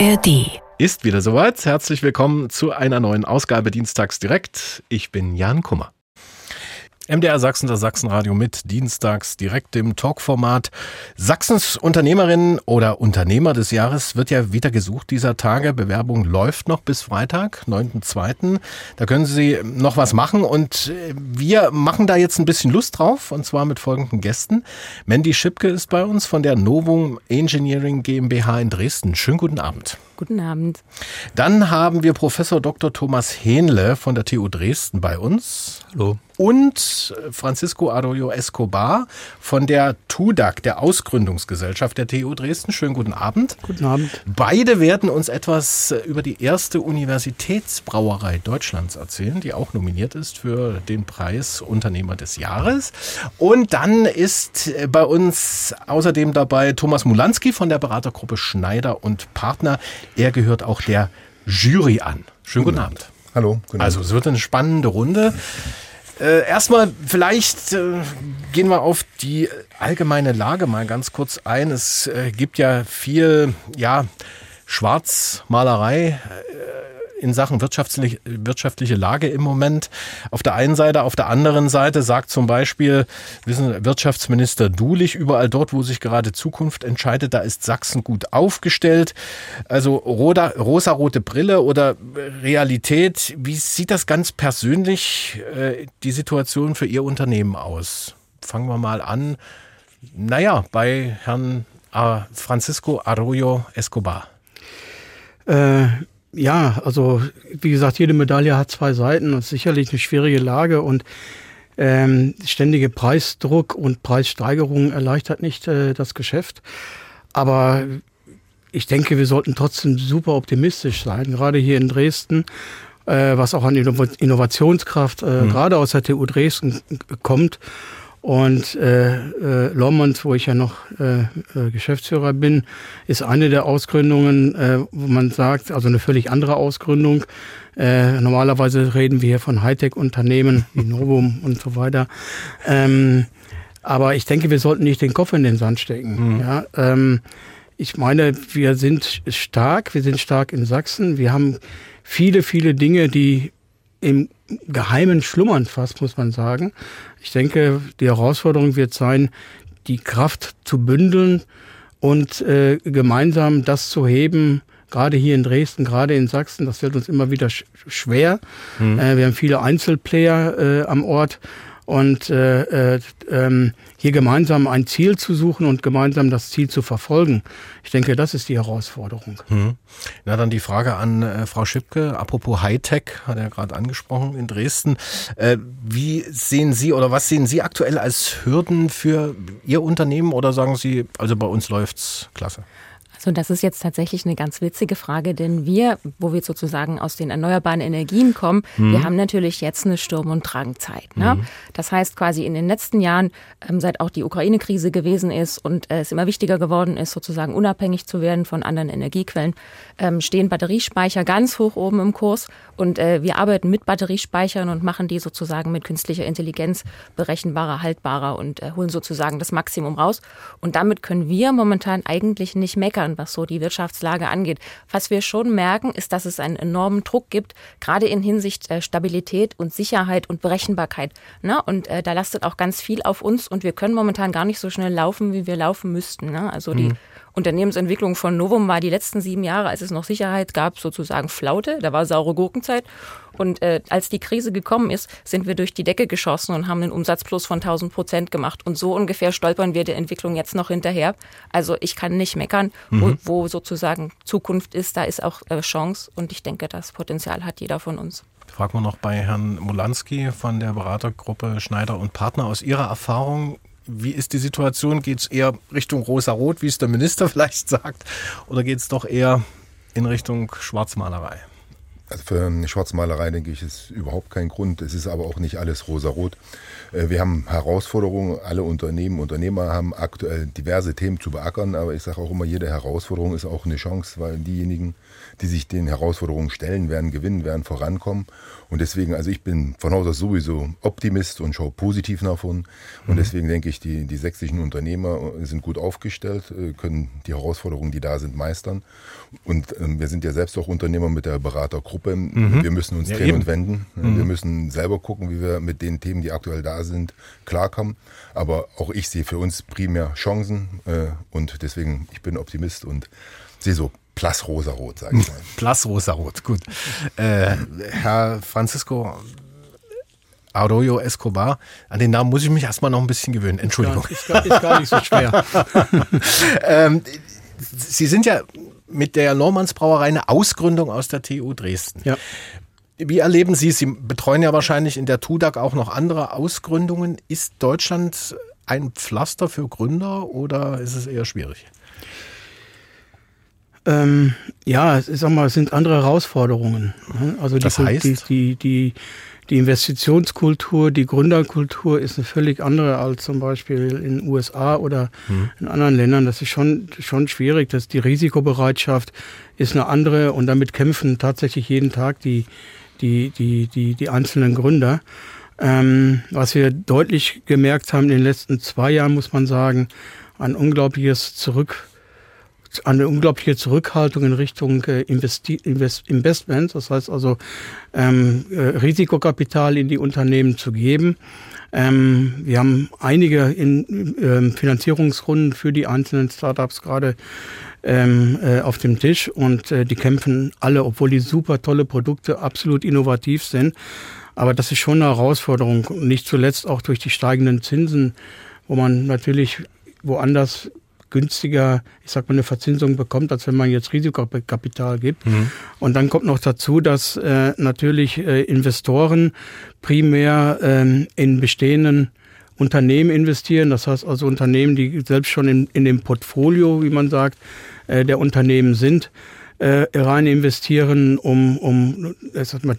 ARD. Ist wieder soweit. Herzlich willkommen zu einer neuen Ausgabe Dienstags direkt. Ich bin Jan Kummer. MDR Sachsen, das Sachsenradio mit dienstags direkt im Talkformat. Sachsens Unternehmerin oder Unternehmer des Jahres wird ja wieder gesucht dieser Tage. Bewerbung läuft noch bis Freitag, 9.2. Da können Sie noch was machen und äh, wir machen da jetzt ein bisschen Lust drauf und zwar mit folgenden Gästen. Mandy Schipke ist bei uns von der Novum Engineering GmbH in Dresden. Schönen guten Abend. Guten Abend. Dann haben wir Professor Dr. Thomas Hähnle von der TU Dresden bei uns. Hallo. Und Francisco Arroyo Escobar von der TUDAC, der Ausgründungsgesellschaft der TU Dresden. Schönen guten Abend. Guten Abend. Beide werden uns etwas über die erste Universitätsbrauerei Deutschlands erzählen, die auch nominiert ist für den Preis Unternehmer des Jahres. Und dann ist bei uns außerdem dabei Thomas Mulanski von der Beratergruppe Schneider und Partner. Er gehört auch der Jury an. Schönen guten, guten Abend. Hallo. Guten also es wird eine spannende Runde. Äh, erstmal, vielleicht äh, gehen wir auf die allgemeine Lage mal ganz kurz ein. Es äh, gibt ja viel, ja, Schwarzmalerei äh, in Sachen wirtschaftliche, wirtschaftliche Lage im Moment. Auf der einen Seite, auf der anderen Seite sagt zum Beispiel wissen, Wirtschaftsminister Dulich, überall dort, wo sich gerade Zukunft entscheidet, da ist Sachsen gut aufgestellt. Also rosa, rosarote Brille oder Realität. Wie sieht das ganz persönlich äh, die Situation für Ihr Unternehmen aus? Fangen wir mal an. Naja, bei Herrn äh, Francisco Arroyo Escobar. Äh, ja, also wie gesagt, jede Medaille hat zwei Seiten und sicherlich eine schwierige Lage und ähm, ständige Preisdruck und Preissteigerung erleichtert nicht äh, das Geschäft. Aber ich denke, wir sollten trotzdem super optimistisch sein, gerade hier in Dresden, äh, was auch an Innovationskraft äh, mhm. gerade aus der TU Dresden kommt. Und äh, äh, Lormont, wo ich ja noch äh, äh, Geschäftsführer bin, ist eine der Ausgründungen, äh, wo man sagt, also eine völlig andere Ausgründung. Äh, normalerweise reden wir hier von Hightech-Unternehmen wie Novum und so weiter. Ähm, aber ich denke, wir sollten nicht den Kopf in den Sand stecken. Mhm. Ja, ähm, ich meine, wir sind stark, wir sind stark in Sachsen. Wir haben viele, viele Dinge, die im Geheimen schlummern fast, muss man sagen. Ich denke, die Herausforderung wird sein, die Kraft zu bündeln und äh, gemeinsam das zu heben, gerade hier in Dresden, gerade in Sachsen, das fällt uns immer wieder sch schwer. Mhm. Äh, wir haben viele Einzelplayer äh, am Ort und äh, äh, ähm, hier gemeinsam ein Ziel zu suchen und gemeinsam das Ziel zu verfolgen. Ich denke, das ist die Herausforderung. Hm. Na dann die Frage an äh, Frau Schipke, apropos Hightech, hat er gerade angesprochen in Dresden. Äh, wie sehen Sie oder was sehen Sie aktuell als Hürden für Ihr Unternehmen oder sagen Sie, also bei uns läuft's klasse? So, das ist jetzt tatsächlich eine ganz witzige Frage, denn wir, wo wir sozusagen aus den erneuerbaren Energien kommen, mhm. wir haben natürlich jetzt eine Sturm- und Drangzeit. Ne? Mhm. Das heißt quasi in den letzten Jahren, ähm, seit auch die Ukraine-Krise gewesen ist und äh, es immer wichtiger geworden ist, sozusagen unabhängig zu werden von anderen Energiequellen, ähm, stehen Batteriespeicher ganz hoch oben im Kurs und äh, wir arbeiten mit Batteriespeichern und machen die sozusagen mit künstlicher Intelligenz berechenbarer, haltbarer und äh, holen sozusagen das Maximum raus. Und damit können wir momentan eigentlich nicht meckern was so die Wirtschaftslage angeht. Was wir schon merken, ist, dass es einen enormen Druck gibt, gerade in Hinsicht äh, Stabilität und Sicherheit und Berechenbarkeit. Ne? Und äh, da lastet auch ganz viel auf uns und wir können momentan gar nicht so schnell laufen, wie wir laufen müssten. Ne? Also die mhm. Unternehmensentwicklung von Novum war die letzten sieben Jahre, als es noch Sicherheit gab, sozusagen Flaute. Da war saure Gurkenzeit. Und äh, als die Krise gekommen ist, sind wir durch die Decke geschossen und haben einen Umsatzplus von 1000 Prozent gemacht. Und so ungefähr stolpern wir der Entwicklung jetzt noch hinterher. Also ich kann nicht meckern, mhm. wo, wo, sozusagen Zukunft ist, da ist auch äh, Chance. Und ich denke, das Potenzial hat jeder von uns. Fragen wir noch bei Herrn Mulanski von der Beratergruppe Schneider und Partner aus Ihrer Erfahrung. Wie ist die Situation? Geht es eher Richtung rosa-rot, wie es der Minister vielleicht sagt, oder geht es doch eher in Richtung Schwarzmalerei? Also für eine Schwarzmalerei, denke ich, ist überhaupt kein Grund. Es ist aber auch nicht alles rosarot. Äh, wir haben Herausforderungen. Alle Unternehmen, Unternehmer haben aktuell diverse Themen zu beackern. Aber ich sage auch immer, jede Herausforderung ist auch eine Chance, weil diejenigen, die sich den Herausforderungen stellen werden, gewinnen werden, vorankommen. Und deswegen, also ich bin von Haus aus sowieso Optimist und schaue positiv nach vorn. Und mhm. deswegen denke ich, die, die sächsischen Unternehmer sind gut aufgestellt, äh, können die Herausforderungen, die da sind, meistern. Und ähm, wir sind ja selbst auch Unternehmer mit der Beratergruppe. Mhm. Wir müssen uns ja, drehen eben. und wenden. Mhm. Wir müssen selber gucken, wie wir mit den Themen, die aktuell da sind, klarkommen. Aber auch ich sehe für uns primär Chancen. Äh, und deswegen, ich bin Optimist und sehe so Plus rosarot, sage ich mal. Plus rosarot, gut. Äh, Herr Francisco Arroyo Escobar, an den Namen muss ich mich erstmal noch ein bisschen gewöhnen. Entschuldigung. Ist gar, ist gar nicht so schwer. ähm, Sie sind ja mit der Normanns Brauerei eine Ausgründung aus der TU Dresden. Ja. Wie erleben Sie, Sie betreuen ja wahrscheinlich in der TUDAG auch noch andere Ausgründungen. Ist Deutschland ein Pflaster für Gründer oder ist es eher schwierig? Ähm, ja, ich sag mal, es sind andere Herausforderungen. Ne? Also das die, heißt? Die, die, die, die Investitionskultur, die Gründerkultur ist eine völlig andere als zum Beispiel in den USA oder mhm. in anderen Ländern. Das ist schon, schon schwierig. Das, die Risikobereitschaft ist eine andere und damit kämpfen tatsächlich jeden Tag die, die, die, die, die einzelnen Gründer. Ähm, was wir deutlich gemerkt haben in den letzten zwei Jahren, muss man sagen, ein unglaubliches Zurück eine unglaubliche Zurückhaltung in Richtung äh, Investi Invest Investments, das heißt also ähm, äh, Risikokapital in die Unternehmen zu geben. Ähm, wir haben einige in, ähm, Finanzierungsrunden für die einzelnen Startups gerade ähm, äh, auf dem Tisch und äh, die kämpfen alle, obwohl die super tolle Produkte absolut innovativ sind. Aber das ist schon eine Herausforderung, nicht zuletzt auch durch die steigenden Zinsen, wo man natürlich woanders günstiger, ich sag mal, eine Verzinsung bekommt, als wenn man jetzt Risikokapital gibt. Mhm. Und dann kommt noch dazu, dass äh, natürlich äh, Investoren primär äh, in bestehenden Unternehmen investieren. Das heißt also Unternehmen, die selbst schon in, in dem Portfolio, wie man sagt, äh, der Unternehmen sind, äh, rein investieren, um, um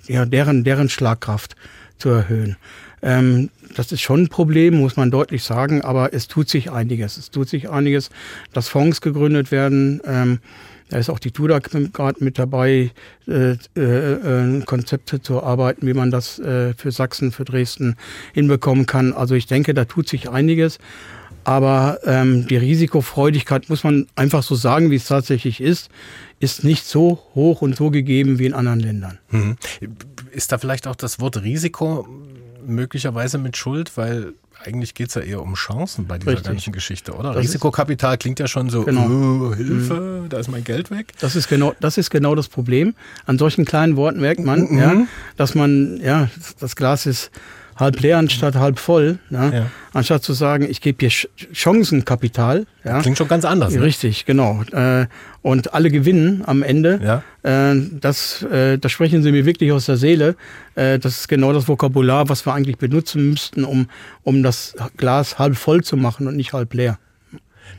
ja, deren, deren Schlagkraft zu erhöhen. Ähm, das ist schon ein Problem, muss man deutlich sagen, aber es tut sich einiges. Es tut sich einiges, dass Fonds gegründet werden. Ähm, da ist auch die TUDA gerade mit dabei, äh, äh, äh, Konzepte zu arbeiten, wie man das äh, für Sachsen, für Dresden hinbekommen kann. Also ich denke, da tut sich einiges. Aber ähm, die Risikofreudigkeit, muss man einfach so sagen, wie es tatsächlich ist, ist nicht so hoch und so gegeben wie in anderen Ländern. Mhm. Ist da vielleicht auch das Wort Risiko möglicherweise mit Schuld, weil eigentlich geht es ja eher um Chancen bei dieser Richtig. ganzen Geschichte, oder? Das Risikokapital klingt ja schon so, genau. oh, Hilfe, mhm. da ist mein Geld weg. Das ist genau, das ist genau das Problem. An solchen kleinen Worten merkt man, mhm. ja, dass man, ja, das Glas ist halb leer anstatt halb voll. Ja? ja. Anstatt zu sagen, ich gebe hier Chancenkapital. Ja? Klingt schon ganz anders. Ne? Richtig, genau. Äh, und alle gewinnen am Ende. Ja. Äh, das, äh, das sprechen Sie mir wirklich aus der Seele. Das ist genau das Vokabular, was wir eigentlich benutzen müssten, um, um das Glas halb voll zu machen und nicht halb leer.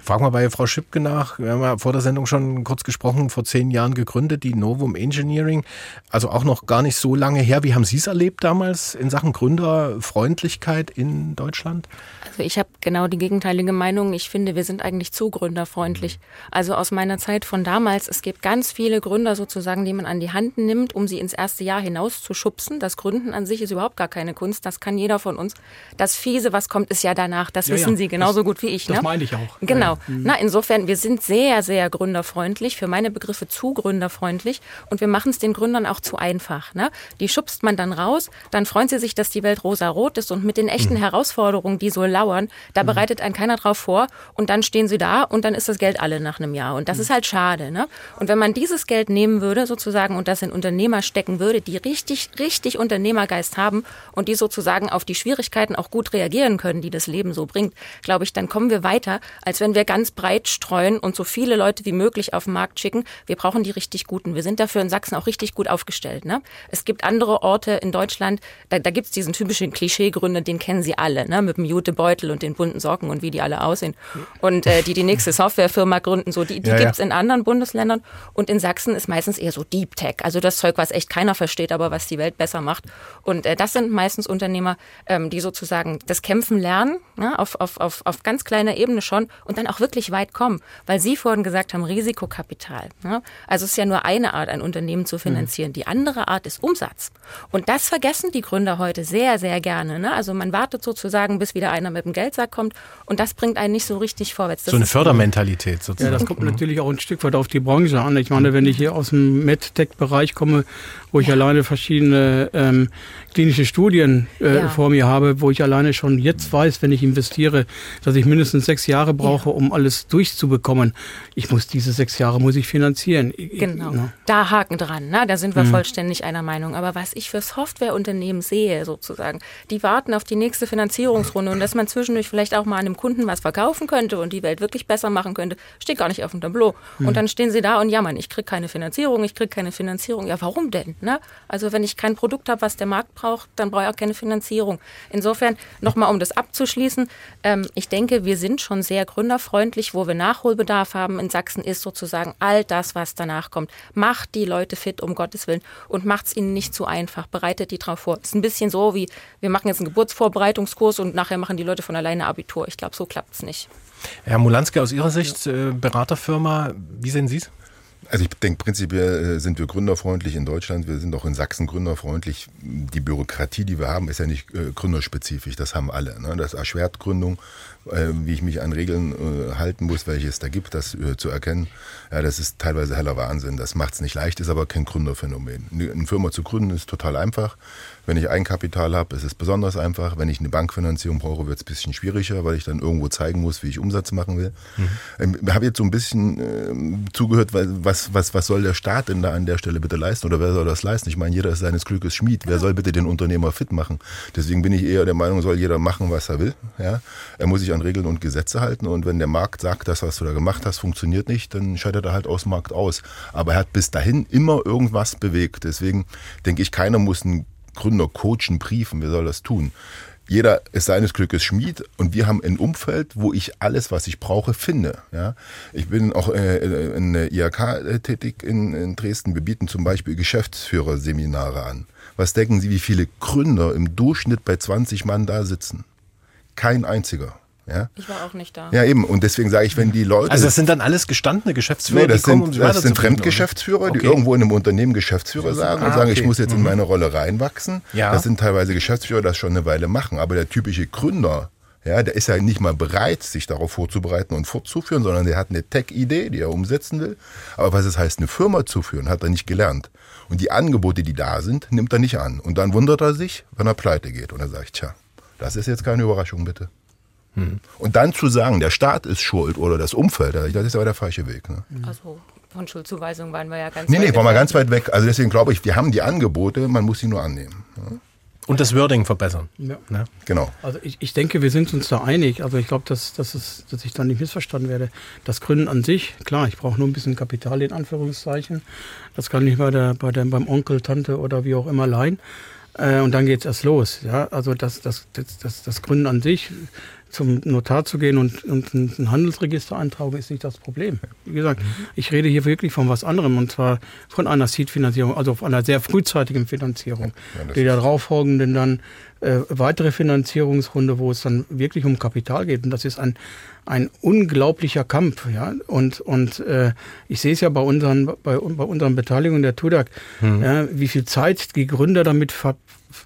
Frag mal bei Frau Schipke nach. Wir haben ja vor der Sendung schon kurz gesprochen, vor zehn Jahren gegründet, die Novum Engineering. Also auch noch gar nicht so lange her. Wie haben Sie es erlebt damals in Sachen Gründerfreundlichkeit in Deutschland? Also ich habe genau die gegenteilige Meinung. Ich finde, wir sind eigentlich zu gründerfreundlich. Also aus meiner Zeit von damals, es gibt ganz viele Gründer sozusagen, die man an die Hand nimmt, um sie ins erste Jahr hinaus zu schubsen. Das Gründen an sich ist überhaupt gar keine Kunst. Das kann jeder von uns. Das Fiese, was kommt, ist ja danach. Das ja, wissen ja, Sie genauso das, gut wie ich. Das ne? meine ich auch. Genau. Genau. Mhm. Na, insofern, wir sind sehr, sehr gründerfreundlich, für meine Begriffe zu gründerfreundlich und wir machen es den Gründern auch zu einfach. Ne? Die schubst man dann raus, dann freuen sie sich, dass die Welt rosa-rot ist und mit den echten mhm. Herausforderungen, die so lauern, da mhm. bereitet ein keiner drauf vor und dann stehen sie da und dann ist das Geld alle nach einem Jahr und das mhm. ist halt schade. Ne? Und wenn man dieses Geld nehmen würde sozusagen und das in Unternehmer stecken würde, die richtig, richtig Unternehmergeist haben und die sozusagen auf die Schwierigkeiten auch gut reagieren können, die das Leben so bringt, glaube ich, dann kommen wir weiter, als wenn wenn wir ganz breit streuen und so viele Leute wie möglich auf den Markt schicken. Wir brauchen die richtig guten. Wir sind dafür in Sachsen auch richtig gut aufgestellt. Ne? Es gibt andere Orte in Deutschland, da, da gibt es diesen typischen Klischeegründer, den kennen Sie alle, ne? mit dem Jutebeutel und den bunten Socken und wie die alle aussehen. Und äh, die die nächste Softwarefirma gründen, so die, die ja, gibt's ja. in anderen Bundesländern. Und in Sachsen ist meistens eher so Deep Tech, also das Zeug, was echt keiner versteht, aber was die Welt besser macht. Und äh, das sind meistens Unternehmer, ähm, die sozusagen das Kämpfen lernen, ne? auf, auf, auf, auf ganz kleiner Ebene schon und dann auch wirklich weit kommen. Weil Sie vorhin gesagt haben, Risikokapital. Ne? Also es ist ja nur eine Art, ein Unternehmen zu finanzieren. Mhm. Die andere Art ist Umsatz. Und das vergessen die Gründer heute sehr, sehr gerne. Ne? Also man wartet sozusagen, bis wieder einer mit dem Geldsack kommt und das bringt einen nicht so richtig vorwärts. Das so eine Fördermentalität sozusagen. Ja, das kommt natürlich auch ein Stück weit auf die Branche an. Ich meine, wenn ich hier aus dem MedTech-Bereich komme, wo ich ja. alleine verschiedene ähm, klinische Studien äh, ja. vor mir habe, wo ich alleine schon jetzt weiß, wenn ich investiere, dass ich mindestens sechs Jahre brauche, ja. um alles durchzubekommen. Ich muss diese sechs Jahre muss ich finanzieren. Genau. Ne? Da haken dran, ne? da sind wir mhm. vollständig einer Meinung. Aber was ich für Softwareunternehmen sehe, sozusagen, die warten auf die nächste Finanzierungsrunde und dass man zwischendurch vielleicht auch mal einem Kunden was verkaufen könnte und die Welt wirklich besser machen könnte, steht gar nicht auf dem Tableau. Mhm. Und dann stehen sie da und jammern, ich kriege keine Finanzierung, ich kriege keine Finanzierung. Ja, warum denn? Ne? Also wenn ich kein Produkt habe, was der Markt braucht, dann brauche ich auch keine Finanzierung. Insofern, nochmal um das abzuschließen, ähm, ich denke, wir sind schon sehr gründerfreundlich. Wo wir Nachholbedarf haben in Sachsen, ist sozusagen all das, was danach kommt. Macht die Leute fit, um Gottes Willen, und macht es ihnen nicht zu einfach. Bereitet die drauf vor. Ist ein bisschen so wie, wir machen jetzt einen Geburtsvorbereitungskurs und nachher machen die Leute von alleine Abitur. Ich glaube, so klappt es nicht. Herr Mulanske, aus Ihrer Sicht, äh, Beraterfirma, wie sehen Sie es? Also ich denke, prinzipiell äh, sind wir gründerfreundlich in Deutschland. Wir sind auch in Sachsen gründerfreundlich. Die Bürokratie, die wir haben, ist ja nicht äh, gründerspezifisch. Das haben alle. Ne? Das erschwert Gründung, äh, wie ich mich an Regeln halten muss, welche es da gibt, das zu erkennen. Ja, das ist teilweise heller Wahnsinn. Das macht es nicht leicht, ist aber kein Gründerphänomen. Eine Firma zu gründen ist total einfach. Wenn ich Eigenkapital habe, ist es besonders einfach. Wenn ich eine Bankfinanzierung brauche, wird es ein bisschen schwieriger, weil ich dann irgendwo zeigen muss, wie ich Umsatz machen will. Mhm. Ich habe jetzt so ein bisschen äh, zugehört, was, was, was soll der Staat denn da an der Stelle bitte leisten oder wer soll das leisten? Ich meine, jeder ist seines Glückes Schmied. Wer soll bitte den Unternehmer fit machen? Deswegen bin ich eher der Meinung, soll jeder machen, was er will. Ja? Er muss sich an Regeln und Gesetze halten und wenn der Markt sagt, das, was du da gemacht hast, funktioniert nicht, dann scheitert er halt aus dem Markt aus. Aber er hat bis dahin immer irgendwas bewegt. Deswegen denke ich, keiner muss ein Gründer coachen, briefen, wer soll das tun? Jeder ist seines Glückes Schmied und wir haben ein Umfeld, wo ich alles, was ich brauche, finde. Ja? Ich bin auch äh, in der IHK äh, tätig in, in Dresden. Wir bieten zum Beispiel Geschäftsführerseminare an. Was denken Sie, wie viele Gründer im Durchschnitt bei 20 Mann da sitzen? Kein einziger. Ja? Ich war auch nicht da. Ja, eben. Und deswegen sage ich, wenn die Leute. Also, das sind dann alles gestandene Geschäftsführer, nee, das die kommen, sind, um Das sind Fremdgeschäftsführer, okay. die irgendwo in einem Unternehmen Geschäftsführer sagen ah, und sagen, okay. ich muss jetzt in mhm. meine Rolle reinwachsen. Ja. Das sind teilweise Geschäftsführer, die das schon eine Weile machen. Aber der typische Gründer, ja, der ist ja nicht mal bereit, sich darauf vorzubereiten und fortzuführen, sondern der hat eine Tech-Idee, die er umsetzen will. Aber was es heißt, eine Firma zu führen, hat er nicht gelernt. Und die Angebote, die da sind, nimmt er nicht an. Und dann wundert er sich, wenn er pleite geht. Und er sagt, tja, das ist jetzt keine Überraschung, bitte. Hm. Und dann zu sagen, der Staat ist schuld oder das Umfeld, das ist aber der falsche Weg. Ne? Also von Schuldzuweisung waren wir ja ganz nee, weit Nee, nee, waren wir ganz weit weg. Also deswegen glaube ich, wir haben die Angebote, man muss sie nur annehmen. Ja? Und das Wording verbessern. Ja. Ne? Genau. Also ich, ich denke, wir sind uns da einig. Also ich glaube, dass, dass, es, dass ich da nicht missverstanden werde. Das Gründen an sich, klar, ich brauche nur ein bisschen Kapital in Anführungszeichen. Das kann ich bei der, bei der, beim Onkel, Tante oder wie auch immer leihen. Äh, und dann geht es erst los. Ja? Also das, das, das, das, das Gründen an sich zum Notar zu gehen und, und ein Handelsregister eintragen, ist nicht das Problem. Wie gesagt, mhm. ich rede hier wirklich von was anderem und zwar von einer Seed-Finanzierung, also von einer sehr frühzeitigen Finanzierung. Ja, die darauffolgenden dann äh, weitere Finanzierungsrunde, wo es dann wirklich um Kapital geht. Und das ist ein, ein unglaublicher Kampf. Ja? Und, und äh, ich sehe es ja bei unseren, bei, bei unseren Beteiligungen der TUDAG, mhm. ja, wie viel Zeit die Gründer damit ver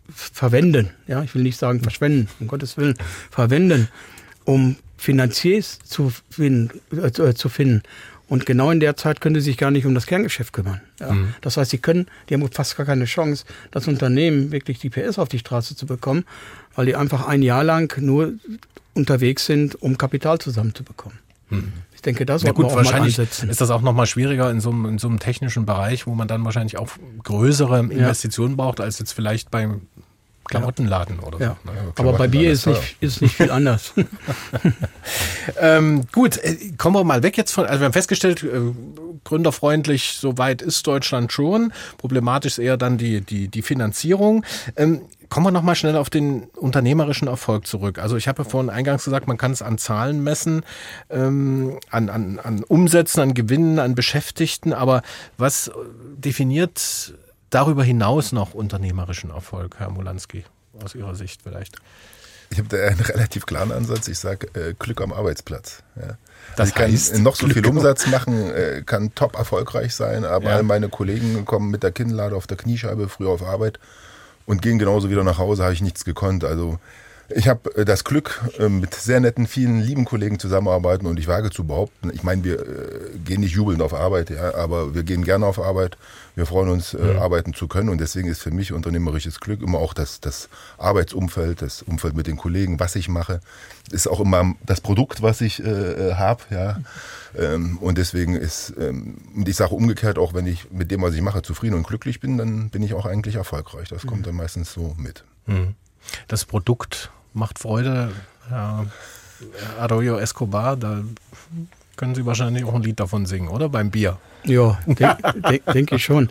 verwenden, ja, ich will nicht sagen verschwenden, um Gottes Willen, verwenden, um Finanziers zu finden, äh, zu finden. Und genau in der Zeit können sie sich gar nicht um das Kerngeschäft kümmern. Ja. Mhm. Das heißt, sie können, die haben fast gar keine Chance, das Unternehmen wirklich die PS auf die Straße zu bekommen, weil die einfach ein Jahr lang nur unterwegs sind, um Kapital zusammenzubekommen. Mhm. Ich denke, das ja, gut, wahrscheinlich ist das auch noch mal schwieriger in so, einem, in so einem technischen Bereich, wo man dann wahrscheinlich auch größere Investitionen ja. braucht als jetzt vielleicht beim Klamottenladen oder ja. so. Ne? Aber bei Bier ist nicht, ist nicht viel anders. ähm, gut, äh, kommen wir mal weg jetzt von, also wir haben festgestellt, äh, gründerfreundlich, soweit ist Deutschland schon. Problematisch ist eher dann die, die, die Finanzierung. Ähm, Kommen wir nochmal schnell auf den unternehmerischen Erfolg zurück. Also ich habe ja vorhin eingangs gesagt, man kann es an Zahlen messen, ähm, an, an, an Umsätzen, an Gewinnen, an Beschäftigten, aber was definiert darüber hinaus noch unternehmerischen Erfolg, Herr Mulanski, aus Ihrer Sicht vielleicht? Ich habe da einen relativ klaren Ansatz. Ich sage äh, Glück am Arbeitsplatz. Ja. Das ich heißt, kann noch so viel Umsatz machen, äh, kann top erfolgreich sein, aber ja. meine Kollegen kommen mit der Kinnlade auf der Kniescheibe früher auf Arbeit und gehen genauso wieder nach Hause, habe ich nichts gekonnt. Also ich habe äh, das Glück, äh, mit sehr netten, vielen lieben Kollegen zusammenarbeiten und ich wage zu behaupten, ich meine, wir äh, gehen nicht jubelnd auf Arbeit, ja, aber wir gehen gerne auf Arbeit. Wir freuen uns, mhm. arbeiten zu können und deswegen ist für mich unternehmerisches Glück immer auch das, das Arbeitsumfeld, das Umfeld mit den Kollegen, was ich mache, ist auch immer das Produkt, was ich äh, habe, ja. Ähm, und deswegen ist, ähm, und ich sage umgekehrt, auch wenn ich mit dem, was ich mache, zufrieden und glücklich bin, dann bin ich auch eigentlich erfolgreich. Das mhm. kommt dann meistens so mit. Mhm. Das Produkt macht Freude. Ja, Arroyo Escobar, da können Sie wahrscheinlich auch ein Lied davon singen, oder? Beim Bier. Ja, denke denk, denk ich schon.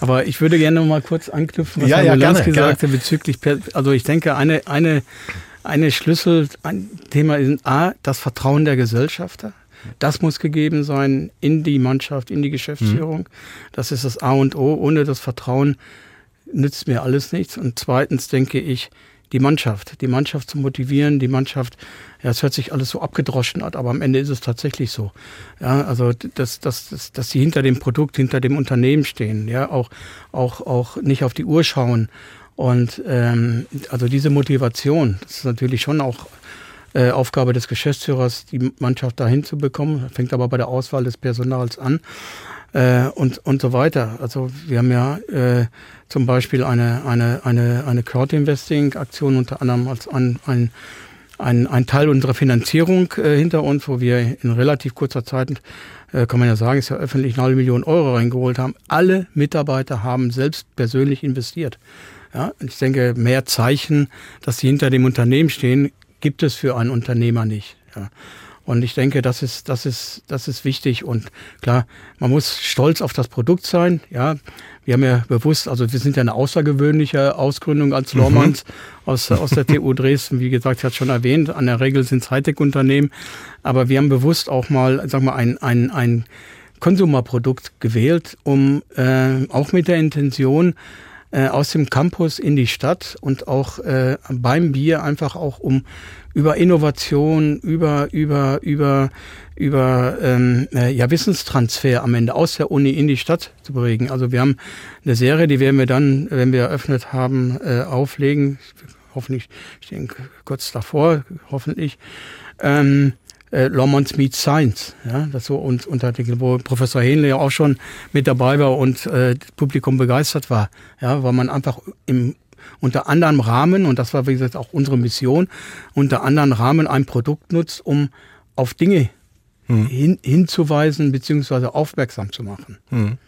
Aber ich würde gerne noch mal kurz anknüpfen, was ja, Herr ja, gerne, gesagt hat bezüglich, also ich denke, eine, eine, eine Schlüssel, ein Thema ist A, das Vertrauen der Gesellschafter. Das muss gegeben sein in die Mannschaft, in die Geschäftsführung. Das ist das A und O. Ohne das Vertrauen nützt mir alles nichts. Und zweitens denke ich, die Mannschaft, die Mannschaft zu motivieren, die Mannschaft, ja, es hört sich alles so abgedroschen an, aber am Ende ist es tatsächlich so. Ja, also, dass, dass, dass, dass sie hinter dem Produkt, hinter dem Unternehmen stehen, ja, auch, auch, auch nicht auf die Uhr schauen. Und ähm, also diese Motivation, das ist natürlich schon auch äh, Aufgabe des Geschäftsführers, die Mannschaft dahin zu bekommen. Fängt aber bei der Auswahl des Personals an äh, und, und so weiter. Also wir haben ja äh, zum Beispiel eine, eine, eine, eine Crowd-Investing-Aktion unter anderem als ein, ein, ein, ein Teil unserer Finanzierung äh, hinter uns, wo wir in relativ kurzer Zeit, äh, kann man ja sagen, ist ja öffentlich eine halbe Million Euro reingeholt haben. Alle Mitarbeiter haben selbst persönlich investiert. Ja, ich denke, mehr Zeichen, dass sie hinter dem Unternehmen stehen, gibt es für einen Unternehmer nicht. Ja. Und ich denke, das ist, das ist, das ist wichtig. Und klar, man muss stolz auf das Produkt sein. Ja, wir haben ja bewusst, also wir sind ja eine außergewöhnliche Ausgründung als Lormanns mhm. aus, aus der TU Dresden. Wie gesagt, ich hatte schon erwähnt, an der Regel sind es Hightech-Unternehmen. Aber wir haben bewusst auch mal, sag mal, ein, ein, ein Konsumerprodukt gewählt, um äh, auch mit der Intention, äh, aus dem Campus in die Stadt und auch äh, beim Bier einfach auch um über Innovation, über über über über ähm, äh, ja Wissenstransfer am Ende aus der Uni in die Stadt zu bewegen. Also wir haben eine Serie, die werden wir dann, wenn wir eröffnet haben, äh, auflegen. Hoffentlich, ich denke kurz davor, hoffentlich. Ähm, äh, Lomons Meets Science, ja, das so und Unterartikel, wo Professor Hähnle ja auch schon mit dabei war und äh, das Publikum begeistert war, ja, weil man einfach im unter anderem Rahmen, und das war wie gesagt auch unsere Mission, unter anderem Rahmen ein Produkt nutzt, um auf Dinge hm. hin, hinzuweisen beziehungsweise aufmerksam zu machen. Hm.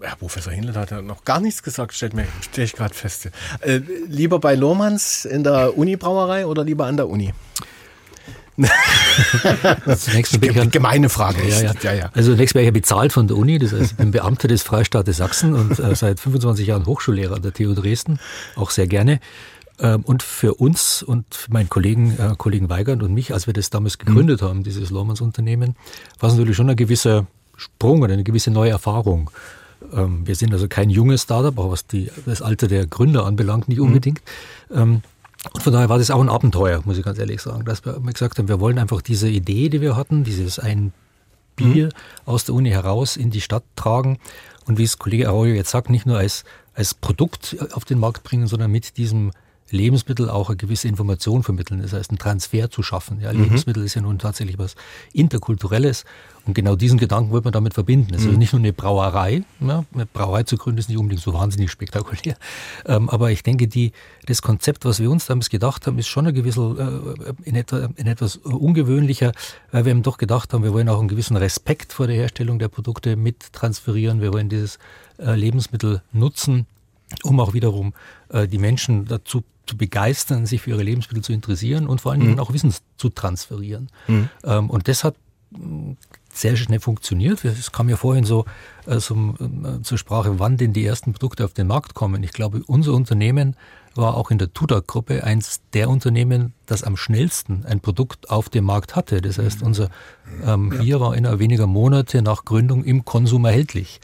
Herr Professor Hindle hat ja noch gar nichts gesagt, stellt mir, stelle ich gerade fest. Äh, lieber bei Lohmanns in der Uni-Brauerei oder lieber an der Uni? Zunächst bin ich ein, Gemeine Frage. Ja, ja. Ja, ja. Also zunächst wäre ich ja bezahlt von der Uni, das heißt, ich bin Beamter des Freistaates Sachsen und äh, seit 25 Jahren Hochschullehrer an der TU Dresden, auch sehr gerne. Ähm, und für uns und für meinen Kollegen, äh, Kollegen Weigand und mich, als wir das damals gegründet mhm. haben, dieses Lohmanns Unternehmen, war es natürlich schon ein gewisser Sprung oder eine gewisse neue Erfahrung. Ähm, wir sind also kein junges Startup, auch was die, das Alter der Gründer anbelangt, nicht mhm. unbedingt. Mhm. Und von daher war das auch ein Abenteuer, muss ich ganz ehrlich sagen, dass wir gesagt haben, wir wollen einfach diese Idee, die wir hatten, dieses ein Bier mhm. aus der Uni heraus in die Stadt tragen und wie es Kollege Arroyo jetzt sagt, nicht nur als, als Produkt auf den Markt bringen, sondern mit diesem Lebensmittel auch eine gewisse Information vermitteln, das heißt einen Transfer zu schaffen. Ja, mhm. Lebensmittel ist ja nun tatsächlich was Interkulturelles und genau diesen Gedanken wollte man damit verbinden. Es ist mhm. nicht nur eine Brauerei, ja, eine Brauerei zu gründen ist nicht unbedingt so wahnsinnig spektakulär, ähm, aber ich denke, die, das Konzept, was wir uns damals gedacht haben, ist schon ein gewisses, äh, in, etwa, in etwas ungewöhnlicher, weil wir eben doch gedacht haben, wir wollen auch einen gewissen Respekt vor der Herstellung der Produkte mit transferieren, wir wollen dieses äh, Lebensmittel nutzen um auch wiederum äh, die Menschen dazu zu begeistern, sich für ihre Lebensmittel zu interessieren und vor allen Dingen mhm. auch Wissen zu transferieren. Mhm. Ähm, und das hat sehr schnell funktioniert. Es kam ja vorhin so äh, zum, äh, zur Sprache, wann denn die ersten Produkte auf den Markt kommen. Ich glaube, unser Unternehmen war auch in der Tudak-Gruppe eins der Unternehmen, das am schnellsten ein Produkt auf dem Markt hatte. Das heißt, unser ähm, Bier war innerhalb weniger Monate nach Gründung im Konsum erhältlich.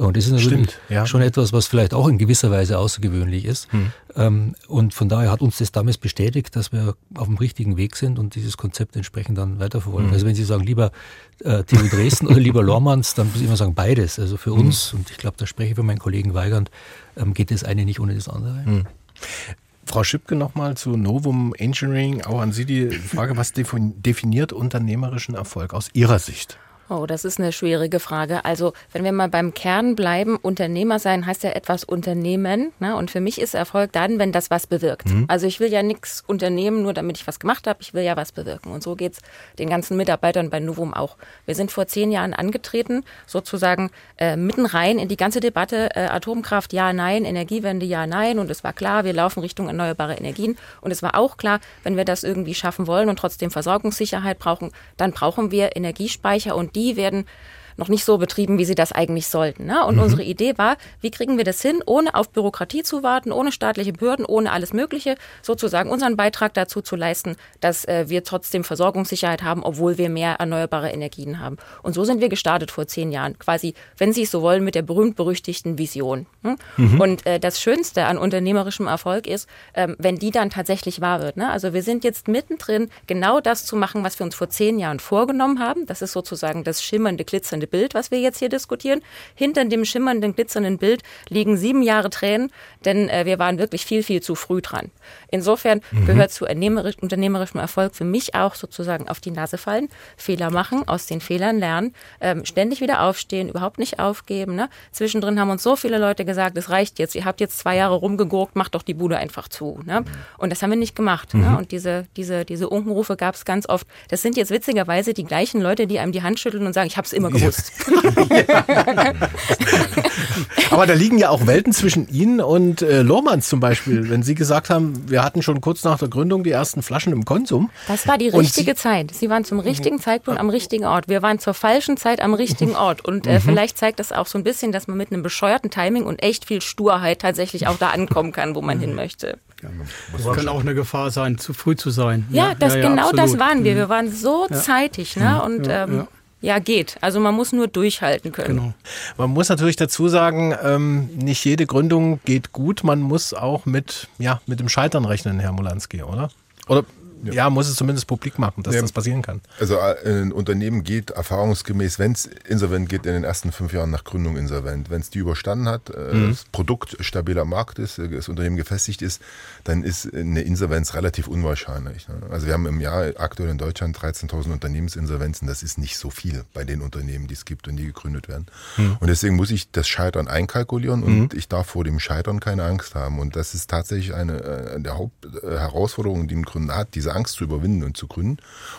Und das ist natürlich Stimmt, ja. schon etwas, was vielleicht auch in gewisser Weise außergewöhnlich ist. Hm. Ähm, und von daher hat uns das damals bestätigt, dass wir auf dem richtigen Weg sind und dieses Konzept entsprechend dann weiterverfolgen. Hm. Also wenn Sie sagen, lieber äh, TU Dresden oder lieber Lormanns, dann muss ich immer sagen, beides. Also für hm. uns, und ich glaube, da spreche ich für meinen Kollegen Weigand, ähm, geht das eine nicht ohne das andere. Hm. Frau Schipke nochmal zu Novum Engineering. Auch an Sie die Frage, was definiert unternehmerischen Erfolg aus Ihrer Sicht? Oh, das ist eine schwierige Frage. Also, wenn wir mal beim Kern bleiben, Unternehmer sein heißt ja etwas unternehmen. Ne? Und für mich ist Erfolg dann, wenn das was bewirkt. Mhm. Also ich will ja nichts unternehmen, nur damit ich was gemacht habe. Ich will ja was bewirken. Und so geht's den ganzen Mitarbeitern bei Novum auch. Wir sind vor zehn Jahren angetreten, sozusagen äh, mitten rein in die ganze Debatte äh, Atomkraft, ja, nein, Energiewende, ja, nein. Und es war klar, wir laufen Richtung erneuerbare Energien. Und es war auch klar, wenn wir das irgendwie schaffen wollen und trotzdem Versorgungssicherheit brauchen, dann brauchen wir Energiespeicher und die die werden noch nicht so betrieben, wie sie das eigentlich sollten. Ne? Und mhm. unsere Idee war, wie kriegen wir das hin, ohne auf Bürokratie zu warten, ohne staatliche Behörden, ohne alles Mögliche, sozusagen unseren Beitrag dazu zu leisten, dass äh, wir trotzdem Versorgungssicherheit haben, obwohl wir mehr erneuerbare Energien haben. Und so sind wir gestartet vor zehn Jahren, quasi, wenn Sie es so wollen, mit der berühmt-berüchtigten Vision. Ne? Mhm. Und äh, das Schönste an unternehmerischem Erfolg ist, ähm, wenn die dann tatsächlich wahr wird. Ne? Also wir sind jetzt mittendrin, genau das zu machen, was wir uns vor zehn Jahren vorgenommen haben. Das ist sozusagen das schimmernde, glitzernde Bild, was wir jetzt hier diskutieren. Hinter dem schimmernden, glitzernden Bild liegen sieben Jahre Tränen, denn äh, wir waren wirklich viel, viel zu früh dran. Insofern mhm. gehört zu unternehmerischem Erfolg für mich auch sozusagen auf die Nase fallen, Fehler machen, aus den Fehlern lernen, ähm, ständig wieder aufstehen, überhaupt nicht aufgeben. Ne? Zwischendrin haben uns so viele Leute gesagt, es reicht jetzt, ihr habt jetzt zwei Jahre rumgegurkt, macht doch die Bude einfach zu. Ne? Und das haben wir nicht gemacht. Ne? Mhm. Ne? Und diese, diese, diese Unkenrufe gab es ganz oft. Das sind jetzt witzigerweise die gleichen Leute, die einem die Hand schütteln und sagen, ich habe es immer gewusst gewusst. Aber da liegen ja auch Welten zwischen Ihnen und äh, Lohmanns zum Beispiel. Wenn Sie gesagt haben, wir hatten schon kurz nach der Gründung die ersten Flaschen im Konsum. Das war die richtige Sie Zeit. Sie waren zum richtigen mhm. Zeitpunkt am richtigen Ort. Wir waren zur falschen Zeit am richtigen Ort. Und äh, mhm. vielleicht zeigt das auch so ein bisschen, dass man mit einem bescheuerten Timing und echt viel Sturheit tatsächlich auch da ankommen kann, wo man hin möchte. Das kann auch eine Gefahr sein, zu früh zu sein. Ja, das, ja, ja, genau absolut. das waren wir. Wir waren so zeitig. Ne? Und ähm, ja, geht. Also man muss nur durchhalten können. Genau. Man muss natürlich dazu sagen, ähm, nicht jede Gründung geht gut. Man muss auch mit, ja, mit dem Scheitern rechnen, Herr Molanski, oder? Oder ja. ja, muss es zumindest publik machen, dass ja. das passieren kann. Also äh, ein Unternehmen geht erfahrungsgemäß, wenn es insolvent geht, in den ersten fünf Jahren nach Gründung insolvent. Wenn es die überstanden hat, äh, mhm. das Produkt stabiler Markt ist, äh, das Unternehmen gefestigt ist, dann ist eine Insolvenz relativ unwahrscheinlich. Ne? Also wir haben im Jahr aktuell in Deutschland 13.000 Unternehmensinsolvenzen. Das ist nicht so viel bei den Unternehmen, die es gibt und die gegründet werden. Mhm. Und deswegen muss ich das Scheitern einkalkulieren und mhm. ich darf vor dem Scheitern keine Angst haben. Und das ist tatsächlich eine der Hauptherausforderungen, die ein Gründer hat, diese diese Angst zu überwinden und zu gründen.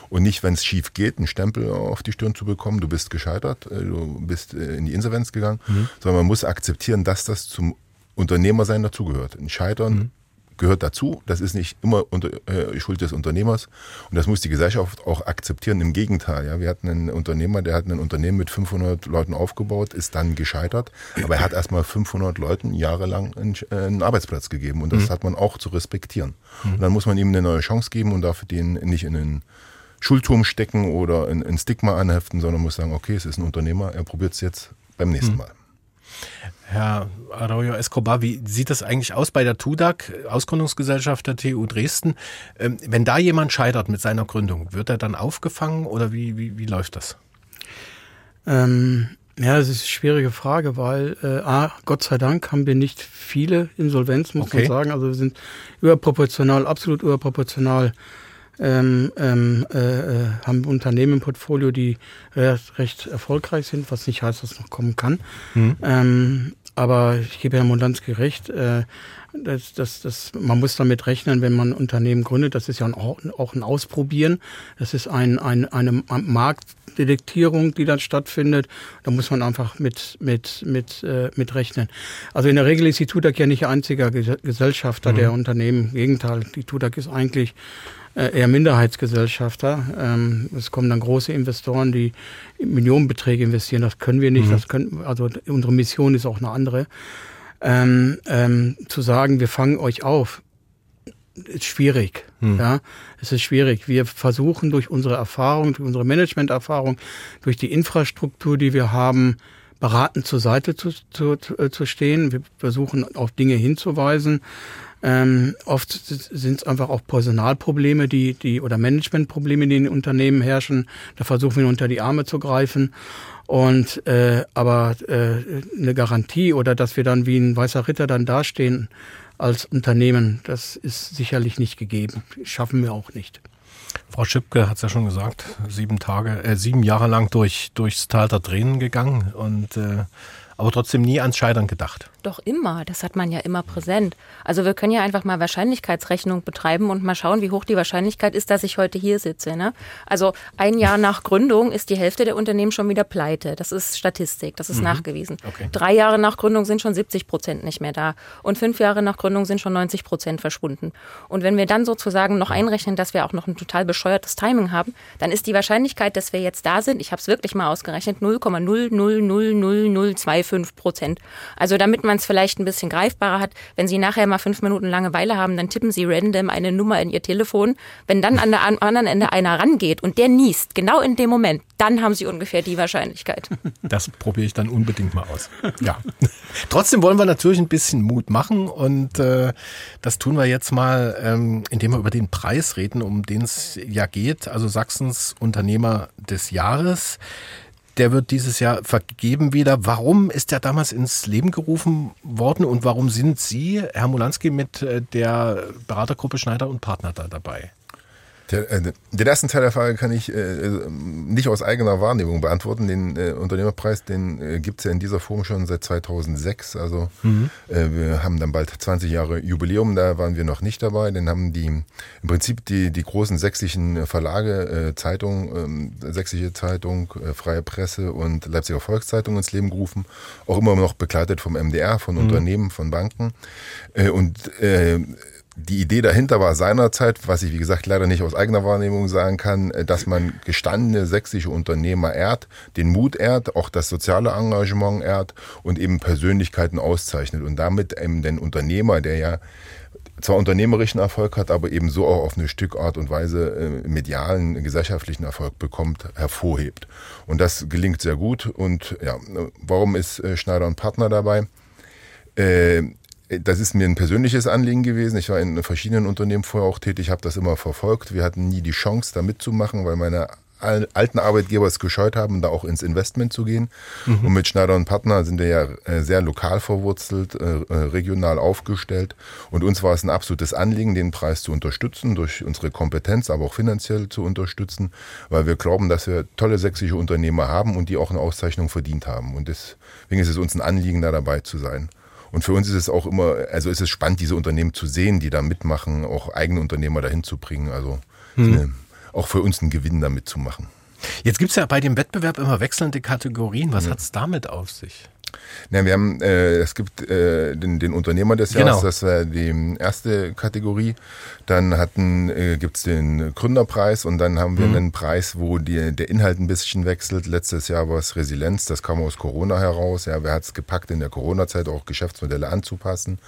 Und nicht, wenn es schief geht, einen Stempel auf die Stirn zu bekommen, du bist gescheitert, äh, du bist äh, in die Insolvenz gegangen, mhm. sondern man muss akzeptieren, dass das zum Unternehmersein dazugehört. Ein Scheitern mhm gehört dazu. Das ist nicht immer unter, äh, Schuld des Unternehmers. Und das muss die Gesellschaft auch akzeptieren. Im Gegenteil. Ja, wir hatten einen Unternehmer, der hat ein Unternehmen mit 500 Leuten aufgebaut, ist dann gescheitert. Aber er hat erstmal 500 Leuten jahrelang einen, äh, einen Arbeitsplatz gegeben. Und das mhm. hat man auch zu respektieren. Mhm. Und dann muss man ihm eine neue Chance geben und darf den nicht in einen Schulturm stecken oder ein Stigma anheften, sondern muss sagen, okay, es ist ein Unternehmer, er probiert es jetzt beim nächsten mhm. Mal. Herr Arroyo Escobar, wie sieht das eigentlich aus bei der TUDAG, Ausgründungsgesellschaft der TU Dresden? Ähm, wenn da jemand scheitert mit seiner Gründung, wird er dann aufgefangen oder wie, wie, wie läuft das? Ähm, ja, das ist eine schwierige Frage, weil äh, A, Gott sei Dank haben wir nicht viele Insolvenzen, muss okay. man sagen. Also wir sind überproportional, absolut überproportional ähm, ähm, äh, äh, haben Unternehmen im Portfolio, die recht, recht, erfolgreich sind, was nicht heißt, dass es noch kommen kann. Mhm. Ähm, aber ich gebe Herrn Mondanski recht, äh, das, das, das, man muss damit rechnen, wenn man ein Unternehmen gründet. Das ist ja auch, auch ein Ausprobieren. Das ist ein, ein, eine Markt, Delektierung, die dann stattfindet. Da muss man einfach mit, mit, mit, äh, mit rechnen. Also in der Regel ist die TUDAG ja nicht einziger Gesellschafter mhm. der Unternehmen. Im Gegenteil, die TUDAG ist eigentlich eher Minderheitsgesellschafter. Ähm, es kommen dann große Investoren, die Millionenbeträge investieren. Das können wir nicht. Mhm. Das können, also unsere Mission ist auch eine andere. Ähm, ähm, zu sagen, wir fangen euch auf, ist schwierig. Hm. Ja, es ist schwierig. Wir versuchen durch unsere Erfahrung, durch unsere Managementerfahrung, durch die Infrastruktur, die wir haben, beratend zur Seite zu, zu, zu stehen. Wir versuchen auf Dinge hinzuweisen. Ähm, oft sind es einfach auch Personalprobleme, die, die oder Managementprobleme, die in den Unternehmen herrschen. Da versuchen wir unter die Arme zu greifen. Und äh, aber äh, eine Garantie oder dass wir dann wie ein weißer Ritter dann dastehen als Unternehmen, das ist sicherlich nicht gegeben. Schaffen wir auch nicht. Frau Schipke hat es ja schon gesagt, sieben Tage, äh, sieben Jahre lang durch durchs Tal der Tränen gegangen und äh, aber trotzdem nie ans Scheitern gedacht. Doch immer, das hat man ja immer präsent. Also wir können ja einfach mal Wahrscheinlichkeitsrechnung betreiben und mal schauen, wie hoch die Wahrscheinlichkeit ist, dass ich heute hier sitze. Ne? Also ein Jahr nach Gründung ist die Hälfte der Unternehmen schon wieder pleite. Das ist Statistik, das ist mhm. nachgewiesen. Okay. Drei Jahre nach Gründung sind schon 70 Prozent nicht mehr da. Und fünf Jahre nach Gründung sind schon 90 Prozent verschwunden. Und wenn wir dann sozusagen noch einrechnen, dass wir auch noch ein total bescheuertes Timing haben, dann ist die Wahrscheinlichkeit, dass wir jetzt da sind, ich habe es wirklich mal ausgerechnet, 0,0000025 Prozent. Also damit man man es vielleicht ein bisschen greifbarer hat, wenn Sie nachher mal fünf Minuten Langeweile haben, dann tippen Sie random eine Nummer in Ihr Telefon. Wenn dann an der anderen Ende einer rangeht und der niest, genau in dem Moment, dann haben Sie ungefähr die Wahrscheinlichkeit. Das probiere ich dann unbedingt mal aus. Ja. Trotzdem wollen wir natürlich ein bisschen Mut machen und äh, das tun wir jetzt mal, ähm, indem wir über den Preis reden, um den es ja geht. Also Sachsens Unternehmer des Jahres der wird dieses Jahr vergeben wieder. Warum ist der damals ins Leben gerufen worden und warum sind Sie, Herr Mulanski, mit äh, der Beratergruppe Schneider und Partner da dabei? Der, äh, den ersten Teil der Frage kann ich äh, nicht aus eigener Wahrnehmung beantworten. Den äh, Unternehmerpreis, den äh, gibt es ja in dieser Form schon seit 2006. Also mhm. äh, wir haben dann bald 20 Jahre Jubiläum, da waren wir noch nicht dabei. Den haben die im Prinzip die, die großen sächsischen Verlage, äh, Zeitung, äh, Sächsische Zeitung, Freie Presse und Leipziger Volkszeitung ins Leben gerufen. Auch immer noch begleitet vom MDR, von mhm. Unternehmen, von Banken. Und die Idee dahinter war seinerzeit, was ich wie gesagt leider nicht aus eigener Wahrnehmung sagen kann, äh, dass man gestandene sächsische Unternehmer ehrt, den Mut ehrt, auch das soziale Engagement ehrt und eben Persönlichkeiten auszeichnet und damit eben den Unternehmer, der ja zwar unternehmerischen Erfolg hat, aber eben so auch auf eine Stückart und Weise äh, medialen, gesellschaftlichen Erfolg bekommt, hervorhebt. Und das gelingt sehr gut. Und ja, warum ist äh, Schneider und Partner dabei? Äh, das ist mir ein persönliches Anliegen gewesen. Ich war in verschiedenen Unternehmen vorher auch tätig, habe das immer verfolgt. Wir hatten nie die Chance, da mitzumachen, weil meine alten Arbeitgeber es gescheut haben, da auch ins Investment zu gehen. Mhm. Und mit Schneider und Partner sind wir ja äh, sehr lokal verwurzelt, äh, äh, regional aufgestellt. Und uns war es ein absolutes Anliegen, den Preis zu unterstützen, durch unsere Kompetenz, aber auch finanziell zu unterstützen, weil wir glauben, dass wir tolle sächsische Unternehmer haben und die auch eine Auszeichnung verdient haben. Und deswegen ist es uns ein Anliegen, da dabei zu sein. Und für uns ist es auch immer, also ist es spannend, diese Unternehmen zu sehen, die da mitmachen, auch eigene Unternehmer dahin zu bringen. Also hm. auch für uns ein Gewinn damit zu machen. Jetzt gibt es ja bei dem Wettbewerb immer wechselnde Kategorien. Was ja. hat es damit auf sich? Ja, wir haben, äh, es gibt äh, den, den Unternehmer des Jahres, genau. das war die erste Kategorie. Dann hatten, äh, gibt's den Gründerpreis und dann haben wir mhm. einen Preis, wo die, der Inhalt ein bisschen wechselt. Letztes Jahr war es Resilienz, das kam aus Corona heraus. Ja, wer hat es gepackt, in der Corona-Zeit auch Geschäftsmodelle anzupassen?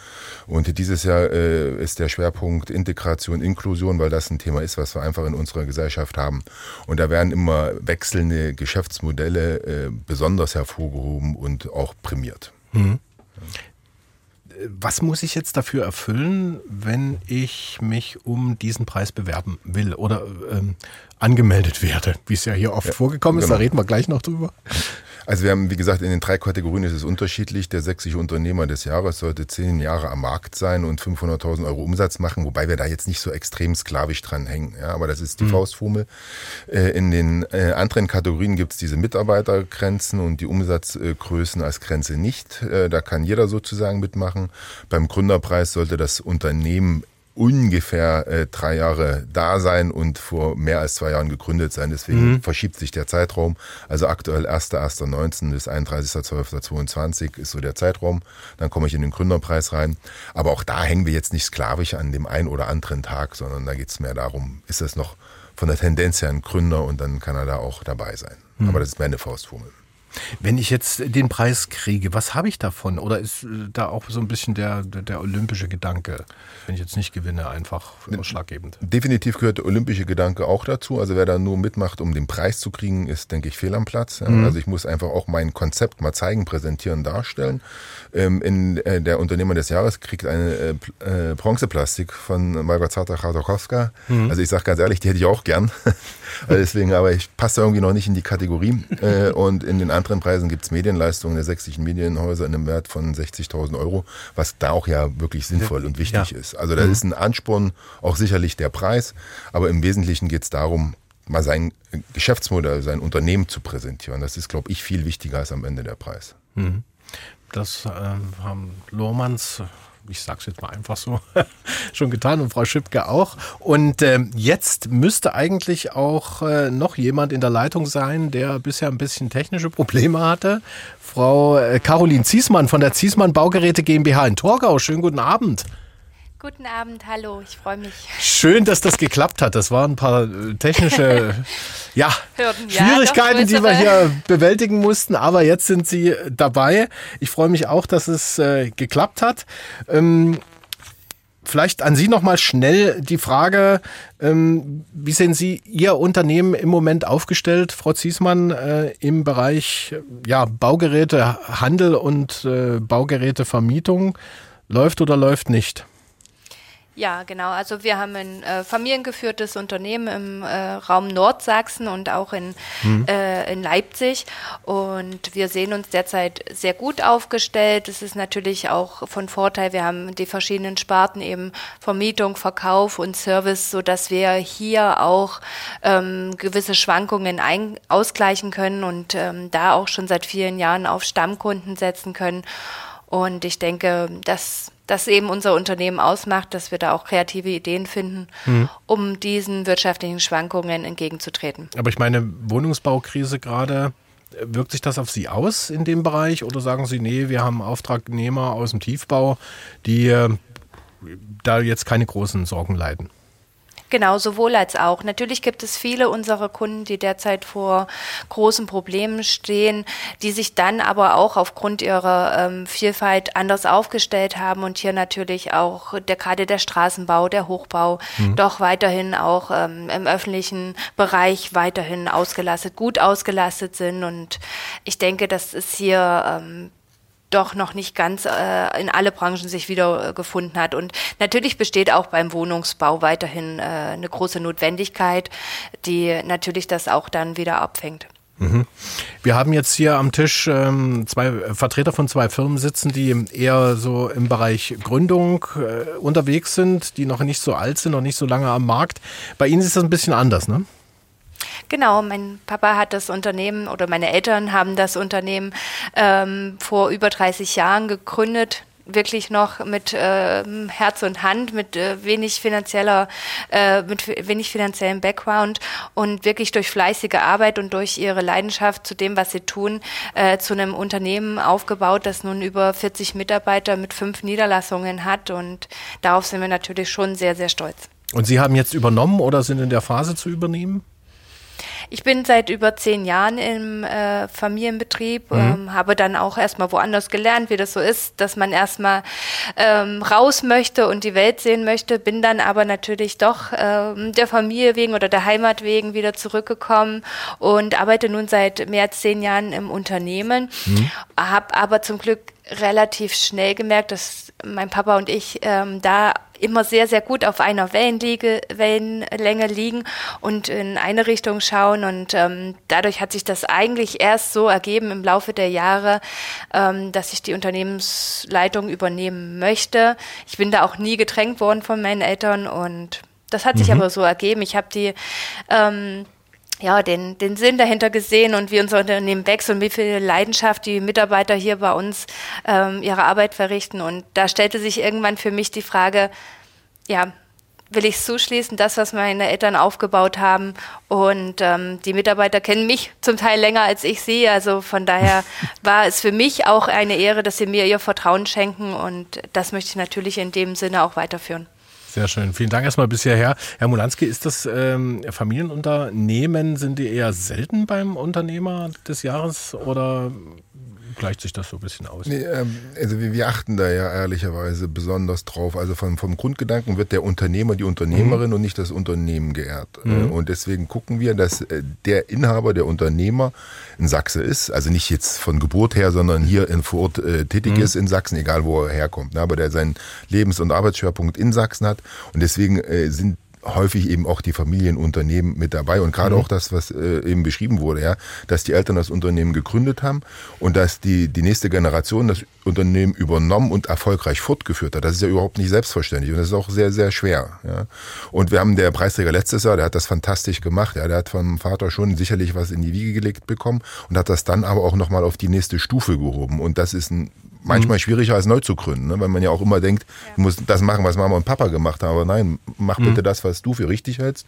Und dieses Jahr äh, ist der Schwerpunkt Integration, Inklusion, weil das ein Thema ist, was wir einfach in unserer Gesellschaft haben. Und da werden immer wechselnde Geschäftsmodelle äh, besonders hervorgehoben und auch prämiert. Mhm was muss ich jetzt dafür erfüllen, wenn ich mich um diesen Preis bewerben will oder ähm, angemeldet werde, wie es ja hier oft ja, vorgekommen ist? Genau. Da reden wir gleich noch drüber. Also wir haben, wie gesagt, in den drei Kategorien ist es unterschiedlich. Der sächsische Unternehmer des Jahres sollte zehn Jahre am Markt sein und 500.000 Euro Umsatz machen, wobei wir da jetzt nicht so extrem sklavisch dran hängen. Ja, aber das ist die mhm. Faustfummel. Äh, in den äh, anderen Kategorien gibt es diese Mitarbeitergrenzen und die Umsatzgrößen als Grenze nicht. Äh, da kann jeder sozusagen mitmachen. Beim Gründerpreis sollte das Unternehmen ungefähr äh, drei Jahre da sein und vor mehr als zwei Jahren gegründet sein. Deswegen mhm. verschiebt sich der Zeitraum. Also aktuell 1.1.19 bis 31.12.22 ist so der Zeitraum. Dann komme ich in den Gründerpreis rein. Aber auch da hängen wir jetzt nicht sklavisch an dem einen oder anderen Tag, sondern da geht es mehr darum, ist das noch von der Tendenz her ein Gründer und dann kann er da auch dabei sein. Mhm. Aber das ist meine Faustformel. Wenn ich jetzt den Preis kriege, was habe ich davon? Oder ist äh, da auch so ein bisschen der, der, der, olympische Gedanke, wenn ich jetzt nicht gewinne, einfach ausschlaggebend? Definitiv gehört der olympische Gedanke auch dazu. Also wer da nur mitmacht, um den Preis zu kriegen, ist, denke ich, fehl am Platz. Mhm. Also ich muss einfach auch mein Konzept mal zeigen, präsentieren, darstellen. Ähm, in, äh, der Unternehmer des Jahres kriegt eine äh, äh Bronzeplastik von Malgorzata Chardokowska. Mhm. Also ich sage ganz ehrlich, die hätte ich auch gern. Deswegen, aber ich passe irgendwie noch nicht in die Kategorie. Äh, und in den anderen Preisen gibt es Medienleistungen der sächsischen Medienhäuser in einem Wert von 60.000 Euro, was da auch ja wirklich sinnvoll und wichtig ja. ist. Also da mhm. ist ein Ansporn auch sicherlich der Preis, aber im Wesentlichen geht es darum, mal sein Geschäftsmodell, sein Unternehmen zu präsentieren. Das ist, glaube ich, viel wichtiger als am Ende der Preis. Mhm. Das äh, haben Lohmanns ich sage es jetzt mal einfach so, schon getan und Frau Schipke auch. Und äh, jetzt müsste eigentlich auch äh, noch jemand in der Leitung sein, der bisher ein bisschen technische Probleme hatte. Frau äh, Caroline Ziesmann von der Ziesmann Baugeräte GmbH in Torgau. Schönen guten Abend. Guten Abend, hallo, ich freue mich. Schön, dass das geklappt hat. Das waren ein paar äh, technische ja, Hürden, Schwierigkeiten, ja, die wir hier bewältigen mussten, aber jetzt sind Sie dabei. Ich freue mich auch, dass es äh, geklappt hat. Ähm, Vielleicht an Sie nochmal schnell die Frage, ähm, wie sehen Sie Ihr Unternehmen im Moment aufgestellt, Frau Ziesmann, äh, im Bereich ja, Baugeräte, Handel und äh, Baugerätevermietung? Läuft oder läuft nicht? Ja, genau. Also wir haben ein äh, familiengeführtes Unternehmen im äh, Raum Nordsachsen und auch in, mhm. äh, in Leipzig. Und wir sehen uns derzeit sehr gut aufgestellt. Es ist natürlich auch von Vorteil. Wir haben die verschiedenen Sparten eben Vermietung, Verkauf und Service, so dass wir hier auch ähm, gewisse Schwankungen ein ausgleichen können und ähm, da auch schon seit vielen Jahren auf Stammkunden setzen können. Und ich denke, dass das eben unser Unternehmen ausmacht, dass wir da auch kreative Ideen finden, mhm. um diesen wirtschaftlichen Schwankungen entgegenzutreten. Aber ich meine, Wohnungsbaukrise gerade, wirkt sich das auf Sie aus in dem Bereich oder sagen Sie, nee, wir haben Auftragnehmer aus dem Tiefbau, die äh, da jetzt keine großen Sorgen leiden? Genau, sowohl als auch. Natürlich gibt es viele unserer Kunden, die derzeit vor großen Problemen stehen, die sich dann aber auch aufgrund ihrer ähm, Vielfalt anders aufgestellt haben und hier natürlich auch der, gerade der Straßenbau, der Hochbau mhm. doch weiterhin auch ähm, im öffentlichen Bereich weiterhin ausgelastet, gut ausgelastet sind. Und ich denke, das ist hier ähm, doch noch nicht ganz äh, in alle Branchen sich wieder äh, gefunden hat. Und natürlich besteht auch beim Wohnungsbau weiterhin äh, eine große Notwendigkeit, die natürlich das auch dann wieder abfängt. Mhm. Wir haben jetzt hier am Tisch ähm, zwei Vertreter von zwei Firmen sitzen, die eher so im Bereich Gründung äh, unterwegs sind, die noch nicht so alt sind, noch nicht so lange am Markt. Bei Ihnen ist das ein bisschen anders, ne? Genau, mein Papa hat das Unternehmen oder meine Eltern haben das Unternehmen ähm, vor über 30 Jahren gegründet wirklich noch mit äh, Herz und Hand, mit äh, wenig finanzieller, äh, mit wenig finanziellem Background und wirklich durch fleißige Arbeit und durch ihre Leidenschaft zu dem, was sie tun, äh, zu einem Unternehmen aufgebaut, das nun über 40 Mitarbeiter mit fünf Niederlassungen hat und darauf sind wir natürlich schon sehr, sehr stolz. Und Sie haben jetzt übernommen oder sind in der Phase zu übernehmen? Ich bin seit über zehn Jahren im äh, Familienbetrieb, mhm. ähm, habe dann auch erstmal woanders gelernt, wie das so ist, dass man erstmal ähm, raus möchte und die Welt sehen möchte, bin dann aber natürlich doch ähm, der Familie wegen oder der Heimat wegen wieder zurückgekommen und arbeite nun seit mehr als zehn Jahren im Unternehmen, mhm. habe aber zum Glück relativ schnell gemerkt, dass mein Papa und ich ähm, da immer sehr, sehr gut auf einer Wellenliege, Wellenlänge liegen und in eine Richtung schauen. Und ähm, dadurch hat sich das eigentlich erst so ergeben im Laufe der Jahre, ähm, dass ich die Unternehmensleitung übernehmen möchte. Ich bin da auch nie gedrängt worden von meinen Eltern und das hat sich mhm. aber so ergeben. Ich habe die ähm, ja, den, den Sinn dahinter gesehen und wie unser Unternehmen wächst und wie viel Leidenschaft die Mitarbeiter hier bei uns ähm, ihre Arbeit verrichten. Und da stellte sich irgendwann für mich die Frage, ja, will ich zuschließen, das, was meine Eltern aufgebaut haben. Und ähm, die Mitarbeiter kennen mich zum Teil länger als ich sie. Also von daher war es für mich auch eine Ehre, dass sie mir ihr Vertrauen schenken. Und das möchte ich natürlich in dem Sinne auch weiterführen. Sehr schön. Vielen Dank erstmal bisher her. Herr Mulanski, ist das ähm, Familienunternehmen, sind die eher selten beim Unternehmer des Jahres oder gleicht sich das so ein bisschen aus? Nee, ähm, also wir, wir, achten da ja ehrlicherweise besonders drauf. Also vom, vom Grundgedanken wird der Unternehmer, die Unternehmerin mhm. und nicht das Unternehmen geehrt. Mhm. Und deswegen gucken wir, dass äh, der Inhaber, der Unternehmer in Sachse ist, also nicht jetzt von Geburt her, sondern hier in vor Ort äh, tätig mhm. ist in Sachsen, egal wo er herkommt, ne, aber der seinen Lebens- und Arbeitsschwerpunkt in Sachsen hat. Und deswegen äh, sind häufig eben auch die Familienunternehmen mit dabei und gerade mhm. auch das, was äh, eben beschrieben wurde, ja, dass die Eltern das Unternehmen gegründet haben und dass die, die nächste Generation das Unternehmen übernommen und erfolgreich fortgeführt hat. Das ist ja überhaupt nicht selbstverständlich und das ist auch sehr, sehr schwer. Ja. Und wir haben der Preisträger letztes Jahr, der hat das fantastisch gemacht. Ja, der hat vom Vater schon sicherlich was in die Wiege gelegt bekommen und hat das dann aber auch nochmal auf die nächste Stufe gehoben. Und das ist ein manchmal mhm. schwieriger als neu zu gründen, ne? weil man ja auch immer denkt, ja. du musst das machen, was Mama und Papa gemacht haben. Aber nein, mach mhm. bitte das, was du für richtig hältst.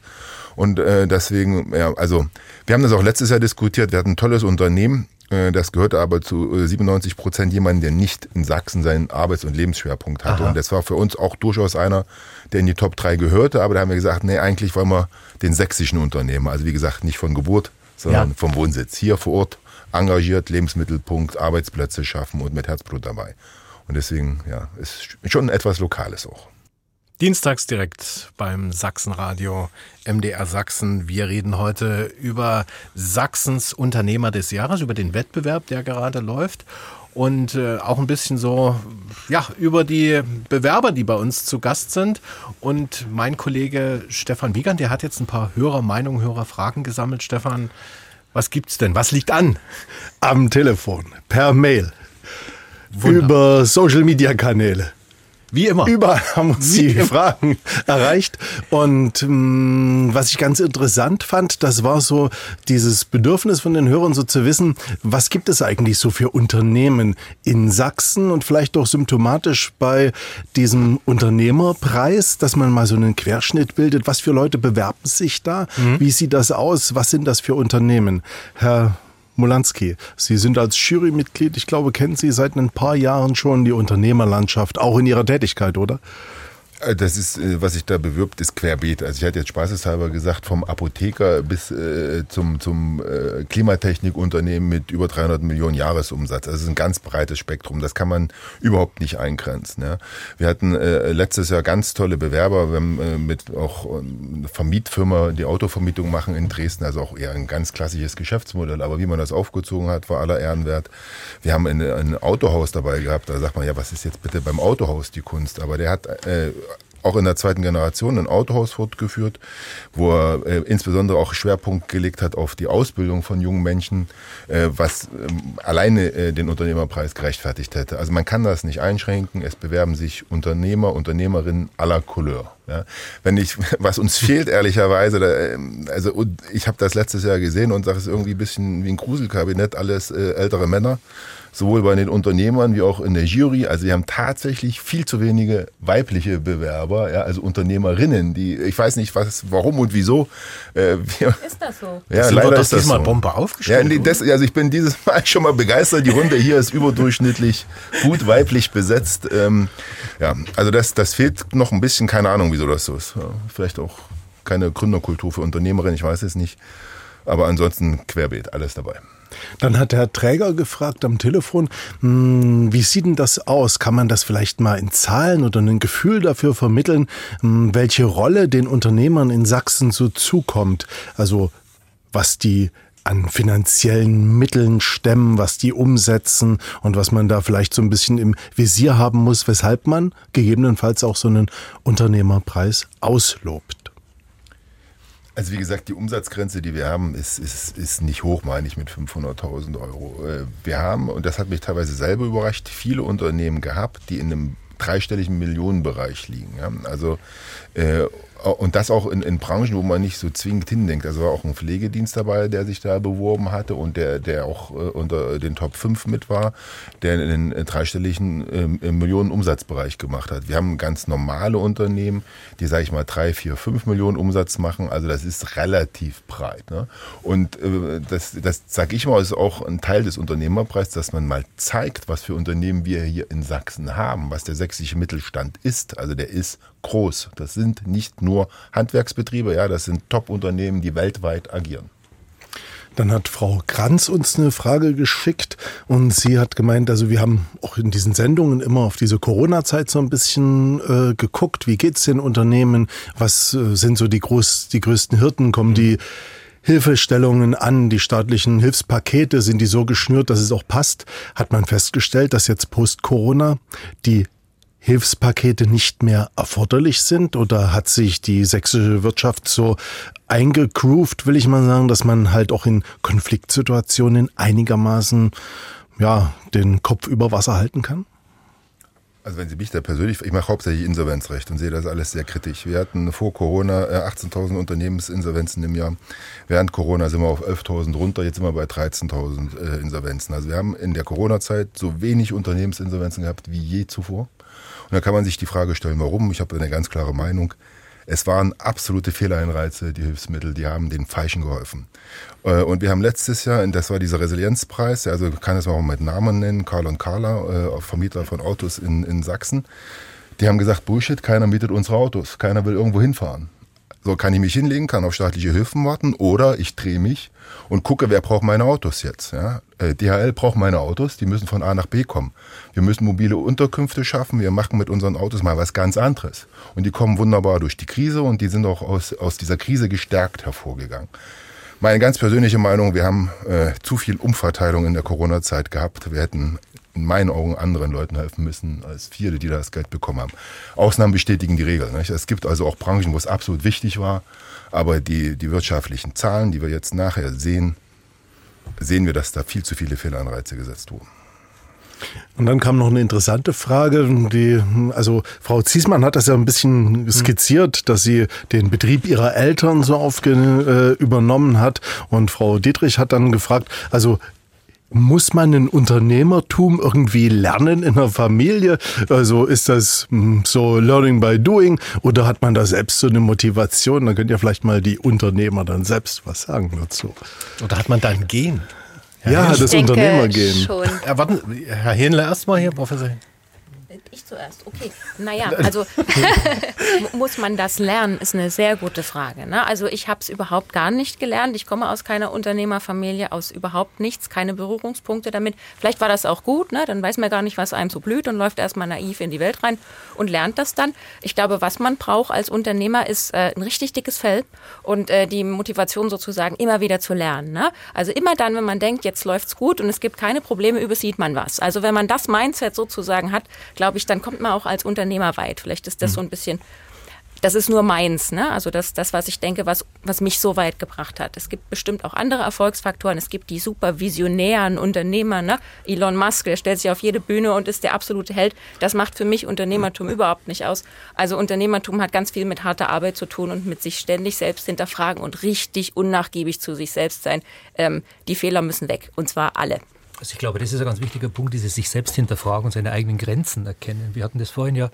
Und äh, deswegen, ja, also wir haben das auch letztes Jahr diskutiert. Wir hatten ein tolles Unternehmen. Äh, das gehörte aber zu 97 äh, Prozent jemandem, der nicht in Sachsen seinen Arbeits- und Lebensschwerpunkt hatte. Aha. Und das war für uns auch durchaus einer, der in die Top 3 gehörte. Aber da haben wir gesagt, nee, eigentlich wollen wir den sächsischen Unternehmer. Also wie gesagt, nicht von Geburt, sondern ja. vom Wohnsitz. Hier vor Ort engagiert, Lebensmittelpunkt, Arbeitsplätze schaffen und mit Herzblut dabei. Und deswegen, ja, ist schon etwas Lokales auch. Dienstags direkt beim Sachsenradio MDR Sachsen. Wir reden heute über Sachsens Unternehmer des Jahres, über den Wettbewerb, der gerade läuft und äh, auch ein bisschen so ja über die Bewerber, die bei uns zu Gast sind. Und mein Kollege Stefan Wiegand, der hat jetzt ein paar Hörermeinungen, Hörerfragen gesammelt. Stefan, was gibt's denn? Was liegt an? Am Telefon, per Mail, Wunder. über Social Media Kanäle. Wie immer. Überall haben uns Wie die immer. Fragen erreicht. Und mh, mm, was ich ganz interessant fand, das war so dieses Bedürfnis von den Hörern, so zu wissen, was gibt es eigentlich so für Unternehmen in Sachsen und vielleicht auch symptomatisch bei diesem Unternehmerpreis, dass man mal so einen Querschnitt bildet. Was für Leute bewerben sich da? Mhm. Wie sieht das aus? Was sind das für Unternehmen? Herr Molanski, Sie sind als Jurymitglied, ich glaube, kennen Sie seit ein paar Jahren schon die Unternehmerlandschaft, auch in Ihrer Tätigkeit, oder? Äh, das ist, äh, was sich da bewirbt, ist querbeet. Also ich hatte jetzt spaßeshalber gesagt, vom Apotheker bis äh, zum, zum äh, Klimatechnikunternehmen mit über 300 Millionen Jahresumsatz. Das ist ein ganz breites Spektrum. Das kann man überhaupt nicht eingrenzen. Ja. Wir hatten äh, letztes Jahr ganz tolle Bewerber. Wir haben äh, mit auch eine Vermietfirma die Autovermietung machen in Dresden. Also auch eher ein ganz klassisches Geschäftsmodell. Aber wie man das aufgezogen hat, war aller Ehren wert. Wir haben ein, ein Autohaus dabei gehabt. Da sagt man, ja, was ist jetzt bitte beim Autohaus die Kunst? Aber der hat äh, auch in der zweiten Generation ein Autohaus fortgeführt, wo er äh, insbesondere auch Schwerpunkt gelegt hat auf die Ausbildung von jungen Menschen, äh, was ähm, alleine äh, den Unternehmerpreis gerechtfertigt hätte. Also man kann das nicht einschränken. Es bewerben sich Unternehmer, Unternehmerinnen aller Couleur. Ja. Wenn ich, was uns fehlt, ehrlicherweise, da, ähm, also ich habe das letztes Jahr gesehen und sage es irgendwie ein bisschen wie ein Gruselkabinett, alles äh, ältere Männer sowohl bei den Unternehmern wie auch in der Jury. Also wir haben tatsächlich viel zu wenige weibliche Bewerber, ja, also Unternehmerinnen, die, ich weiß nicht, was, warum und wieso. Äh, wir, ist das so? Ja, Sind leider ist das diesmal so. Bombe aufgestellt. Ja, nee, das, also ich bin dieses Mal schon mal begeistert. Die Runde hier ist überdurchschnittlich gut weiblich besetzt. Ähm, ja, also das, das fehlt noch ein bisschen, keine Ahnung, wieso das so ist. Ja, vielleicht auch keine Gründerkultur für Unternehmerinnen, ich weiß es nicht. Aber ansonsten querbeet, alles dabei. Dann hat der Träger gefragt am Telefon, hm, wie sieht denn das aus? Kann man das vielleicht mal in Zahlen oder ein Gefühl dafür vermitteln, hm, welche Rolle den Unternehmern in Sachsen so zukommt? Also was die an finanziellen Mitteln stemmen, was die umsetzen und was man da vielleicht so ein bisschen im Visier haben muss, weshalb man gegebenenfalls auch so einen Unternehmerpreis auslobt. Also wie gesagt, die Umsatzgrenze, die wir haben, ist, ist, ist nicht hoch, meine ich, mit 500.000 Euro. Äh, wir haben, und das hat mich teilweise selber überrascht, viele Unternehmen gehabt, die in einem dreistelligen Millionenbereich liegen. Also äh, Und das auch in, in Branchen, wo man nicht so zwingend hindenkt. Also war auch ein Pflegedienst dabei, der sich da beworben hatte und der, der auch äh, unter den Top 5 mit war, der einen dreistelligen äh, Millionen Umsatzbereich gemacht hat. Wir haben ganz normale Unternehmen, die, sage ich mal, drei, vier, fünf Millionen Umsatz machen. Also das ist relativ breit. Ne? Und äh, das, das sage ich mal, ist auch ein Teil des Unternehmerpreises, dass man mal zeigt, was für Unternehmen wir hier in Sachsen haben, was der sächsische Mittelstand ist. Also der ist groß. Das sind nicht nur Handwerksbetriebe, ja, das sind Top-Unternehmen, die weltweit agieren. Dann hat Frau Kranz uns eine Frage geschickt und sie hat gemeint, also wir haben auch in diesen Sendungen immer auf diese Corona-Zeit so ein bisschen äh, geguckt, wie geht's den Unternehmen, was äh, sind so die, groß, die größten Hirten, kommen mhm. die Hilfestellungen an, die staatlichen Hilfspakete, sind die so geschnürt, dass es auch passt, hat man festgestellt, dass jetzt post-Corona die Hilfspakete nicht mehr erforderlich sind? Oder hat sich die sächsische Wirtschaft so eingegroovt, will ich mal sagen, dass man halt auch in Konfliktsituationen einigermaßen ja, den Kopf über Wasser halten kann? Also wenn Sie mich da persönlich, ich mache hauptsächlich Insolvenzrecht und sehe das alles sehr kritisch. Wir hatten vor Corona 18.000 äh, Unternehmensinsolvenzen im Jahr. Während Corona sind wir auf 11.000 runter, jetzt sind wir bei 13.000 äh, Insolvenzen. Also wir haben in der Corona-Zeit so wenig Unternehmensinsolvenzen gehabt wie je zuvor. Da kann man sich die Frage stellen, warum. Ich habe eine ganz klare Meinung. Es waren absolute Fehleinreize, die Hilfsmittel, die haben den Falschen geholfen. Äh, und wir haben letztes Jahr, das war dieser Resilienzpreis, also kann es auch mit Namen nennen, Karl und Carla, äh, Vermieter von Autos in, in Sachsen, die haben gesagt, Bullshit, keiner mietet unsere Autos, keiner will irgendwo hinfahren. So kann ich mich hinlegen, kann auf staatliche Hilfen warten oder ich drehe mich und gucke, wer braucht meine Autos jetzt. Ja? Äh, DHL braucht meine Autos, die müssen von A nach B kommen. Wir müssen mobile Unterkünfte schaffen, wir machen mit unseren Autos mal was ganz anderes. Und die kommen wunderbar durch die Krise und die sind auch aus, aus dieser Krise gestärkt hervorgegangen. Meine ganz persönliche Meinung, wir haben äh, zu viel Umverteilung in der Corona-Zeit gehabt. Wir hätten in meinen Augen anderen Leuten helfen müssen als viele, die das Geld bekommen haben. Ausnahmen bestätigen die Regel. Nicht? Es gibt also auch Branchen, wo es absolut wichtig war, aber die, die wirtschaftlichen Zahlen, die wir jetzt nachher sehen, sehen wir, dass da viel zu viele Fehlanreize gesetzt wurden. Und dann kam noch eine interessante Frage, die, also Frau Ziesmann hat das ja ein bisschen skizziert, dass sie den Betrieb ihrer Eltern so aufge, äh, übernommen hat. Und Frau Dietrich hat dann gefragt, also muss man ein Unternehmertum irgendwie lernen in der Familie? Also ist das hm, so Learning by Doing oder hat man da selbst so eine Motivation? Da könnt ihr vielleicht mal die Unternehmer dann selbst was sagen dazu. Oder hat man da ein Gen? Ja, ja das Unternehmergehen. Schon. Ja, warten, Herr Hähnle erstmal hier, Professor ich zuerst. Okay. Naja, also muss man das lernen, ist eine sehr gute Frage. Ne? Also ich habe es überhaupt gar nicht gelernt. Ich komme aus keiner Unternehmerfamilie, aus überhaupt nichts, keine Berührungspunkte damit. Vielleicht war das auch gut, ne? dann weiß man gar nicht, was einem so blüht und läuft erstmal naiv in die Welt rein und lernt das dann. Ich glaube, was man braucht als Unternehmer ist äh, ein richtig dickes Fell und äh, die Motivation sozusagen immer wieder zu lernen. Ne? Also immer dann, wenn man denkt, jetzt läuft's gut und es gibt keine Probleme, übersieht man was. Also wenn man das Mindset sozusagen hat, glaube ich, dann kommt man auch als Unternehmer weit. Vielleicht ist das so ein bisschen das ist nur meins, ne? Also das, das, was ich denke, was, was mich so weit gebracht hat. Es gibt bestimmt auch andere Erfolgsfaktoren. Es gibt die super visionären Unternehmer, ne? Elon Musk, der stellt sich auf jede Bühne und ist der absolute Held. Das macht für mich Unternehmertum überhaupt nicht aus. Also Unternehmertum hat ganz viel mit harter Arbeit zu tun und mit sich ständig selbst hinterfragen und richtig unnachgiebig zu sich selbst sein. Ähm, die Fehler müssen weg. Und zwar alle. Also ich glaube, das ist ein ganz wichtiger Punkt, dieses sich selbst hinterfragen und seine eigenen Grenzen erkennen. Wir hatten das vorhin ja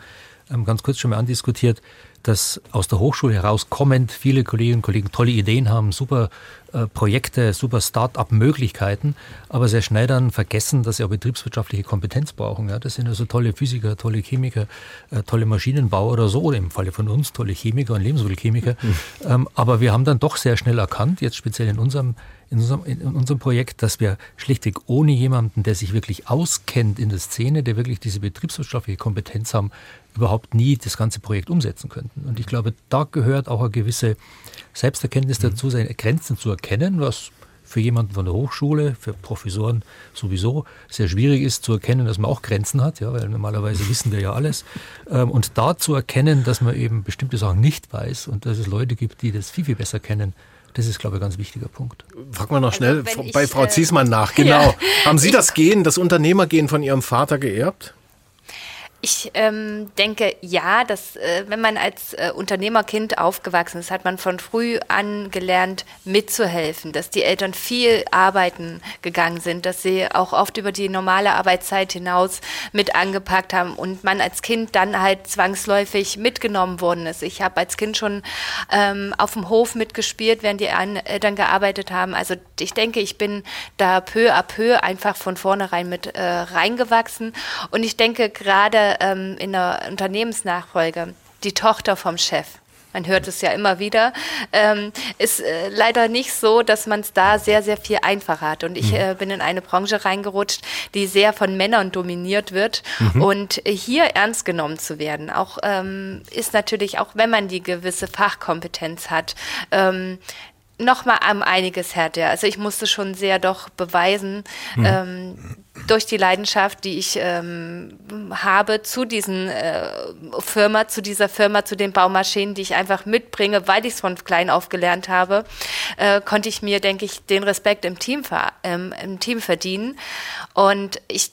ähm, ganz kurz schon mal andiskutiert, dass aus der Hochschule heraus kommend viele Kolleginnen und Kollegen tolle Ideen haben, super äh, Projekte, super Start-up-Möglichkeiten, aber sehr schnell dann vergessen, dass sie auch betriebswirtschaftliche Kompetenz brauchen. Ja, das sind also tolle Physiker, tolle Chemiker, äh, tolle Maschinenbauer oder so, oder im Falle von uns tolle Chemiker und Lebensmittelchemiker. Mhm. Ähm, aber wir haben dann doch sehr schnell erkannt, jetzt speziell in unserem in unserem, in unserem Projekt, dass wir schlichtweg ohne jemanden, der sich wirklich auskennt in der Szene, der wirklich diese betriebswirtschaftliche Kompetenz haben, überhaupt nie das ganze Projekt umsetzen könnten. Und ich glaube, da gehört auch eine gewisse Selbsterkenntnis mhm. dazu, seine Grenzen zu erkennen, was für jemanden von der Hochschule, für Professoren sowieso sehr schwierig ist zu erkennen, dass man auch Grenzen hat, ja, weil normalerweise wissen wir ja alles. Ähm, und da zu erkennen, dass man eben bestimmte Sachen nicht weiß und dass es Leute gibt, die das viel, viel besser kennen, das ist, glaube ich, ein ganz wichtiger Punkt. Frag mal noch schnell also, bei ich, Frau Ziesmann nach. Genau. Ja. Haben Sie das Gehen, das Unternehmergehen von Ihrem Vater geerbt? Ich ähm, denke, ja, dass äh, wenn man als äh, Unternehmerkind aufgewachsen ist, hat man von früh an gelernt, mitzuhelfen, dass die Eltern viel arbeiten gegangen sind, dass sie auch oft über die normale Arbeitszeit hinaus mit angepackt haben und man als Kind dann halt zwangsläufig mitgenommen worden ist. Ich habe als Kind schon ähm, auf dem Hof mitgespielt, während die Eltern gearbeitet haben. Also ich denke, ich bin da peu à peu einfach von vornherein mit äh, reingewachsen und ich denke gerade ähm, in der Unternehmensnachfolge die Tochter vom Chef man hört es ja immer wieder, ähm, ist äh, leider nicht so, dass man es da sehr, sehr viel einfacher hat. Und ich mhm. äh, bin in eine Branche reingerutscht, die sehr von Männern dominiert wird. Mhm. Und hier ernst genommen zu werden, auch ähm, ist natürlich, auch wenn man die gewisse Fachkompetenz hat, ähm, noch mal um einiges härter. Also ich musste schon sehr doch beweisen, mhm. ähm, durch die Leidenschaft, die ich ähm, habe zu diesen äh, Firma, zu dieser Firma, zu den Baumaschinen, die ich einfach mitbringe, weil ich es von klein auf gelernt habe, äh, konnte ich mir, denke ich, den Respekt im Team, ähm, im Team verdienen. Und ich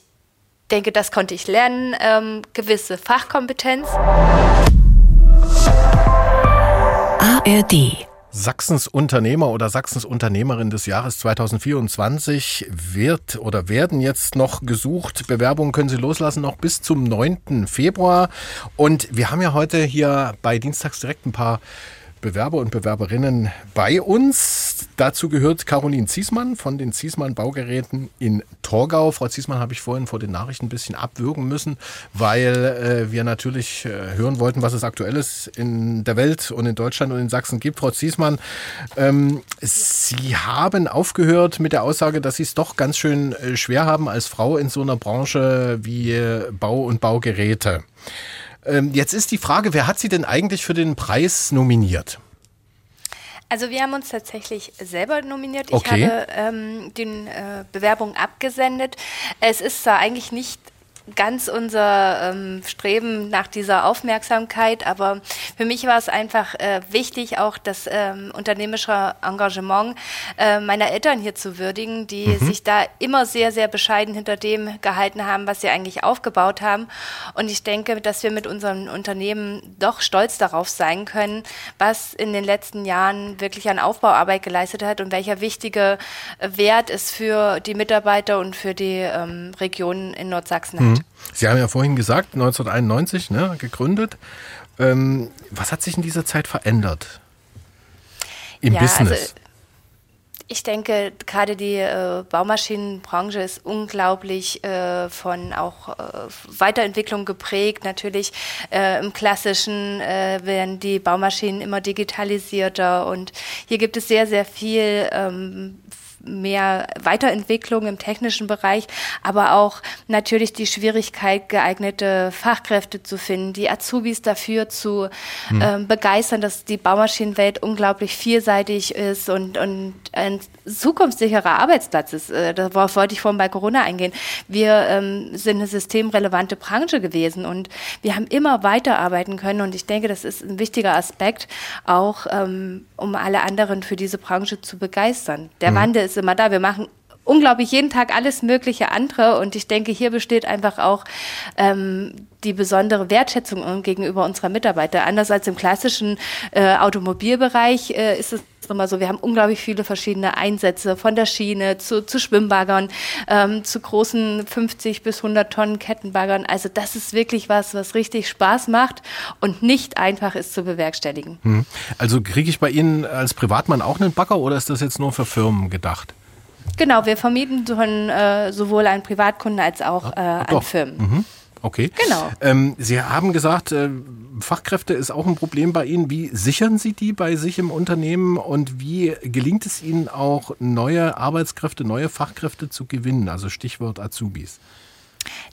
denke, das konnte ich lernen, ähm, gewisse Fachkompetenz. ARD Sachsens Unternehmer oder Sachsens Unternehmerin des Jahres 2024 wird oder werden jetzt noch gesucht. Bewerbungen können Sie loslassen noch bis zum 9. Februar. Und wir haben ja heute hier bei Dienstags direkt ein paar Bewerber und Bewerberinnen bei uns. Dazu gehört Caroline Ziesmann von den Ziesmann Baugeräten in Torgau. Frau Ziesmann habe ich vorhin vor den Nachrichten ein bisschen abwürgen müssen, weil äh, wir natürlich äh, hören wollten, was es aktuelles in der Welt und in Deutschland und in Sachsen gibt. Frau Ziesmann, ähm, Sie haben aufgehört mit der Aussage, dass Sie es doch ganz schön äh, schwer haben als Frau in so einer Branche wie Bau und Baugeräte. Ähm, jetzt ist die Frage, wer hat Sie denn eigentlich für den Preis nominiert? Also wir haben uns tatsächlich selber nominiert. Okay. Ich habe ähm, die äh, Bewerbung abgesendet. Es ist zwar eigentlich nicht ganz unser ähm, Streben nach dieser Aufmerksamkeit, aber für mich war es einfach äh, wichtig, auch das ähm, unternehmerische Engagement äh, meiner Eltern hier zu würdigen, die mhm. sich da immer sehr, sehr bescheiden hinter dem gehalten haben, was sie eigentlich aufgebaut haben. Und ich denke, dass wir mit unserem Unternehmen doch stolz darauf sein können, was in den letzten Jahren wirklich an Aufbauarbeit geleistet hat und welcher wichtige Wert es für die Mitarbeiter und für die ähm, Regionen in Nordsachsen mhm. hat. Sie haben ja vorhin gesagt, 1991 ne, gegründet. Ähm, was hat sich in dieser Zeit verändert im ja, Business? Also ich denke, gerade die äh, Baumaschinenbranche ist unglaublich äh, von auch äh, Weiterentwicklung geprägt. Natürlich äh, im klassischen äh, werden die Baumaschinen immer digitalisierter und hier gibt es sehr, sehr viel ähm, mehr Weiterentwicklung im technischen Bereich, aber auch natürlich die Schwierigkeit, geeignete Fachkräfte zu finden, die Azubis dafür zu hm. ähm, begeistern, dass die Baumaschinenwelt unglaublich vielseitig ist und, und ein zukunftssicherer Arbeitsplatz ist. Äh, darauf wollte ich vorhin bei Corona eingehen. Wir ähm, sind eine systemrelevante Branche gewesen und wir haben immer weiterarbeiten können und ich denke, das ist ein wichtiger Aspekt, auch ähm, um alle anderen für diese Branche zu begeistern. Der hm. Wandel ist immer da. Wir machen unglaublich jeden Tag alles mögliche andere und ich denke, hier besteht einfach auch ähm, die besondere Wertschätzung gegenüber unserer Mitarbeiter. Anders als im klassischen äh, Automobilbereich äh, ist es immer so, wir haben unglaublich viele verschiedene Einsätze, von der Schiene zu, zu Schwimmbaggern, ähm, zu großen 50 bis 100 Tonnen Kettenbaggern. Also das ist wirklich was, was richtig Spaß macht und nicht einfach ist zu bewerkstelligen. Hm. Also kriege ich bei Ihnen als Privatmann auch einen Bagger oder ist das jetzt nur für Firmen gedacht? Genau, wir vermieten von, äh, sowohl an Privatkunden als auch äh, an Firmen. Mhm. Okay. Genau. Ähm, Sie haben gesagt, äh, Fachkräfte ist auch ein Problem bei Ihnen. Wie sichern Sie die bei sich im Unternehmen und wie gelingt es Ihnen auch, neue Arbeitskräfte, neue Fachkräfte zu gewinnen? Also Stichwort Azubis.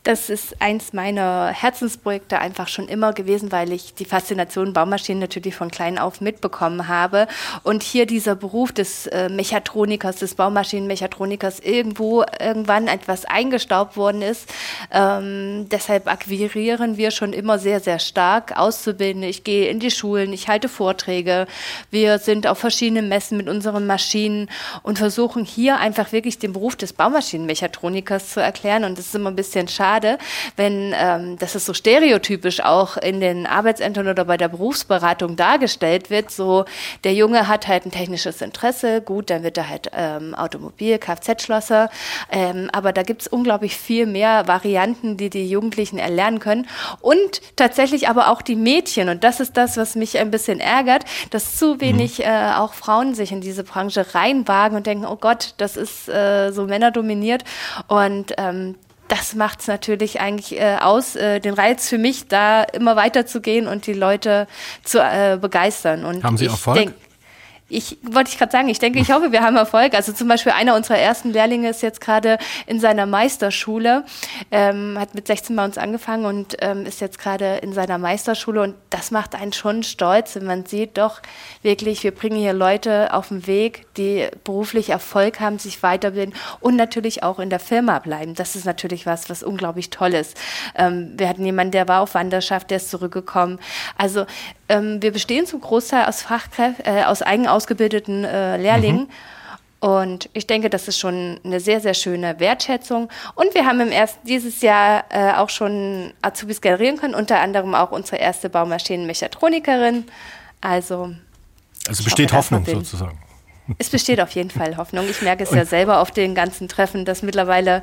Das ist eins meiner Herzensprojekte einfach schon immer gewesen, weil ich die Faszination Baumaschinen natürlich von klein auf mitbekommen habe. Und hier dieser Beruf des äh, Mechatronikers, des Baumaschinenmechatronikers irgendwo irgendwann etwas eingestaubt worden ist. Ähm, deshalb akquirieren wir schon immer sehr, sehr stark Auszubildende. Ich gehe in die Schulen, ich halte Vorträge. Wir sind auf verschiedenen Messen mit unseren Maschinen und versuchen hier einfach wirklich den Beruf des Baumaschinenmechatronikers zu erklären. Und das ist immer ein bisschen schade schade, wenn ähm, das ist so stereotypisch auch in den Arbeitsämtern oder bei der Berufsberatung dargestellt wird. So, der Junge hat halt ein technisches Interesse, gut, dann wird er halt ähm, Automobil, Kfz-Schlosser. Ähm, aber da gibt es unglaublich viel mehr Varianten, die die Jugendlichen erlernen können. Und tatsächlich aber auch die Mädchen. Und das ist das, was mich ein bisschen ärgert, dass zu wenig mhm. äh, auch Frauen sich in diese Branche reinwagen und denken, oh Gott, das ist äh, so männerdominiert. Und ähm, das macht es natürlich eigentlich äh, aus, äh, den Reiz für mich, da immer weiterzugehen und die Leute zu äh, begeistern. Und Haben Sie Erfolg? Denk, ich wollte ich gerade sagen, ich denke, ich hoffe, wir haben Erfolg. Also zum Beispiel einer unserer ersten Lehrlinge ist jetzt gerade in seiner Meisterschule, ähm, hat mit 16 bei uns angefangen und ähm, ist jetzt gerade in seiner Meisterschule und das macht einen schon stolz, wenn man sieht, doch wirklich, wir bringen hier Leute auf den Weg, die beruflich Erfolg haben, sich weiterbilden und natürlich auch in der Firma bleiben. Das ist natürlich was, was unglaublich toll ist. Ähm, wir hatten jemanden, der war auf Wanderschaft, der ist zurückgekommen. Also ähm, wir bestehen zum Großteil aus Fachkräften, äh, aus eigen ausgebildeten äh, Lehrlingen. Mhm. Und ich denke, das ist schon eine sehr, sehr schöne Wertschätzung. Und wir haben im ersten, dieses Jahr äh, auch schon Azubis generieren können, unter anderem auch unsere erste Baumaschinenmechatronikerin. Also, also besteht hoffe, Hoffnung sozusagen. Es besteht auf jeden Fall Hoffnung. Ich merke es und ja selber auf den ganzen Treffen, dass mittlerweile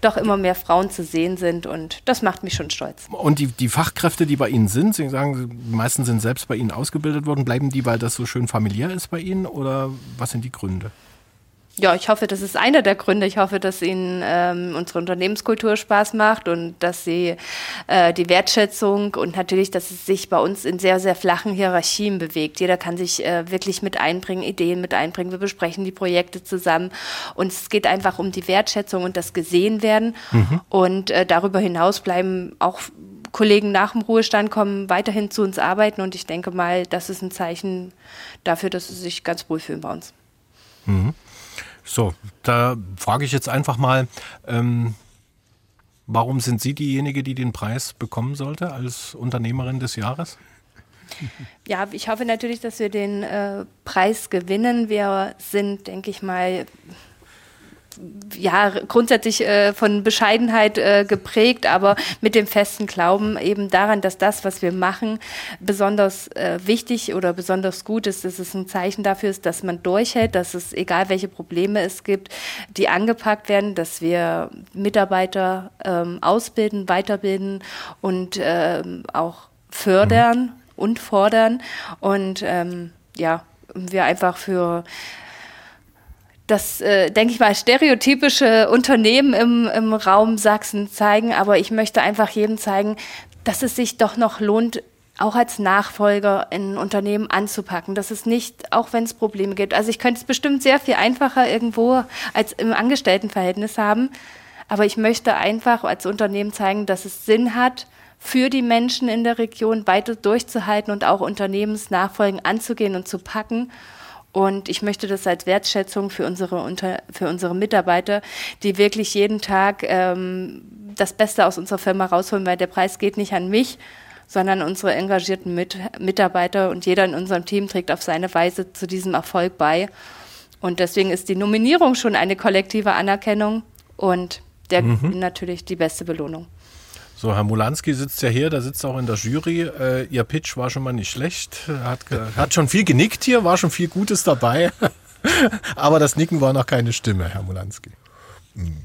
doch immer mehr Frauen zu sehen sind und das macht mich schon stolz. Und die, die Fachkräfte, die bei Ihnen sind, Sie sagen, die meisten sind selbst bei Ihnen ausgebildet worden, bleiben die, weil das so schön familiär ist bei Ihnen oder was sind die Gründe? Ja, ich hoffe, das ist einer der Gründe. Ich hoffe, dass Ihnen ähm, unsere Unternehmenskultur Spaß macht und dass Sie äh, die Wertschätzung und natürlich, dass es sich bei uns in sehr, sehr flachen Hierarchien bewegt. Jeder kann sich äh, wirklich mit einbringen, Ideen mit einbringen. Wir besprechen die Projekte zusammen und es geht einfach um die Wertschätzung und das Gesehenwerden. Mhm. Und äh, darüber hinaus bleiben auch Kollegen nach dem Ruhestand kommen weiterhin zu uns arbeiten und ich denke mal, das ist ein Zeichen dafür, dass sie sich ganz wohlfühlen bei uns. Mhm. So, da frage ich jetzt einfach mal, ähm, warum sind Sie diejenige, die den Preis bekommen sollte als Unternehmerin des Jahres? Ja, ich hoffe natürlich, dass wir den äh, Preis gewinnen. Wir sind, denke ich mal, ja, grundsätzlich äh, von Bescheidenheit äh, geprägt, aber mit dem festen Glauben eben daran, dass das, was wir machen, besonders äh, wichtig oder besonders gut ist, dass es ein Zeichen dafür ist, dass man durchhält, dass es, egal welche Probleme es gibt, die angepackt werden, dass wir Mitarbeiter ähm, ausbilden, weiterbilden und ähm, auch fördern mhm. und fordern und ähm, ja, wir einfach für das, äh, denke ich mal, stereotypische Unternehmen im, im Raum Sachsen zeigen. Aber ich möchte einfach jedem zeigen, dass es sich doch noch lohnt, auch als Nachfolger in Unternehmen anzupacken. dass es nicht, auch wenn es Probleme gibt. Also ich könnte es bestimmt sehr viel einfacher irgendwo als im Angestelltenverhältnis haben. Aber ich möchte einfach als Unternehmen zeigen, dass es Sinn hat, für die Menschen in der Region weiter durchzuhalten und auch Unternehmensnachfolgen anzugehen und zu packen. Und ich möchte das als Wertschätzung für unsere, unter, für unsere Mitarbeiter, die wirklich jeden Tag ähm, das Beste aus unserer Firma rausholen, weil der Preis geht nicht an mich, sondern unsere engagierten Mit Mitarbeiter und jeder in unserem Team trägt auf seine Weise zu diesem Erfolg bei. Und deswegen ist die Nominierung schon eine kollektive Anerkennung und der mhm. natürlich die beste Belohnung. So, Herr Mulanski sitzt ja hier, der sitzt auch in der Jury. Äh, Ihr Pitch war schon mal nicht schlecht. Hat, hat schon viel genickt hier, war schon viel Gutes dabei. Aber das Nicken war noch keine Stimme, Herr Mulanski. Hm.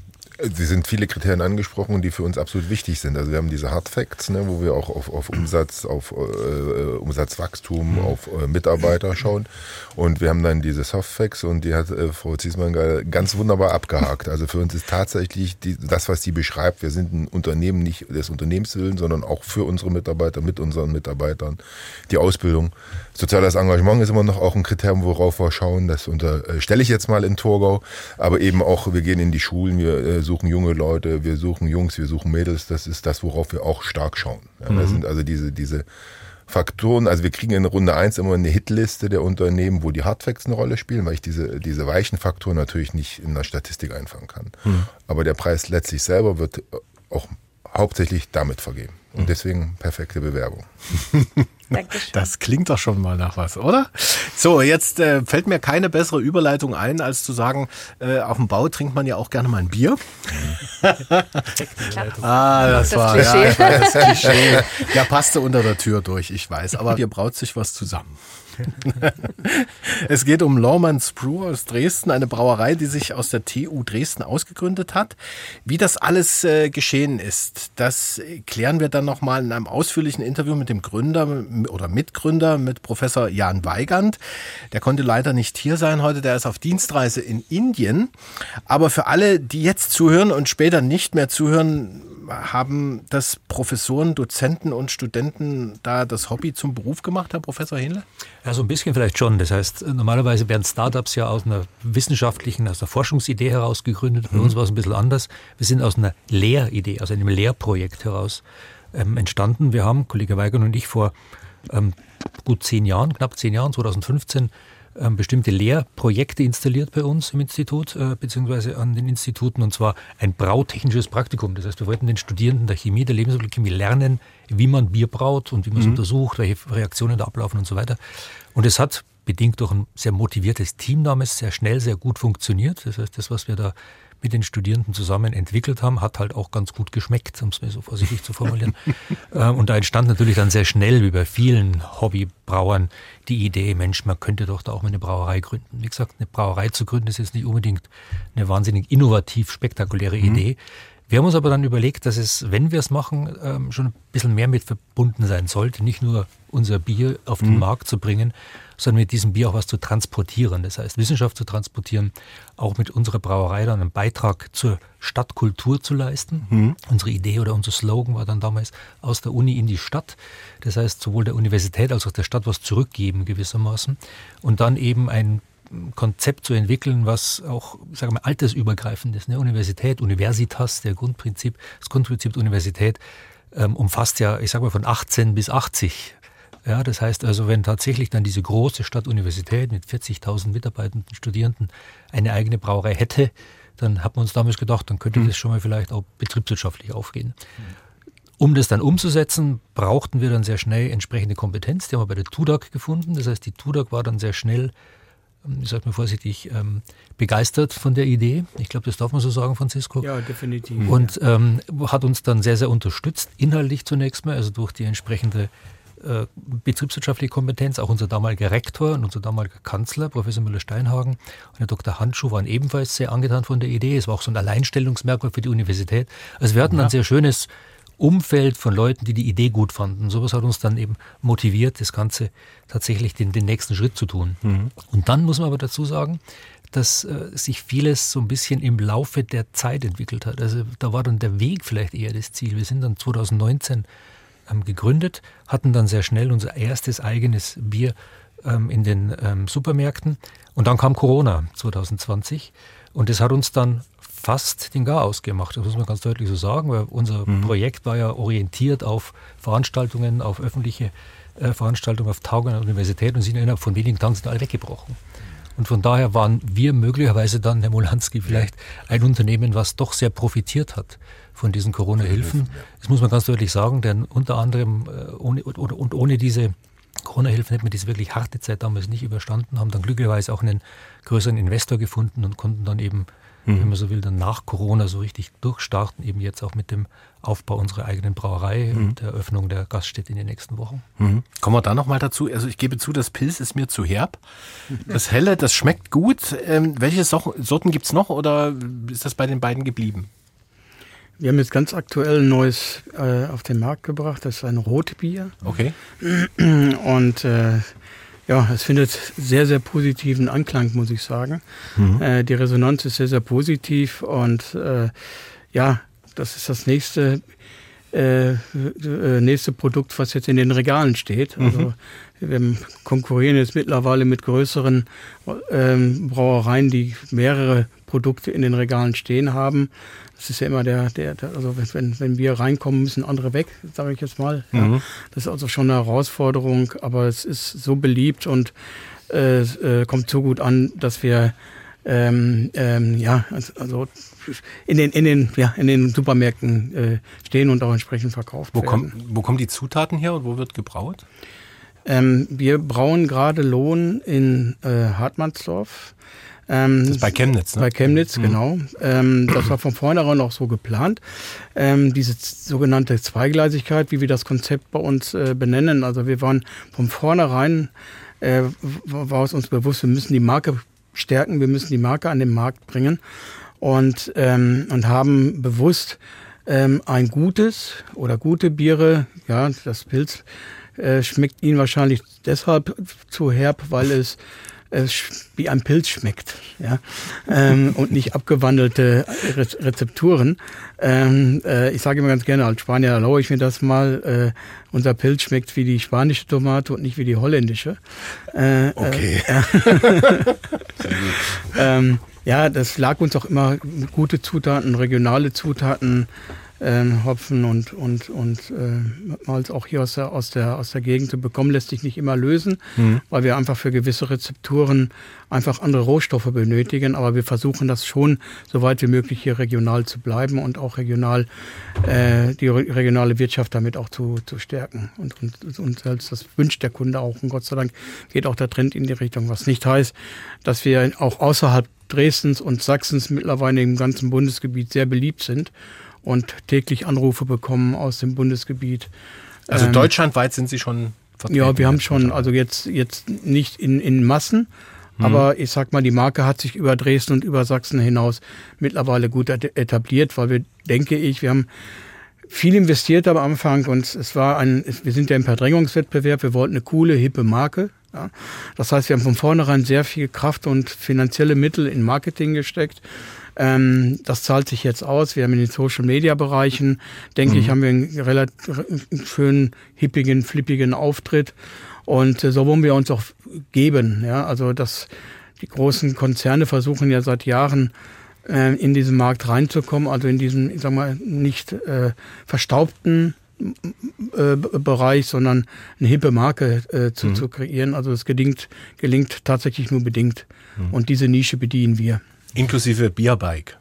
Sie sind viele Kriterien angesprochen, die für uns absolut wichtig sind. Also wir haben diese Hard Facts, ne, wo wir auch auf, auf Umsatz, auf äh, Umsatzwachstum, mhm. auf äh, Mitarbeiter schauen. Und wir haben dann diese Soft Facts und die hat äh, Frau Ziesmann ganz wunderbar abgehakt. Also für uns ist tatsächlich die, das, was sie beschreibt, wir sind ein Unternehmen nicht des Unternehmens willen, sondern auch für unsere Mitarbeiter, mit unseren Mitarbeitern. Die Ausbildung. Soziales Engagement ist immer noch auch ein Kriterium, worauf wir schauen. Das unter, äh, stelle ich jetzt mal in Torgau. Aber eben auch, wir gehen in die Schulen, wir äh, suchen junge Leute, wir suchen Jungs, wir suchen Mädels. Das ist das, worauf wir auch stark schauen. Ja, mhm. Das sind also diese, diese Faktoren. Also wir kriegen in Runde eins immer eine Hitliste der Unternehmen, wo die Hardfacts eine Rolle spielen, weil ich diese, diese weichen Faktoren natürlich nicht in der Statistik einfangen kann. Mhm. Aber der Preis letztlich selber wird auch hauptsächlich damit vergeben. Und deswegen perfekte Bewerbung. Dankeschön. Das klingt doch schon mal nach was, oder? So, jetzt äh, fällt mir keine bessere Überleitung ein, als zu sagen, äh, auf dem Bau trinkt man ja auch gerne mal ein Bier. ah, das, das war Klischee. Ja, das Klischee. Der passte unter der Tür durch, ich weiß. Aber hier braut sich was zusammen. es geht um Lawman's Brew aus Dresden, eine Brauerei, die sich aus der TU Dresden ausgegründet hat. Wie das alles äh, geschehen ist, das klären wir dann nochmal in einem ausführlichen Interview mit dem Gründer oder Mitgründer, mit Professor Jan Weigand. Der konnte leider nicht hier sein heute, der ist auf Dienstreise in Indien. Aber für alle, die jetzt zuhören und später nicht mehr zuhören, haben das Professoren, Dozenten und Studenten da das Hobby zum Beruf gemacht, Herr Professor Hähnle? Ja, so ein bisschen vielleicht schon. Das heißt, normalerweise werden Startups ja aus einer wissenschaftlichen, aus einer Forschungsidee heraus gegründet. Bei mhm. uns war es ein bisschen anders. Wir sind aus einer Lehridee, aus einem Lehrprojekt heraus ähm, entstanden. Wir haben, Kollege Weigern und ich, vor ähm, gut zehn Jahren, knapp zehn Jahren, 2015, ähm, bestimmte Lehrprojekte installiert bei uns im Institut, äh, beziehungsweise an den Instituten, und zwar ein brautechnisches Praktikum. Das heißt, wir wollten den Studierenden der Chemie, der Lebensmittelchemie lernen, wie man Bier braut und wie man es mhm. untersucht, welche Reaktionen da ablaufen und so weiter. Und es hat bedingt durch ein sehr motiviertes Team damals sehr schnell, sehr gut funktioniert. Das heißt, das, was wir da mit den Studierenden zusammen entwickelt haben, hat halt auch ganz gut geschmeckt, um es mir so vorsichtig zu formulieren. Ähm, und da entstand natürlich dann sehr schnell, wie bei vielen Hobbybrauern, die Idee, Mensch, man könnte doch da auch mal eine Brauerei gründen. Wie gesagt, eine Brauerei zu gründen ist jetzt nicht unbedingt eine wahnsinnig innovativ, spektakuläre mhm. Idee. Wir haben uns aber dann überlegt, dass es, wenn wir es machen, ähm, schon ein bisschen mehr mit verbunden sein sollte. Nicht nur unser Bier auf den mhm. Markt zu bringen, sondern mit diesem Bier auch was zu transportieren. Das heißt, Wissenschaft zu transportieren, auch mit unserer Brauerei dann einen Beitrag zur Stadtkultur zu leisten. Mhm. Unsere Idee oder unser Slogan war dann damals aus der Uni in die Stadt. Das heißt, sowohl der Universität als auch der Stadt was zurückgeben gewissermaßen. Und dann eben ein Konzept zu entwickeln, was auch, sagen wir, altersübergreifend ist. Ne? Universität, Universitas, der Grundprinzip, das Grundprinzip der Universität ähm, umfasst ja, ich sage mal, von 18 bis 80. Ja, das heißt also, wenn tatsächlich dann diese große Stadtuniversität mit 40.000 Mitarbeitenden, Studierenden eine eigene Brauerei hätte, dann hat man uns damals gedacht, dann könnte mhm. das schon mal vielleicht auch betriebswirtschaftlich aufgehen. Um das dann umzusetzen, brauchten wir dann sehr schnell entsprechende Kompetenz. Die haben wir bei der TUDAG gefunden. Das heißt, die TUDAG war dann sehr schnell ich sage mal vorsichtig, ähm, begeistert von der Idee. Ich glaube, das darf man so sagen, Francisco. Ja, definitiv. Und ähm, hat uns dann sehr, sehr unterstützt, inhaltlich zunächst mal, also durch die entsprechende äh, betriebswirtschaftliche Kompetenz. Auch unser damaliger Rektor und unser damaliger Kanzler, Professor Müller-Steinhagen und Herr Dr. Handschuh waren ebenfalls sehr angetan von der Idee. Es war auch so ein Alleinstellungsmerkmal für die Universität. Also wir hatten ja. ein sehr schönes Umfeld von Leuten, die die Idee gut fanden. Sowas hat uns dann eben motiviert, das Ganze tatsächlich den, den nächsten Schritt zu tun. Mhm. Und dann muss man aber dazu sagen, dass äh, sich vieles so ein bisschen im Laufe der Zeit entwickelt hat. Also da war dann der Weg vielleicht eher das Ziel. Wir sind dann 2019 ähm, gegründet, hatten dann sehr schnell unser erstes eigenes Bier ähm, in den ähm, Supermärkten und dann kam Corona 2020 und das hat uns dann fast den Gar ausgemacht. Das muss man ganz deutlich so sagen, weil unser mhm. Projekt war ja orientiert auf Veranstaltungen, auf öffentliche äh, Veranstaltungen, auf Tagungen an der Universität und sind innerhalb von wenigen Tagen sind alle weggebrochen. Und von daher waren wir möglicherweise dann, Herr Molanski, vielleicht ein Unternehmen, was doch sehr profitiert hat von diesen Corona-Hilfen. Das muss man ganz deutlich sagen, denn unter anderem äh, ohne, oder, und ohne diese Corona-Hilfen hätten wir diese wirklich harte Zeit damals nicht überstanden, haben dann glücklicherweise auch einen größeren Investor gefunden und konnten dann eben mhm. wenn man so will, dann nach Corona so richtig durchstarten, eben jetzt auch mit dem Aufbau unserer eigenen Brauerei mhm. und der Eröffnung der Gaststätte in den nächsten Wochen. Mhm. Kommen wir da nochmal dazu. Also ich gebe zu, das Pilz ist mir zu herb. Das Helle, das schmeckt gut. Ähm, welche Sorten gibt es noch oder ist das bei den beiden geblieben? Wir haben jetzt ganz aktuell ein neues äh, auf den Markt gebracht. Das ist ein Rotbier. Okay. Und äh, ja, es findet sehr, sehr positiven Anklang, muss ich sagen. Mhm. Äh, die Resonanz ist sehr, sehr positiv und äh, ja, das ist das nächste, äh, äh nächste Produkt, was jetzt in den Regalen steht. Mhm. Also wir konkurrieren jetzt mittlerweile mit größeren ähm, Brauereien, die mehrere Produkte in den Regalen stehen haben. Das ist ja immer der, der, der also wenn, wenn wir reinkommen, müssen andere weg, sage ich jetzt mal. Mhm. Ja. Das ist also schon eine Herausforderung, aber es ist so beliebt und äh, äh, kommt so gut an, dass wir ähm, ähm, ja, also, also in den, in den, ja, in den Supermärkten äh, stehen und auch entsprechend verkauft wo werden. Kommt, wo kommen die Zutaten her und wo wird gebraut? Ähm, wir brauen gerade Lohn in äh, Hartmannsdorf. Ähm, das ist bei Chemnitz, ne? Bei Chemnitz, mhm. genau. Ähm, das war von vornherein auch so geplant. Ähm, diese sogenannte Zweigleisigkeit, wie wir das Konzept bei uns äh, benennen. Also wir waren von vornherein, äh, war es uns bewusst, wir müssen die Marke stärken, wir müssen die Marke an den Markt bringen und, ähm, und haben bewusst ähm, ein gutes oder gute Biere, ja, das Pilz äh, schmeckt Ihnen wahrscheinlich deshalb zu herb, weil es es wie ein Pilz schmeckt, ja, ähm, und nicht abgewandelte Re Rezepturen. Ähm, äh, ich sage immer ganz gerne als Spanier, erlaube ich mir das mal. Äh, unser Pilz schmeckt wie die spanische Tomate und nicht wie die holländische. Äh, okay. Äh, ähm, ja, das lag uns auch immer gute Zutaten, regionale Zutaten ähm, Hopfen und, und, und äh, Malz auch hier aus der, aus, der, aus der Gegend zu bekommen, lässt sich nicht immer lösen, mhm. weil wir einfach für gewisse Rezepturen einfach andere Rohstoffe benötigen. Aber wir versuchen das schon, so weit wie möglich hier regional zu bleiben und auch regional äh, die regionale Wirtschaft damit auch zu, zu stärken. Und, und, und selbst das wünscht der Kunde auch. Und Gott sei Dank geht auch der Trend in die Richtung, was nicht heißt, dass wir auch außerhalb Dresdens und Sachsens mittlerweile im ganzen Bundesgebiet sehr beliebt sind und täglich Anrufe bekommen aus dem Bundesgebiet. Also ähm, deutschlandweit sind Sie schon vertreten? Ja, wir haben schon, also jetzt, jetzt nicht in, in Massen, mhm. aber ich sag mal, die Marke hat sich über Dresden und über Sachsen hinaus mittlerweile gut etabliert, weil wir, denke ich, wir haben viel investiert am Anfang und es war ein, wir sind ja im Verdrängungswettbewerb, wir wollten eine coole, hippe Marke. Ja. Das heißt, wir haben von vornherein sehr viel Kraft und finanzielle Mittel in Marketing gesteckt ähm, das zahlt sich jetzt aus. Wir haben in den Social Media Bereichen, denke mhm. ich, haben wir einen relativ schönen, hippigen, flippigen Auftritt. Und äh, so wollen wir uns auch geben. Ja, also das, die großen Konzerne versuchen ja seit Jahren äh, in diesen Markt reinzukommen, also in diesen, ich sag mal, nicht äh, verstaubten äh, Bereich, sondern eine hippe Marke äh, zu, mhm. zu kreieren. Also es gelingt, gelingt tatsächlich nur bedingt. Mhm. Und diese Nische bedienen wir. Inklusive Bierbike.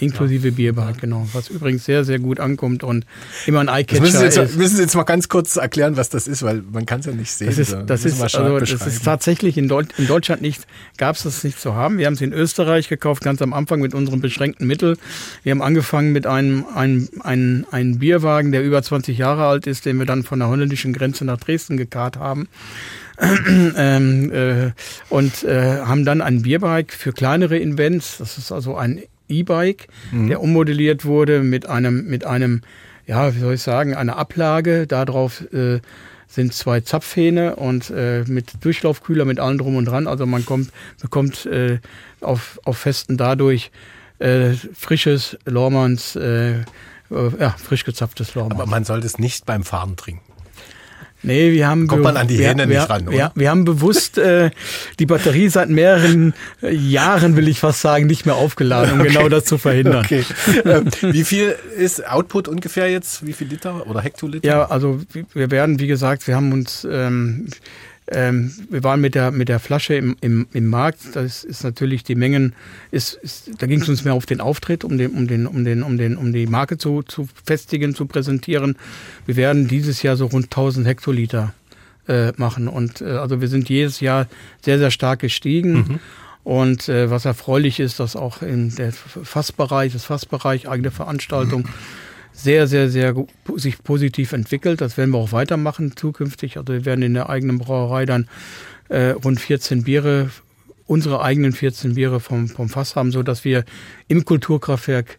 Inklusive ja. Bierbike, genau. Was übrigens sehr, sehr gut ankommt und immer ein Eyecatcher müssen Sie jetzt, ist. Müssen Sie jetzt mal ganz kurz erklären, was das ist, weil man kann es ja nicht sehen. Das ist, das ist, also, das ist tatsächlich in, Deut in Deutschland nicht, gab es das nicht zu haben. Wir haben es in Österreich gekauft, ganz am Anfang mit unseren beschränkten Mitteln. Wir haben angefangen mit einem, einem, einem, einem Bierwagen, der über 20 Jahre alt ist, den wir dann von der holländischen Grenze nach Dresden gekarrt haben. ähm, äh, und äh, haben dann ein Bierbike für kleinere Events. Das ist also ein E-Bike, mhm. der ummodelliert wurde mit einem, mit einem, ja, wie soll ich sagen, einer Ablage. Darauf äh, sind zwei Zapfhähne und äh, mit Durchlaufkühler, mit allem drum und dran. Also man kommt, bekommt äh, auf, auf Festen dadurch äh, frisches Lormanns, äh, äh, ja, frisch gezapftes Lormanns. Aber man sollte es nicht beim Fahren trinken. Nee, wir haben kommt man an die Hähne nicht ran, oder? Wir, wir haben bewusst äh, die Batterie seit mehreren äh, Jahren, will ich fast sagen, nicht mehr aufgeladen, um okay. genau das zu verhindern. Okay. Ähm, wie viel ist Output ungefähr jetzt? Wie viel Liter oder Hektoliter? Ja, also wir werden, wie gesagt, wir haben uns ähm, ähm, wir waren mit der, mit der Flasche im, im, im Markt. Das ist natürlich die Mengen, ist, ist, da ging es uns mehr auf den Auftritt, um, den, um, den, um, den, um, den, um die Marke zu, zu festigen, zu präsentieren. Wir werden dieses Jahr so rund 1000 Hektoliter äh, machen. Und äh, also wir sind jedes Jahr sehr, sehr stark gestiegen. Mhm. Und äh, was erfreulich ist, dass auch in der Fassbereich, das Fassbereich, eigene Veranstaltung, mhm sehr, sehr, sehr sich positiv entwickelt. Das werden wir auch weitermachen zukünftig. Also wir werden in der eigenen Brauerei dann äh, rund 14 Biere, unsere eigenen 14 Biere vom, vom Fass haben, so dass wir im Kulturkraftwerk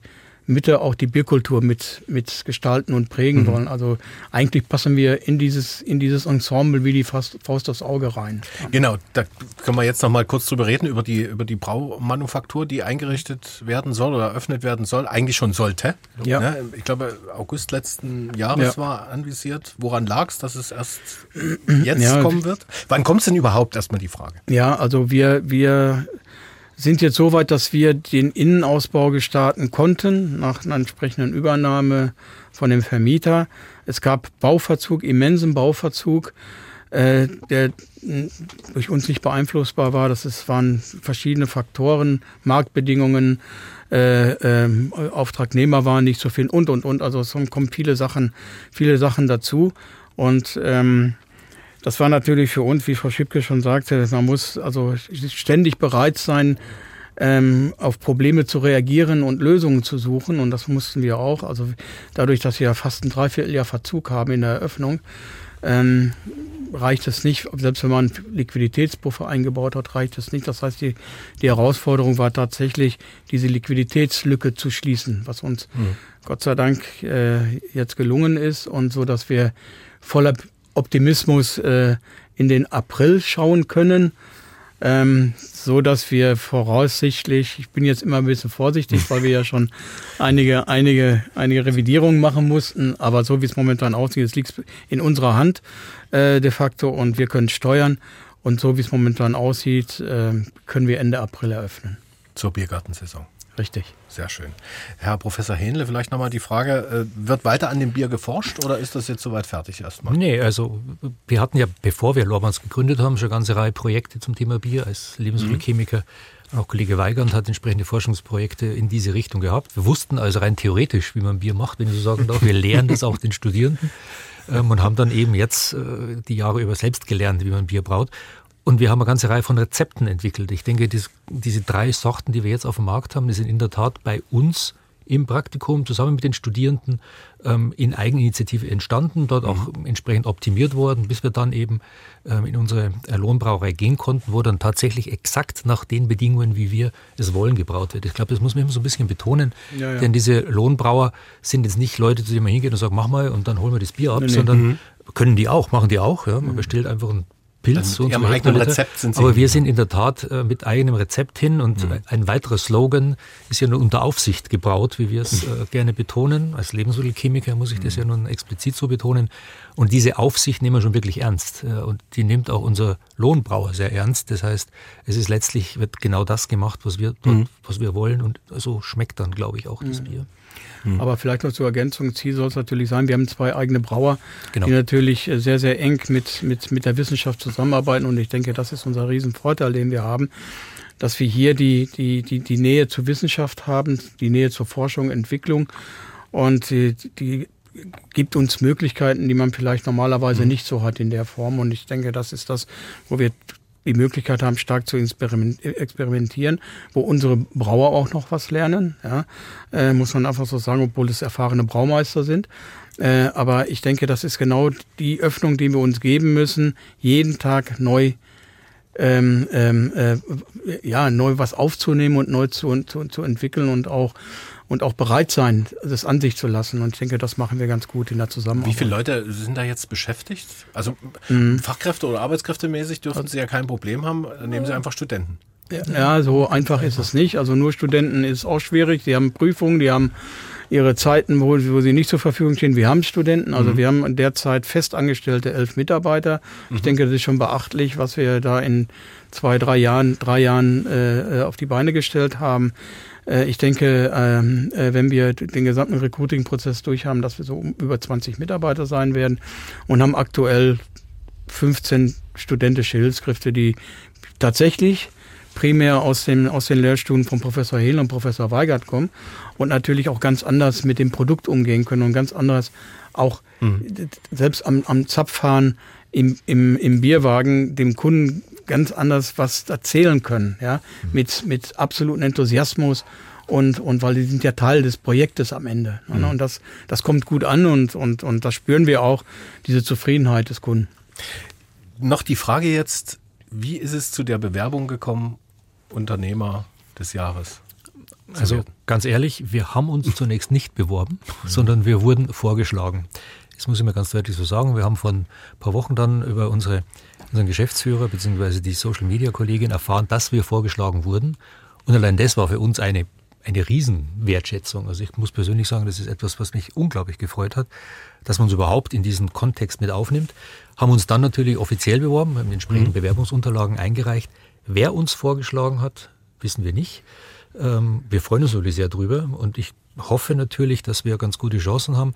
Mitte auch die Bierkultur mit, mit gestalten und prägen mhm. wollen. Also eigentlich passen wir in dieses, in dieses Ensemble wie die Faust, Faust aufs Auge rein. Genau, da können wir jetzt noch mal kurz drüber reden, über die, über die Braumanufaktur, die eingerichtet werden soll oder eröffnet werden soll, eigentlich schon sollte. Ja. Ne? Ich glaube, August letzten Jahres ja. war anvisiert. Woran lag es, dass es erst jetzt ja. kommen wird? Wann kommt es denn überhaupt, erstmal die Frage? Ja, also wir, wir sind jetzt so weit, dass wir den Innenausbau gestarten konnten, nach einer entsprechenden Übernahme von dem Vermieter. Es gab Bauverzug, immensen Bauverzug. äh, der durch uns nicht beeinflussbar war. Das waren verschiedene Faktoren, Marktbedingungen, äh, äh, Auftragnehmer waren nicht so viel und und und. Also es kommen viele Sachen, viele Sachen dazu. Und ähm, das war natürlich für uns, wie Frau Schipke schon sagte, man muss also ständig bereit sein, ähm, auf Probleme zu reagieren und Lösungen zu suchen. Und das mussten wir auch. Also dadurch, dass wir fast ein Dreivierteljahr Verzug haben in der Eröffnung, ähm, reicht es nicht, selbst wenn man Liquiditätspuffer eingebaut hat, reicht es nicht. Das heißt, die, die Herausforderung war tatsächlich, diese Liquiditätslücke zu schließen, was uns mhm. Gott sei Dank äh, jetzt gelungen ist und so, dass wir voller Optimismus äh, in den April schauen können ähm, so dass wir voraussichtlich, ich bin jetzt immer ein bisschen vorsichtig, weil wir ja schon einige, einige, einige Revidierungen machen mussten, aber so wie es momentan aussieht, es liegt in unserer Hand äh, de facto und wir können steuern und so wie es momentan aussieht, äh, können wir Ende April eröffnen. Zur Biergartensaison. Richtig. Sehr schön. Herr Professor Hähnle, vielleicht nochmal die Frage, äh, wird weiter an dem Bier geforscht oder ist das jetzt soweit fertig erstmal? Nee, also wir hatten ja, bevor wir Lorbans gegründet haben, schon eine ganze Reihe Projekte zum Thema Bier als Lebensmittelchemiker. Mhm. Auch Kollege Weigand hat entsprechende Forschungsprojekte in diese Richtung gehabt. Wir wussten also rein theoretisch, wie man Bier macht, wenn ich so sagen darf. Wir lehren das auch den Studierenden ähm, und haben dann eben jetzt äh, die Jahre über selbst gelernt, wie man Bier braut. Und wir haben eine ganze Reihe von Rezepten entwickelt. Ich denke, dies, diese drei Sorten, die wir jetzt auf dem Markt haben, die sind in der Tat bei uns im Praktikum zusammen mit den Studierenden ähm, in Eigeninitiative entstanden, dort auch mhm. entsprechend optimiert worden, bis wir dann eben ähm, in unsere Lohnbrauerei gehen konnten, wo dann tatsächlich exakt nach den Bedingungen, wie wir es wollen, gebraut wird. Ich glaube, das muss man immer so ein bisschen betonen, ja, ja. denn diese Lohnbrauer sind jetzt nicht Leute, zu denen man hingeht und sagt, mach mal und dann holen wir das Bier ab, nee, sondern mhm. können die auch, machen die auch. Ja. Man mhm. bestellt einfach ein Pilz. So ihrem eigenen Rezept sind Sie. Aber wir sind in der Tat äh, mit eigenem Rezept hin und mhm. ein weiterer Slogan ist ja nur unter Aufsicht gebraut, wie wir es äh, gerne betonen. Als Lebensmittelchemiker muss ich das ja nun explizit so betonen. Und diese Aufsicht nehmen wir schon wirklich ernst. Äh, und die nimmt auch unser Lohnbrauer sehr ernst. Das heißt, es ist letztlich, wird genau das gemacht, was wir, dort, mhm. was wir wollen. Und so schmeckt dann, glaube ich, auch das mhm. Bier. Mhm. Aber vielleicht noch zur Ergänzung, Ziel soll es natürlich sein, wir haben zwei eigene Brauer, genau. die natürlich äh, sehr, sehr eng mit, mit, mit der Wissenschaft zusammenarbeiten und ich denke, das ist unser Riesenvorteil, den wir haben, dass wir hier die, die, die, die Nähe zur Wissenschaft haben, die Nähe zur Forschung, Entwicklung und die, die gibt uns Möglichkeiten, die man vielleicht normalerweise mhm. nicht so hat in der Form. Und ich denke, das ist das, wo wir die Möglichkeit haben, stark zu experimentieren, wo unsere Brauer auch noch was lernen. Ja, äh, muss man einfach so sagen, obwohl es erfahrene Braumeister sind. Äh, aber ich denke, das ist genau die Öffnung, die wir uns geben müssen, jeden Tag neu ähm, ähm, äh, ja, neu was aufzunehmen und neu zu, zu, zu entwickeln und auch und auch bereit sein, das an sich zu lassen. Und ich denke, das machen wir ganz gut in der Zusammenarbeit. Wie viele Leute sind da jetzt beschäftigt? Also mhm. Fachkräfte oder Arbeitskräftemäßig dürften Sie ja kein Problem haben. Dann nehmen Sie einfach Studenten. Ja, so einfach ist es nicht. Also nur Studenten ist auch schwierig. Die haben Prüfungen, die haben ihre Zeiten, wo, wo sie nicht zur Verfügung stehen. Wir haben Studenten, also mhm. wir haben derzeit festangestellte elf Mitarbeiter. Ich mhm. denke, das ist schon beachtlich, was wir da in zwei, drei Jahren, drei Jahren äh, auf die Beine gestellt haben. Äh, ich denke, ähm, äh, wenn wir den gesamten Recruiting-Prozess durch haben, dass wir so über 20 Mitarbeiter sein werden und haben aktuell 15 studentische Hilfskräfte, die tatsächlich primär aus, dem, aus den Lehrstuhlen von Professor Hehl und Professor Weigert kommen und natürlich auch ganz anders mit dem Produkt umgehen können und ganz anders auch mhm. selbst am, am Zapfhahn im, im, im Bierwagen dem Kunden ganz anders was erzählen können, ja, mhm. mit, mit absolutem Enthusiasmus und, und weil die sind ja Teil des Projektes am Ende. Ne? Mhm. Und das, das kommt gut an und, und, und das spüren wir auch, diese Zufriedenheit des Kunden. Noch die Frage jetzt, wie ist es zu der Bewerbung gekommen, Unternehmer des Jahres? Also ganz ehrlich, wir haben uns zunächst nicht beworben, mhm. sondern wir wurden vorgeschlagen. Das muss ich mir ganz deutlich so sagen. Wir haben vor ein paar Wochen dann über unsere, unseren Geschäftsführer bzw. die Social Media Kollegin erfahren, dass wir vorgeschlagen wurden. Und allein das war für uns eine, eine Riesenwertschätzung. Also ich muss persönlich sagen, das ist etwas, was mich unglaublich gefreut hat, dass man uns überhaupt in diesen Kontext mit aufnimmt. Haben uns dann natürlich offiziell beworben, haben entsprechende mhm. Bewerbungsunterlagen eingereicht. Wer uns vorgeschlagen hat, wissen wir nicht. Ähm, wir freuen uns natürlich sehr drüber und ich hoffe natürlich, dass wir ganz gute Chancen haben.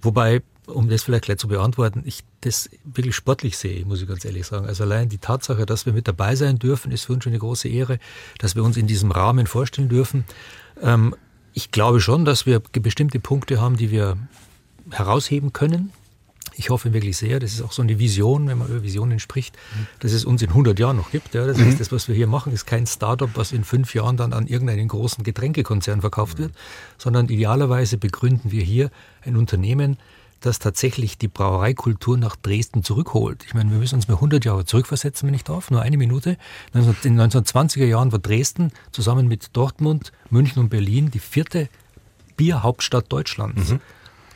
Wobei um das vielleicht gleich zu beantworten, ich das wirklich sportlich sehe, muss ich ganz ehrlich sagen. Also allein die Tatsache, dass wir mit dabei sein dürfen, ist für uns schon eine große Ehre, dass wir uns in diesem Rahmen vorstellen dürfen. Ähm, ich glaube schon, dass wir bestimmte Punkte haben, die wir herausheben können. Ich hoffe wirklich sehr, das ist auch so eine Vision, wenn man über Visionen spricht, dass es uns in 100 Jahren noch gibt. Ja. Das heißt, mhm. das, was wir hier machen, ist kein Startup, was in fünf Jahren dann an irgendeinen großen Getränkekonzern verkauft wird, sondern idealerweise begründen wir hier ein Unternehmen, das tatsächlich die Brauereikultur nach Dresden zurückholt. Ich meine, wir müssen uns mal 100 Jahre zurückversetzen, wenn ich darf, nur eine Minute. In den 1920er Jahren war Dresden zusammen mit Dortmund, München und Berlin die vierte Bierhauptstadt Deutschlands. Mhm.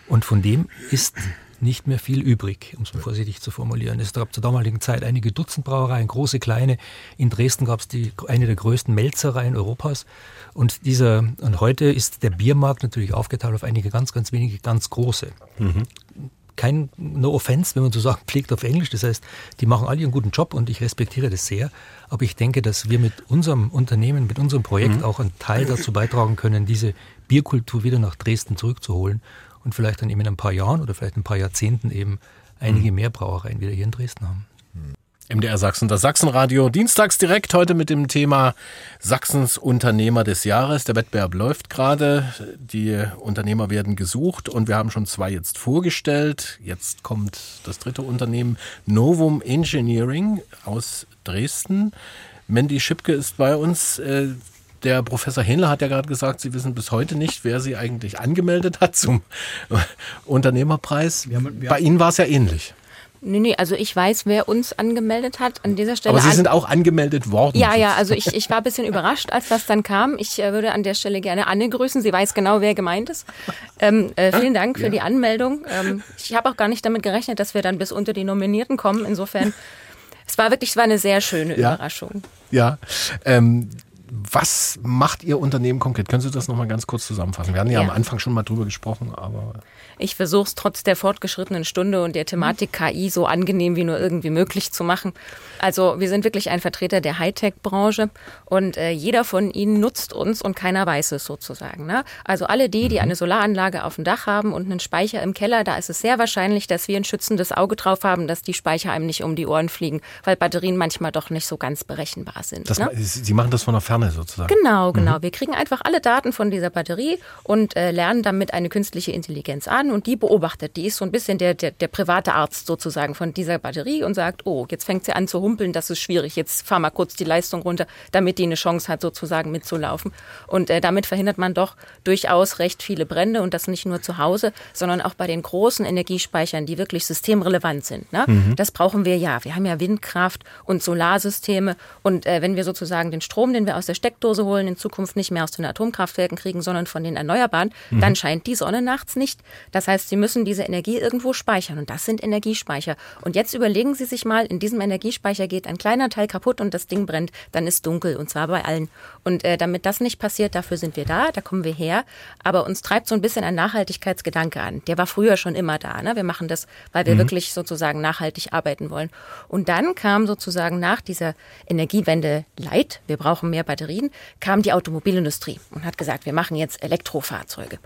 Und von dem ist nicht mehr viel übrig, um es mal vorsichtig zu formulieren. Es gab zur damaligen Zeit einige Dutzend Brauereien, große, kleine. In Dresden gab es die, eine der größten Melzereien Europas. Und dieser, und heute ist der Biermarkt natürlich aufgeteilt auf einige ganz, ganz wenige ganz große. Mhm. Kein No Offense, wenn man so sagt, pflegt auf Englisch. Das heißt, die machen alle ihren guten Job und ich respektiere das sehr. Aber ich denke, dass wir mit unserem Unternehmen, mit unserem Projekt mhm. auch einen Teil dazu beitragen können, diese Bierkultur wieder nach Dresden zurückzuholen und vielleicht dann eben in ein paar Jahren oder vielleicht ein paar Jahrzehnten eben einige mhm. mehr Brauereien wieder hier in Dresden haben. MDR Sachsen, das Sachsenradio, dienstags direkt heute mit dem Thema Sachsens Unternehmer des Jahres. Der Wettbewerb läuft gerade, die Unternehmer werden gesucht und wir haben schon zwei jetzt vorgestellt. Jetzt kommt das dritte Unternehmen, Novum Engineering aus Dresden. Mandy Schipke ist bei uns. Der Professor Hähnler hat ja gerade gesagt, Sie wissen bis heute nicht, wer Sie eigentlich angemeldet hat zum Unternehmerpreis. Wir haben, wir Bei Ihnen war es ja ähnlich. Nee, nee, also ich weiß, wer uns angemeldet hat an dieser Stelle. Aber Sie sind auch angemeldet worden. Ja, ja, also ich, ich war ein bisschen überrascht, als das dann kam. Ich äh, würde an der Stelle gerne Anne grüßen. Sie weiß genau, wer gemeint ist. Ähm, äh, vielen Dank für ja. die Anmeldung. Ähm, ich habe auch gar nicht damit gerechnet, dass wir dann bis unter die Nominierten kommen. Insofern, es war wirklich, es war eine sehr schöne ja. Überraschung. Ja, ähm, was macht Ihr Unternehmen konkret? Können Sie das nochmal ganz kurz zusammenfassen? Wir hatten ja, ja, am Anfang schon mal drüber gesprochen, aber. Ich versuche es trotz der fortgeschrittenen Stunde und der Thematik KI so angenehm wie nur irgendwie möglich zu machen. Also wir sind wirklich ein Vertreter der Hightech-Branche und äh, jeder von Ihnen nutzt uns und keiner weiß es sozusagen. Ne? Also alle die, die mhm. eine Solaranlage auf dem Dach haben und einen Speicher im Keller, da ist es sehr wahrscheinlich, dass wir ein schützendes Auge drauf haben, dass die Speicher einem nicht um die Ohren fliegen, weil Batterien manchmal doch nicht so ganz berechenbar sind. Das, ne? Sie machen das von der Ferne sozusagen. Genau, genau. Mhm. Wir kriegen einfach alle Daten von dieser Batterie und äh, lernen damit eine künstliche Intelligenz an und die beobachtet. Die ist so ein bisschen der, der, der private Arzt sozusagen von dieser Batterie und sagt, oh, jetzt fängt sie an zu humpeln, das ist schwierig. Jetzt fahr mal kurz die Leistung runter, damit die eine Chance hat, sozusagen mitzulaufen. Und äh, damit verhindert man doch durchaus recht viele Brände und das nicht nur zu Hause, sondern auch bei den großen Energiespeichern, die wirklich systemrelevant sind. Ne? Mhm. Das brauchen wir ja. Wir haben ja Windkraft und Solarsysteme und äh, wenn wir sozusagen den Strom, den wir aus der Steckdose holen, in Zukunft nicht mehr aus den Atomkraftwerken kriegen, sondern von den Erneuerbaren, mhm. dann scheint die Sonne nachts nicht. Das heißt, Sie müssen diese Energie irgendwo speichern und das sind Energiespeicher. Und jetzt überlegen Sie sich mal, in diesem Energiespeicher geht ein kleiner Teil kaputt und das Ding brennt, dann ist dunkel und zwar bei allen. Und äh, damit das nicht passiert, dafür sind wir da, da kommen wir her. Aber uns treibt so ein bisschen ein Nachhaltigkeitsgedanke an. Der war früher schon immer da. Ne? Wir machen das, weil wir mhm. wirklich sozusagen nachhaltig arbeiten wollen. Und dann kam sozusagen nach dieser Energiewende Leid, wir brauchen mehr Batterien, kam die Automobilindustrie und hat gesagt, wir machen jetzt Elektrofahrzeuge.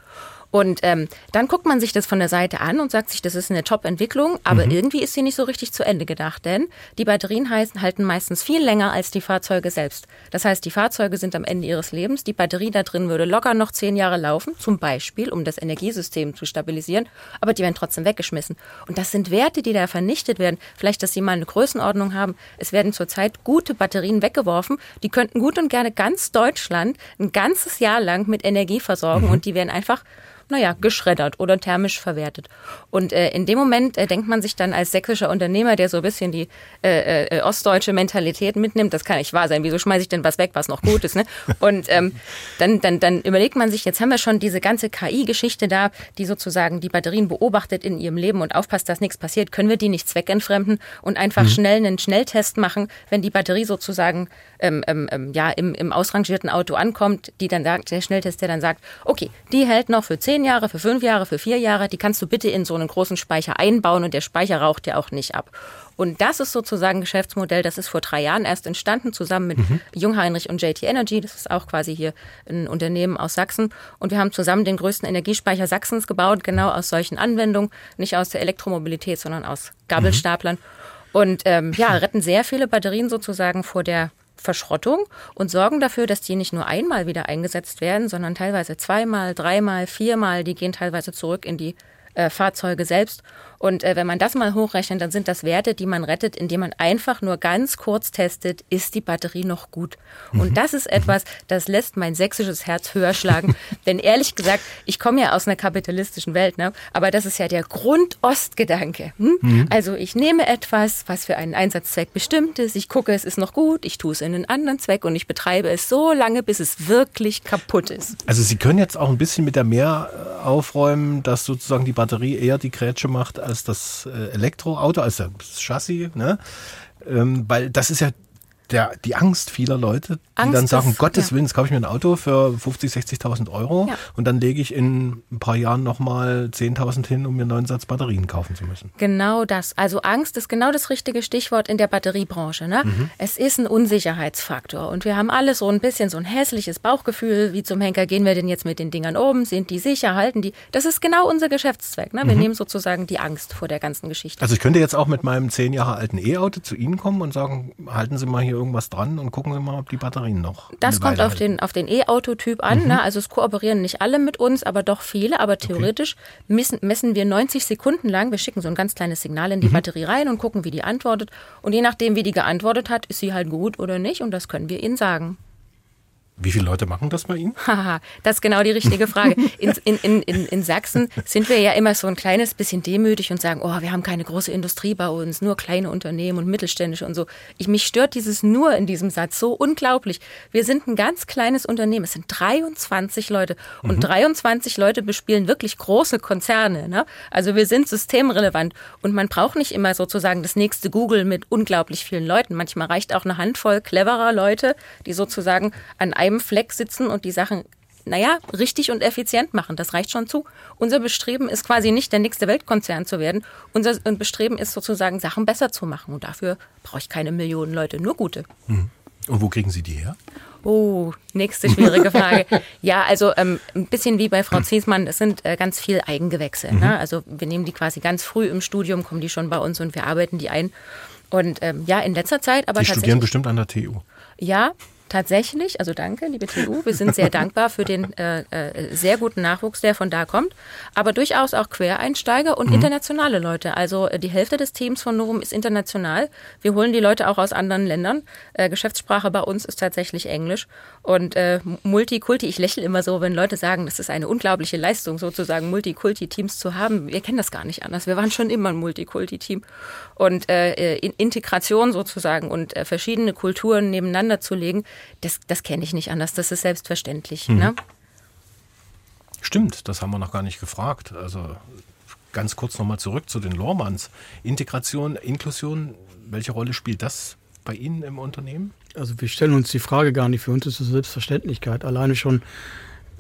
Und ähm, dann guckt man sich das von der Seite an und sagt sich, das ist eine Top-Entwicklung, aber mhm. irgendwie ist sie nicht so richtig zu Ende gedacht, denn die Batterien heißen, halten meistens viel länger als die Fahrzeuge selbst. Das heißt, die Fahrzeuge sind am Ende ihres Lebens, die Batterie da drin würde locker noch zehn Jahre laufen, zum Beispiel, um das Energiesystem zu stabilisieren, aber die werden trotzdem weggeschmissen. Und das sind Werte, die da vernichtet werden. Vielleicht, dass Sie mal eine Größenordnung haben. Es werden zurzeit gute Batterien weggeworfen, die könnten gut und gerne ganz Deutschland ein ganzes Jahr lang mit Energie versorgen mhm. und die werden einfach naja, geschreddert oder thermisch verwertet. Und äh, in dem Moment äh, denkt man sich dann als sächsischer Unternehmer, der so ein bisschen die äh, äh, ostdeutsche Mentalität mitnimmt, das kann nicht wahr sein, wieso schmeiße ich denn was weg, was noch gut ist. Ne? Und ähm, dann, dann, dann überlegt man sich, jetzt haben wir schon diese ganze KI-Geschichte da, die sozusagen die Batterien beobachtet in ihrem Leben und aufpasst, dass nichts passiert, können wir die nicht zweckentfremden und einfach mhm. schnell einen Schnelltest machen, wenn die Batterie sozusagen ähm, ähm, ähm, ja, im, im ausrangierten Auto ankommt, die dann sagt, der Schnelltest, der dann sagt, okay, die hält noch für zehn zehn Jahre, für fünf Jahre, für vier Jahre, die kannst du bitte in so einen großen Speicher einbauen und der Speicher raucht ja auch nicht ab. Und das ist sozusagen ein Geschäftsmodell, das ist vor drei Jahren erst entstanden, zusammen mit mhm. Jungheinrich und JT Energy. Das ist auch quasi hier ein Unternehmen aus Sachsen. Und wir haben zusammen den größten Energiespeicher Sachsens gebaut, genau aus solchen Anwendungen, nicht aus der Elektromobilität, sondern aus Gabelstaplern. Mhm. Und ähm, ja, retten sehr viele Batterien sozusagen vor der Verschrottung und sorgen dafür, dass die nicht nur einmal wieder eingesetzt werden, sondern teilweise zweimal, dreimal, viermal. Die gehen teilweise zurück in die äh, Fahrzeuge selbst. Und äh, wenn man das mal hochrechnet, dann sind das Werte, die man rettet, indem man einfach nur ganz kurz testet, ist die Batterie noch gut. Mhm. Und das ist etwas, das lässt mein sächsisches Herz höher schlagen. Denn ehrlich gesagt, ich komme ja aus einer kapitalistischen Welt, ne? aber das ist ja der Grundostgedanke. Hm? Mhm. Also ich nehme etwas, was für einen Einsatzzweck bestimmt ist, ich gucke, es ist noch gut, ich tue es in einen anderen Zweck und ich betreibe es so lange, bis es wirklich kaputt ist. Also Sie können jetzt auch ein bisschen mit der Mehr äh, aufräumen, dass sozusagen die Batterie eher die Grätsche macht als das äh, Elektroauto, als das Chassis, ne? Ähm, weil das ist ja der, die Angst vieler Leute, die Angst dann sagen, ist, Gottes ja. Willen, jetzt kaufe ich mir ein Auto für 50, 60.000 Euro ja. und dann lege ich in ein paar Jahren nochmal 10.000 hin, um mir einen neuen Satz Batterien kaufen zu müssen. Genau das. Also Angst ist genau das richtige Stichwort in der Batteriebranche. Ne? Mhm. Es ist ein Unsicherheitsfaktor und wir haben alle so ein bisschen so ein hässliches Bauchgefühl, wie zum Henker gehen wir denn jetzt mit den Dingern oben, sind die sicher, halten die. Das ist genau unser Geschäftszweck. Ne? Wir mhm. nehmen sozusagen die Angst vor der ganzen Geschichte. Also ich könnte jetzt auch mit meinem zehn Jahre alten E-Auto zu Ihnen kommen und sagen, halten Sie mal hier irgendwas dran und gucken wir mal, ob die Batterien noch. Das kommt auf den, auf den E-Auto-Typ an. Mhm. Ne? Also es kooperieren nicht alle mit uns, aber doch viele. Aber theoretisch okay. messen, messen wir 90 Sekunden lang. Wir schicken so ein ganz kleines Signal in die mhm. Batterie rein und gucken, wie die antwortet. Und je nachdem, wie die geantwortet hat, ist sie halt gut oder nicht. Und das können wir Ihnen sagen. Wie viele Leute machen das bei Ihnen? Haha, das ist genau die richtige Frage. In, in, in, in, Sachsen sind wir ja immer so ein kleines bisschen demütig und sagen, oh, wir haben keine große Industrie bei uns, nur kleine Unternehmen und mittelständische und so. Ich, mich stört dieses nur in diesem Satz so unglaublich. Wir sind ein ganz kleines Unternehmen. Es sind 23 Leute und mhm. 23 Leute bespielen wirklich große Konzerne. Ne? Also wir sind systemrelevant und man braucht nicht immer sozusagen das nächste Google mit unglaublich vielen Leuten. Manchmal reicht auch eine Handvoll cleverer Leute, die sozusagen an einem einem Fleck sitzen und die Sachen naja, richtig und effizient machen. Das reicht schon zu. Unser Bestreben ist quasi nicht der nächste Weltkonzern zu werden. Unser Bestreben ist sozusagen, Sachen besser zu machen. Und dafür brauche ich keine Millionen Leute, nur gute. Hm. Und wo kriegen Sie die her? Oh, nächste schwierige Frage. ja, also ähm, ein bisschen wie bei Frau Ziesmann, es sind äh, ganz viel Eigengewächse. Mhm. Ne? Also wir nehmen die quasi ganz früh im Studium, kommen die schon bei uns und wir arbeiten die ein. Und ähm, ja, in letzter Zeit, aber die studieren bestimmt an der TU. Ja, tatsächlich, also danke, liebe TU, wir sind sehr dankbar für den äh, äh, sehr guten Nachwuchs, der von da kommt, aber durchaus auch Quereinsteiger und mhm. internationale Leute. Also äh, die Hälfte des Teams von Novum ist international. Wir holen die Leute auch aus anderen Ländern. Äh, Geschäftssprache bei uns ist tatsächlich Englisch und äh, Multikulti, ich lächle immer so, wenn Leute sagen, das ist eine unglaubliche Leistung, sozusagen Multikulti-Teams zu haben. Wir kennen das gar nicht anders. Wir waren schon immer ein Multikulti-Team und äh, Integration sozusagen und äh, verschiedene Kulturen nebeneinander zu legen, das, das kenne ich nicht anders. Das ist selbstverständlich. Mhm. Ne? Stimmt, das haben wir noch gar nicht gefragt. Also ganz kurz nochmal zurück zu den Lormanns. Integration, Inklusion, welche Rolle spielt das bei Ihnen im Unternehmen? Also wir stellen uns die Frage gar nicht. Für uns ist es Selbstverständlichkeit. Alleine schon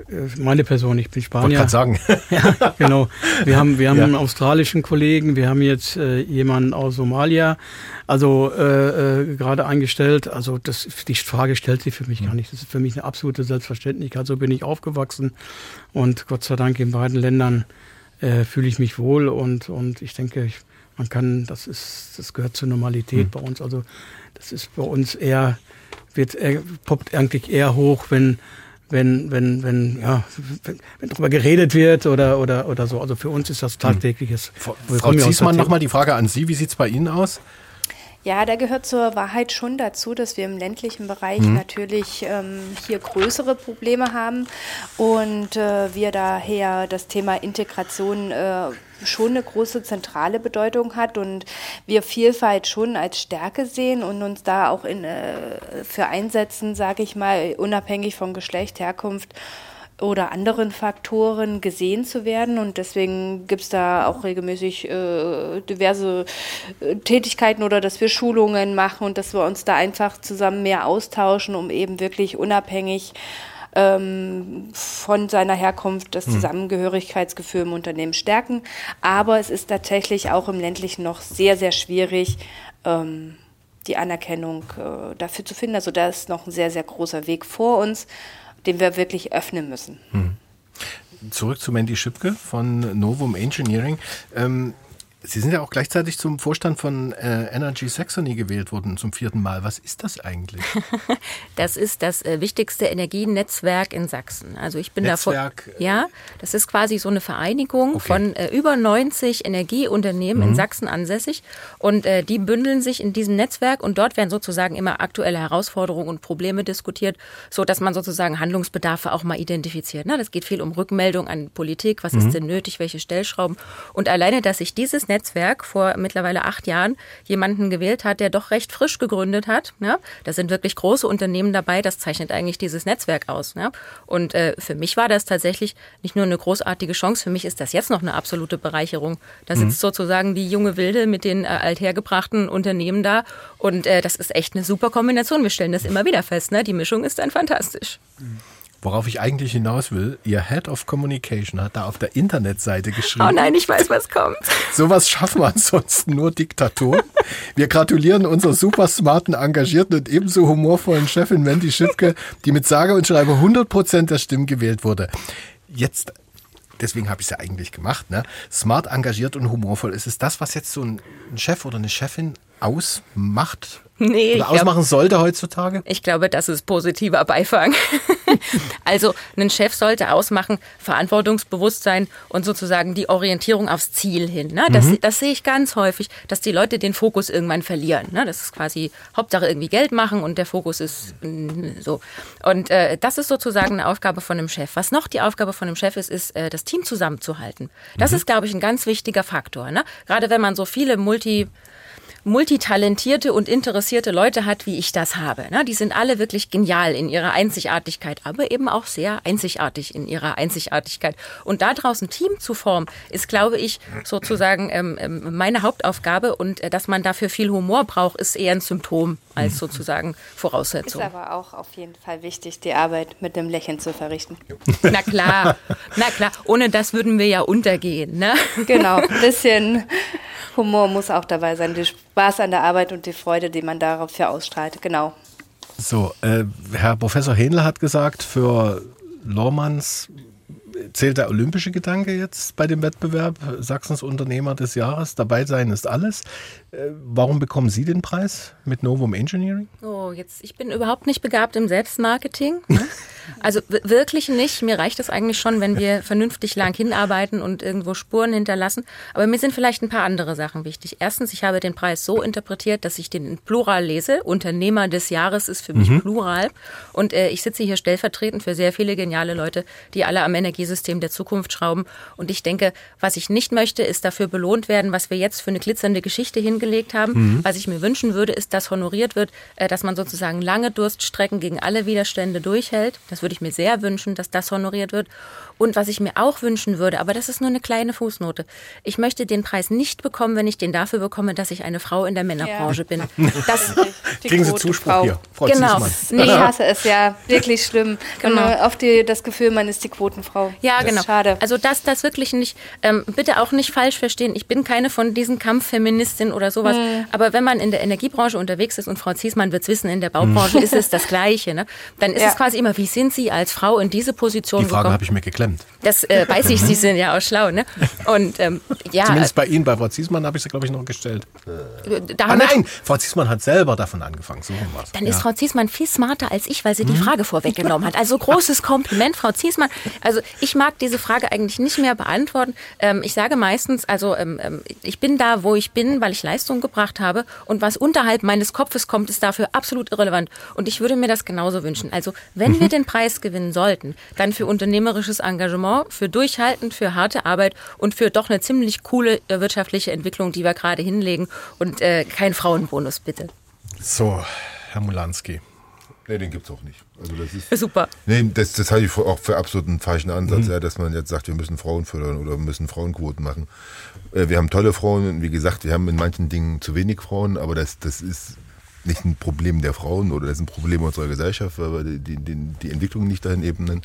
äh, meine Person, ich bin Spanier. Ich sagen. ja, genau. Wir haben, wir haben ja. einen australischen Kollegen, wir haben jetzt äh, jemanden aus Somalia, also äh, äh, gerade eingestellt. Also das, die Frage stellt sich für mich gar nicht. Das ist für mich eine absolute Selbstverständlichkeit. So bin ich aufgewachsen und Gott sei Dank in beiden Ländern äh, fühle ich mich wohl und, und ich denke, ich, man kann, das ist, das gehört zur Normalität mhm. bei uns. Also das ist bei uns eher, wird, poppt eigentlich eher hoch, wenn wenn, wenn, wenn, ja, wenn, wenn darüber geredet wird oder, oder, oder so. Also für uns ist das tagtägliches. Hm. Frau Ziesmann, nochmal die Frage an Sie. Wie sieht es bei Ihnen aus? Ja, da gehört zur Wahrheit schon dazu, dass wir im ländlichen Bereich mhm. natürlich ähm, hier größere Probleme haben und äh, wir daher das Thema Integration äh, schon eine große zentrale Bedeutung hat und wir Vielfalt schon als Stärke sehen und uns da auch in, äh, für einsetzen, sage ich mal, unabhängig von Geschlecht, Herkunft oder anderen Faktoren gesehen zu werden. Und deswegen gibt es da auch regelmäßig äh, diverse äh, Tätigkeiten oder dass wir Schulungen machen und dass wir uns da einfach zusammen mehr austauschen, um eben wirklich unabhängig ähm, von seiner Herkunft das Zusammengehörigkeitsgefühl im Unternehmen stärken. Aber es ist tatsächlich auch im ländlichen noch sehr, sehr schwierig, ähm, die Anerkennung äh, dafür zu finden. Also da ist noch ein sehr, sehr großer Weg vor uns, den wir wirklich öffnen müssen. Zurück zu Mandy Schipke von Novum Engineering. Ähm, Sie sind ja auch gleichzeitig zum Vorstand von äh, Energy Saxony gewählt worden zum vierten Mal. Was ist das eigentlich? Das ist das äh, wichtigste Energienetzwerk in Sachsen. Also ich bin Netzwerk, davon. Ja, das ist quasi so eine Vereinigung Okay. von äh, über 90 Energieunternehmen Mhm. in Sachsen ansässig und äh, die bündeln sich in diesem Netzwerk und dort werden sozusagen immer aktuelle Herausforderungen und Probleme diskutiert, so dass man sozusagen Handlungsbedarfe auch mal identifiziert. Ne? Das geht viel um Rückmeldung an Politik, was Mhm. ist denn nötig, welche Stellschrauben und alleine, dass sich dieses Netzwerk vor mittlerweile acht Jahren jemanden gewählt hat, der doch recht frisch gegründet hat. Ne? Da sind wirklich große Unternehmen dabei, das zeichnet eigentlich dieses Netzwerk aus. Ne? Und äh, für mich war das tatsächlich nicht nur eine großartige Chance, für mich ist das jetzt noch eine absolute Bereicherung. Da sitzt sozusagen die junge Wilde mit den äh, althergebrachten Unternehmen da und äh, das ist echt eine super Kombination. Wir stellen das immer wieder fest. Ne? Die Mischung ist dann fantastisch. Worauf ich eigentlich hinaus will, Ihr Head of Communication hat da auf der Internetseite geschrieben. Oh nein, ich weiß, was kommt. Sowas schaffen ansonsten nur Diktatoren. Wir gratulieren unserer super smarten, engagierten und ebenso humorvollen Chefin Mandy Schipke, die mit sage und schreibe 100 Prozent der Stimmen gewählt wurde. Jetzt, deswegen habe ich es ja eigentlich gemacht, ne? Smart, engagiert und humorvoll. Ist es das, was jetzt so ein Chef oder eine Chefin ausmacht? Nee, oder glaub- ausmachen sollte heutzutage? Ich glaube, das ist positiver Beifang. also ein Chef sollte ausmachen, Verantwortungsbewusstsein und sozusagen die Orientierung aufs Ziel hin. Ne? Das, das sehe ich ganz häufig, dass die Leute den Fokus irgendwann verlieren. Ne? Das ist quasi Hauptsache irgendwie Geld machen und der Fokus ist mm, so. Und äh, das ist sozusagen eine Aufgabe von einem Chef. Was noch die Aufgabe von einem Chef ist, ist äh, das Team zusammenzuhalten. Das ist, glaube ich, ein ganz wichtiger Faktor. Ne? Gerade wenn man so viele Multi multitalentierte und interessierte Leute hat, wie ich das habe. Ne? Die sind alle wirklich genial in ihrer Einzigartigkeit, aber eben auch sehr einzigartig in ihrer Einzigartigkeit. Und daraus ein Team zu formen, ist, glaube ich, sozusagen ähm, ähm, meine Hauptaufgabe. Und äh, dass man dafür viel Humor braucht, ist eher ein Symptom als sozusagen Ist Voraussetzung. aber auch auf jeden Fall wichtig, die Arbeit mit einem Lächeln zu verrichten. Na klar, na klar. Ohne das würden wir ja untergehen. Ne? Genau, ein bisschen Humor muss auch dabei sein. Der Spaß an der Arbeit und die Freude, die man darauf ja ausstrahlt. Genau. So, äh, Herr Professor Hähnle hat gesagt, für Lormanns zählt der olympische Gedanke jetzt bei dem Wettbewerb Sachsens Unternehmer des Jahres. Dabei sein ist alles. Äh, warum bekommen Sie den Preis mit Novum Engineering? Oh, jetzt, ich bin überhaupt nicht begabt im Selbstmarketing. Ne? Also wirklich nicht. Mir reicht es eigentlich schon, wenn wir vernünftig lang hinarbeiten und irgendwo Spuren hinterlassen. Aber mir sind vielleicht ein paar andere Sachen wichtig. Erstens, ich habe den Preis so interpretiert, dass ich den in Plural lese. Unternehmer des Jahres ist für mich Plural. Und äh, ich sitze hier stellvertretend für sehr viele geniale Leute, die alle am Energiesystem der Zukunft schrauben. Und ich denke, was ich nicht möchte, ist dafür belohnt werden, was wir jetzt für eine glitzernde Geschichte hingelegt haben. Was ich mir wünschen würde, ist, dass honoriert wird, äh, dass man sozusagen lange Durststrecken gegen alle Widerstände durchhält. Das würde ich mir sehr wünschen, dass das honoriert wird. Und was ich mir auch wünschen würde, aber das ist nur eine kleine Fußnote. Ich möchte den Preis nicht bekommen, wenn ich den dafür bekomme, dass ich eine Frau in der Männerbranche bin. Das, Kriegen Sie Zuspruch Frau. hier, Frau Genau. Ziesmann. Ich hasse es ja, wirklich schlimm. Genau. Und, äh, oft die, das Gefühl, man ist die Quotenfrau. Ja, das genau. Ist schade. Also das, das wirklich nicht, ähm, bitte auch nicht falsch verstehen. Ich bin keine von diesen Kampffeministinnen oder sowas. Hm. Aber wenn man in der Energiebranche unterwegs ist und Frau Ziesmann wird es wissen, in der Baubranche ist es das Gleiche, ne? dann ist Ja. es quasi immer, wie sind Sie als Frau in diese Position Die Frage habe ich mir geklemmt. Das äh, weiß ich, Sie sind ja auch schlau, ne? Und ähm, ja, Zumindest bei Ihnen, bei Frau Ziesmann habe ich sie, glaube ich, noch gestellt. äh, Ah nein, Frau Ziesmann hat selber davon angefangen. So. Dann ist Ja. Frau Ziesmann viel smarter als ich, weil sie die Mhm. Frage vorweggenommen hat. Also großes Kompliment, Frau Ziesmann. Also ich mag diese Frage eigentlich nicht mehr beantworten. Ähm, ich sage meistens, also ähm, ähm, ich bin da, wo ich bin, weil ich Leistung gebracht habe. Und was unterhalb meines Kopfes kommt, ist dafür absolut irrelevant. Und ich würde mir das genauso wünschen. Also wenn Mhm. wir den Preis gewinnen sollten, dann für unternehmerisches Engagement, für Durchhalten, für harte Arbeit und für doch eine ziemlich coole äh, wirtschaftliche Entwicklung, die wir gerade hinlegen. Und äh, kein Frauenbonus, bitte. So, Herr Mulanski. Nee, den gibt's auch nicht. Also das ist, Super. nee, das, das halte ich für- auch für absolut einen falschen Ansatz, ja, dass man jetzt sagt, wir müssen Frauen fördern oder wir müssen Frauenquoten machen. Äh, Wir haben tolle Frauen und wie gesagt, wir haben in manchen Dingen zu wenig Frauen, aber das, das ist nicht ein Problem der Frauen oder das ist ein Problem unserer Gesellschaft, weil wir die, die, die Entwicklung nicht dahin ebnen.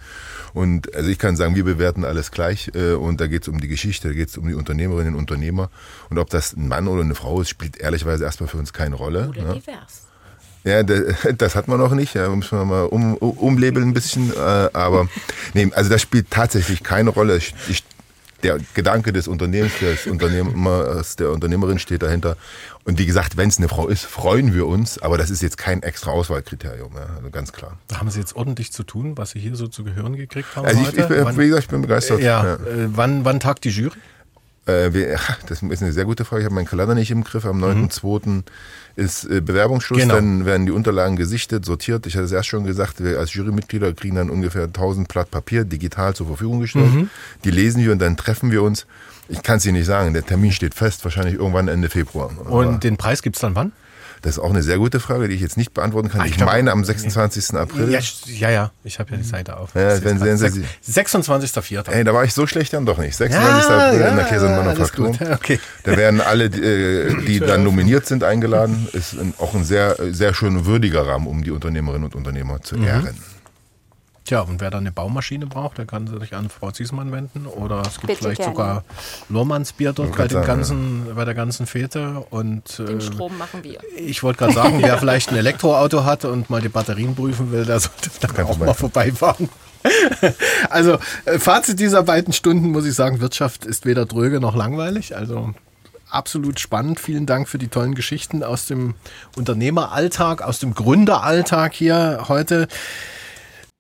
Und also ich kann sagen, wir bewerten alles gleich äh, und da geht es um die Geschichte, da geht es um die Unternehmerinnen und Unternehmer. Und ob das ein Mann oder eine Frau ist, spielt ehrlicherweise erstmal für uns keine Rolle. Oder ne? divers. Ja, das hat man noch nicht. Ja, müssen wir mal um, umlabeln ein bisschen. Äh, aber nee, also das spielt tatsächlich keine Rolle. Ich, ich, der Gedanke des Unternehmens, des Unternehmers, der Unternehmerin steht dahinter. Und wie gesagt, wenn es eine Frau ist, freuen wir uns. Aber das ist jetzt kein extra Auswahlkriterium. Ja, also ganz klar. Da haben Sie jetzt ordentlich zu tun, was Sie hier so zu gehören gekriegt haben. Also ich, ich bin, wie gesagt, ich bin begeistert. Ja, ja. Äh, wann, wann tagt die Jury? Äh, wir, das ist eine sehr gute Frage. Ich habe meinen Kalender nicht im Griff. Am 9.2. Mhm. Ist äh, Bewerbungsschluss. Genau. Dann werden die Unterlagen gesichtet, sortiert. Ich hatte es erst schon gesagt, wir als Jurymitglieder kriegen dann ungefähr 1000 Blatt Papier digital zur Verfügung gestellt. Mhm. Die lesen wir und dann treffen wir uns. Ich kann es Ihnen nicht sagen. Der Termin steht fest, wahrscheinlich irgendwann Ende Februar. Und den Preis gibt's dann wann? Das ist auch eine sehr gute Frage, die ich jetzt nicht beantworten kann. Ah, ich, ich meine am 26. April. Ja, ja, ja. ich habe ja die Seite auf. Ja, wenn Sie, 26.04. Ey, da war ich so schlecht dann doch nicht. 26. Ja, April ja, in der Käse- und Manufaktur. Okay. Da werden alle, die, äh, die dann nominiert sind, eingeladen. Ist auch ein sehr, sehr schön würdiger Rahmen, um die Unternehmerinnen und Unternehmer zu mhm. ehren. Tja, und wer da eine Baumaschine braucht, der kann sich an Frau Ziesmann wenden. Oder es gibt Bitte vielleicht gerne. sogar Lohmannsbier dort bei, dem ganzen, ja. bei der ganzen Fete. Und, Den äh, Strom machen wir. Ich wollte gerade sagen, wer vielleicht ein Elektroauto hat und mal die Batterien prüfen will, der sollte dann auch mal vorbeifahren. also, äh, Fazit dieser beiden Stunden muss ich sagen, Wirtschaft ist weder dröge noch langweilig. Also absolut spannend. Vielen Dank für die tollen Geschichten aus dem Unternehmeralltag, aus dem Gründeralltag hier heute.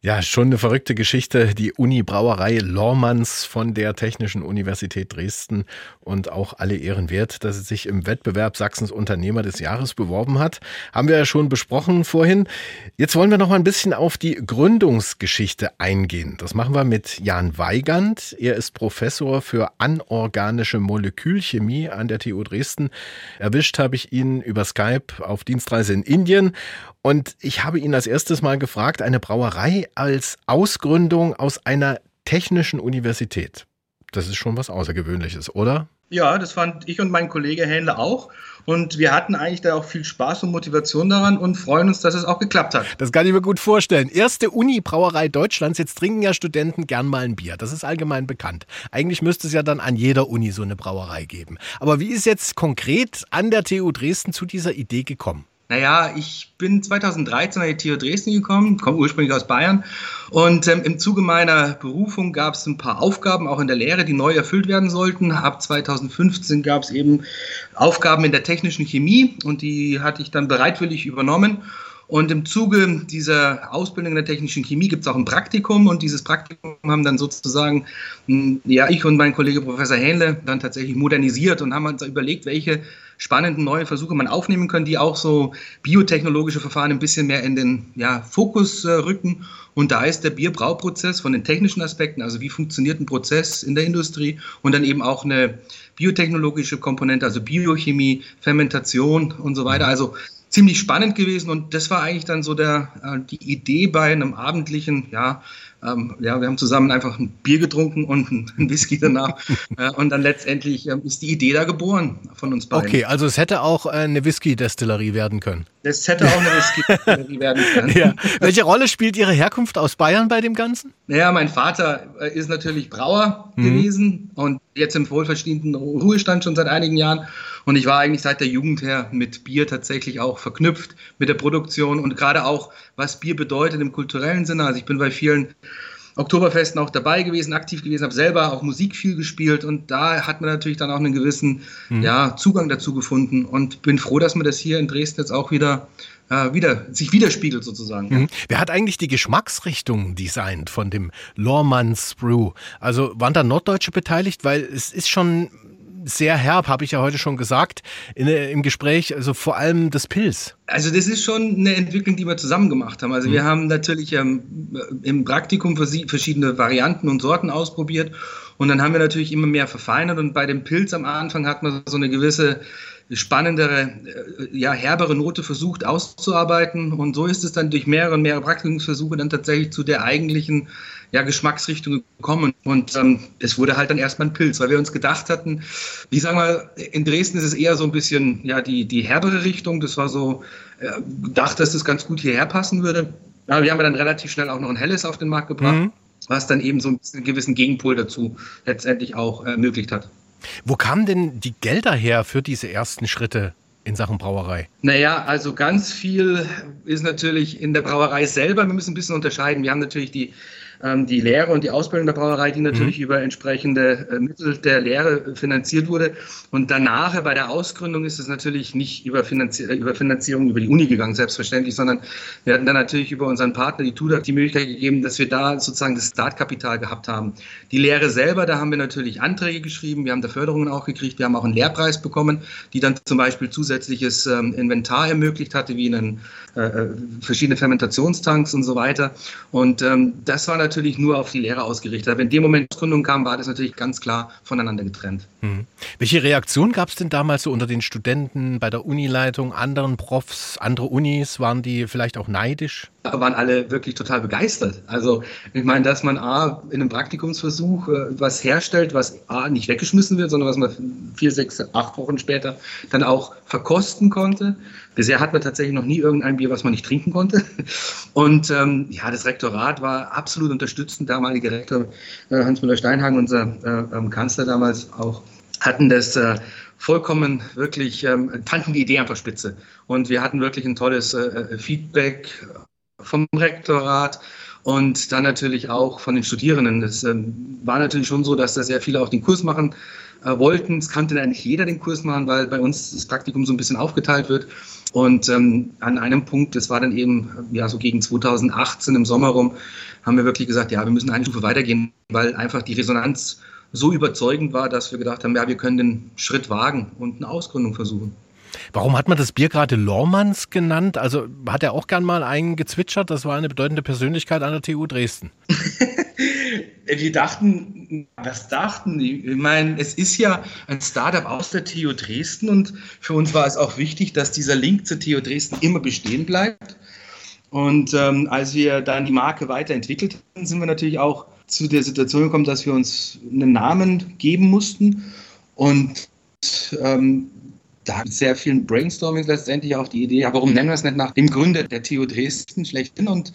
Ja, schon eine verrückte Geschichte. Die Uni-Brauerei Lormanns von der Technischen Universität Dresden und auch alle Ehren wert, dass sie sich im Wettbewerb Sachsens Unternehmer des Jahres beworben hat. Haben wir ja schon besprochen vorhin. Jetzt wollen wir noch mal ein bisschen auf die Gründungsgeschichte eingehen. Das machen wir mit Jan Weigand. Er ist Professor für anorganische Molekülchemie an der TU Dresden. Erwischt habe ich ihn über Skype auf Dienstreise in Indien und ich habe ihn als erstes mal gefragt, eine Brauerei als Ausgründung aus einer technischen Universität. Das ist schon was Außergewöhnliches, oder? Ja, das fand ich und mein Kollege Händler auch. Und wir hatten eigentlich da auch viel Spaß und Motivation daran und freuen uns, dass es auch geklappt hat. Das kann ich mir gut vorstellen. Erste Uni-Brauerei Deutschlands. Jetzt trinken ja Studenten gern mal ein Bier. Das ist allgemein bekannt. Eigentlich müsste es ja dann an jeder Uni so eine Brauerei geben. Aber wie ist jetzt konkret an der TU Dresden zu dieser Idee gekommen? Naja, ich bin 2013 an die TU Dresden gekommen, komme ursprünglich aus Bayern. Und ähm, im Zuge meiner Berufung gab es ein paar Aufgaben, auch in der Lehre, die neu erfüllt werden sollten. Ab 2015 gab es eben Aufgaben in der technischen Chemie und die hatte ich dann bereitwillig übernommen. Und im Zuge dieser Ausbildung in der technischen Chemie gibt es auch ein Praktikum und dieses Praktikum haben dann sozusagen, hm, ja, ich und mein Kollege Professor Hähnle dann tatsächlich modernisiert und haben uns überlegt, welche spannenden neuen Versuche man aufnehmen kann, die auch so biotechnologische Verfahren ein bisschen mehr in den ja, Fokus äh, rücken. Und da ist der Bierbrauprozess von den technischen Aspekten, also wie funktioniert ein Prozess in der Industrie und dann eben auch eine biotechnologische Komponente, also Biochemie, Fermentation und so weiter. Also ziemlich spannend gewesen und das war eigentlich dann so der, äh, die Idee bei einem abendlichen, ja, ähm, ja, wir haben zusammen einfach ein Bier getrunken und ein Whisky danach äh, und dann letztendlich ähm, ist die Idee da geboren von uns beiden. Okay, also es hätte auch äh, eine Whisky-Destillerie werden können. Es hätte auch eine Whisky-Destillerie werden können. Ja. Welche Rolle spielt Ihre Herkunft aus Bayern bei dem Ganzen? Naja, mein Vater äh, ist natürlich Brauer mhm. gewesen und jetzt im wohlverdienten Ruhestand schon seit einigen Jahren und ich war eigentlich seit der Jugend her mit Bier tatsächlich auch verknüpft mit der Produktion und gerade auch, was Bier bedeutet im kulturellen Sinne. Also ich bin bei vielen Oktoberfesten auch dabei gewesen, aktiv gewesen, habe selber auch Musik viel gespielt und da hat man natürlich dann auch einen gewissen mhm. ja, Zugang dazu gefunden und bin froh, dass man das hier in Dresden jetzt auch wieder, äh, wieder sich widerspiegelt sozusagen. Mhm. Wer hat eigentlich die Geschmacksrichtung designt von dem Lormanns Brew? Also waren da Norddeutsche beteiligt? Weil es ist schon sehr herb, habe ich ja heute schon gesagt, in, äh, im Gespräch, also vor allem das Pilz. Also das ist schon eine Entwicklung, die wir zusammen gemacht haben. Also mhm. wir haben natürlich ähm, im Praktikum verschiedene Varianten und Sorten ausprobiert und dann haben wir natürlich immer mehr verfeinert und bei dem Pilz am Anfang hat man so eine gewisse spannendere, äh, ja, herbere Note versucht auszuarbeiten. Und so ist es dann durch mehrere und mehrere Praktikumsversuche dann tatsächlich zu der eigentlichen ja, Geschmacksrichtung gekommen. Und ähm, es wurde halt dann erstmal ein Pilz, weil wir uns gedacht hatten, wie sagen wir, in Dresden ist es eher so ein bisschen ja, die, die herbere Richtung. Das war so, äh, gedacht, dass das ganz gut hierher passen würde. Aber wir haben dann relativ schnell auch noch ein helles auf den Markt gebracht, mhm. was dann eben so einen gewissen Gegenpol dazu letztendlich auch ermöglicht hat. Wo kamen denn die Gelder her für diese ersten Schritte in Sachen Brauerei? Naja, also ganz viel ist natürlich in der Brauerei selber. Wir müssen ein bisschen unterscheiden. Wir haben natürlich die die Lehre und die Ausbildung der Brauerei, die natürlich mhm. über entsprechende äh, Mittel der Lehre finanziert wurde. Und danach bei der Ausgründung ist es natürlich nicht über, Finanzi äh, über Finanzierung über die Uni gegangen, selbstverständlich, sondern wir hatten dann natürlich über unseren Partner, die TUDA, die Möglichkeit gegeben, dass wir da sozusagen das Startkapital gehabt haben. Die Lehre selber, da haben wir natürlich Anträge geschrieben, wir haben da Förderungen auch gekriegt, wir haben auch einen Lehrpreis bekommen, die dann zum Beispiel zusätzliches ähm, Inventar ermöglicht hatte, wie einen, äh, äh verschiedene Fermentationstanks und so weiter. Und ähm, das war natürlich natürlich nur auf die Lehre ausgerichtet. Aber in dem Moment, als Gründung kam, war das natürlich ganz klar voneinander getrennt. Hm. Welche Reaktion gab es denn damals so unter den Studenten, bei der Unileitung, anderen Profs, andere Unis? Waren die vielleicht auch neidisch? waren alle wirklich total begeistert. Also ich meine, dass man A, in einem Praktikumsversuch äh, was herstellt, was A, nicht weggeschmissen wird, sondern was man vier, sechs, acht Wochen später dann auch verkosten konnte. Bisher hat man tatsächlich noch nie irgendein Bier, was man nicht trinken konnte. Und ähm, ja, das Rektorat war absolut unterstützend. Damalige Rektor äh, Hans Müller-Steinhagen, unser äh, ähm, Kanzler damals auch, hatten das äh, vollkommen wirklich, ähm, fanden die Idee einfach spitze. Und wir hatten wirklich ein tolles äh, äh Feedback vom Rektorat und dann natürlich auch von den Studierenden. Es ähm, war natürlich schon so, dass da sehr viele auch den Kurs machen äh, wollten. Es kannte eigentlich jeder den Kurs machen, weil bei uns das Praktikum so ein bisschen aufgeteilt wird. Und ähm, an einem Punkt, das war dann eben ja so gegen 2018 im Sommer rum, haben wir wirklich gesagt, ja, wir müssen eine Stufe weitergehen, weil einfach die Resonanz so überzeugend war, dass wir gedacht haben, ja, wir können den Schritt wagen und eine Ausgründung versuchen. Warum hat man das Bier gerade Lormanns genannt? Also hat er auch gern mal einen gezwitschert? Das war eine bedeutende Persönlichkeit an der TU Dresden. wir dachten, was dachten die? Ich meine, es ist ja ein Startup aus der TU Dresden und für uns war es auch wichtig, dass dieser Link zur TU Dresden immer bestehen bleibt. Und ähm, als wir dann die Marke weiterentwickelt haben, sind wir natürlich auch zu der Situation gekommen, dass wir uns einen Namen geben mussten. Und ähm, da mit sehr vielen Brainstormings letztendlich auch die Idee, ja, warum nennen wir es nicht nach dem Gründer der TU Dresden schlechthin? Und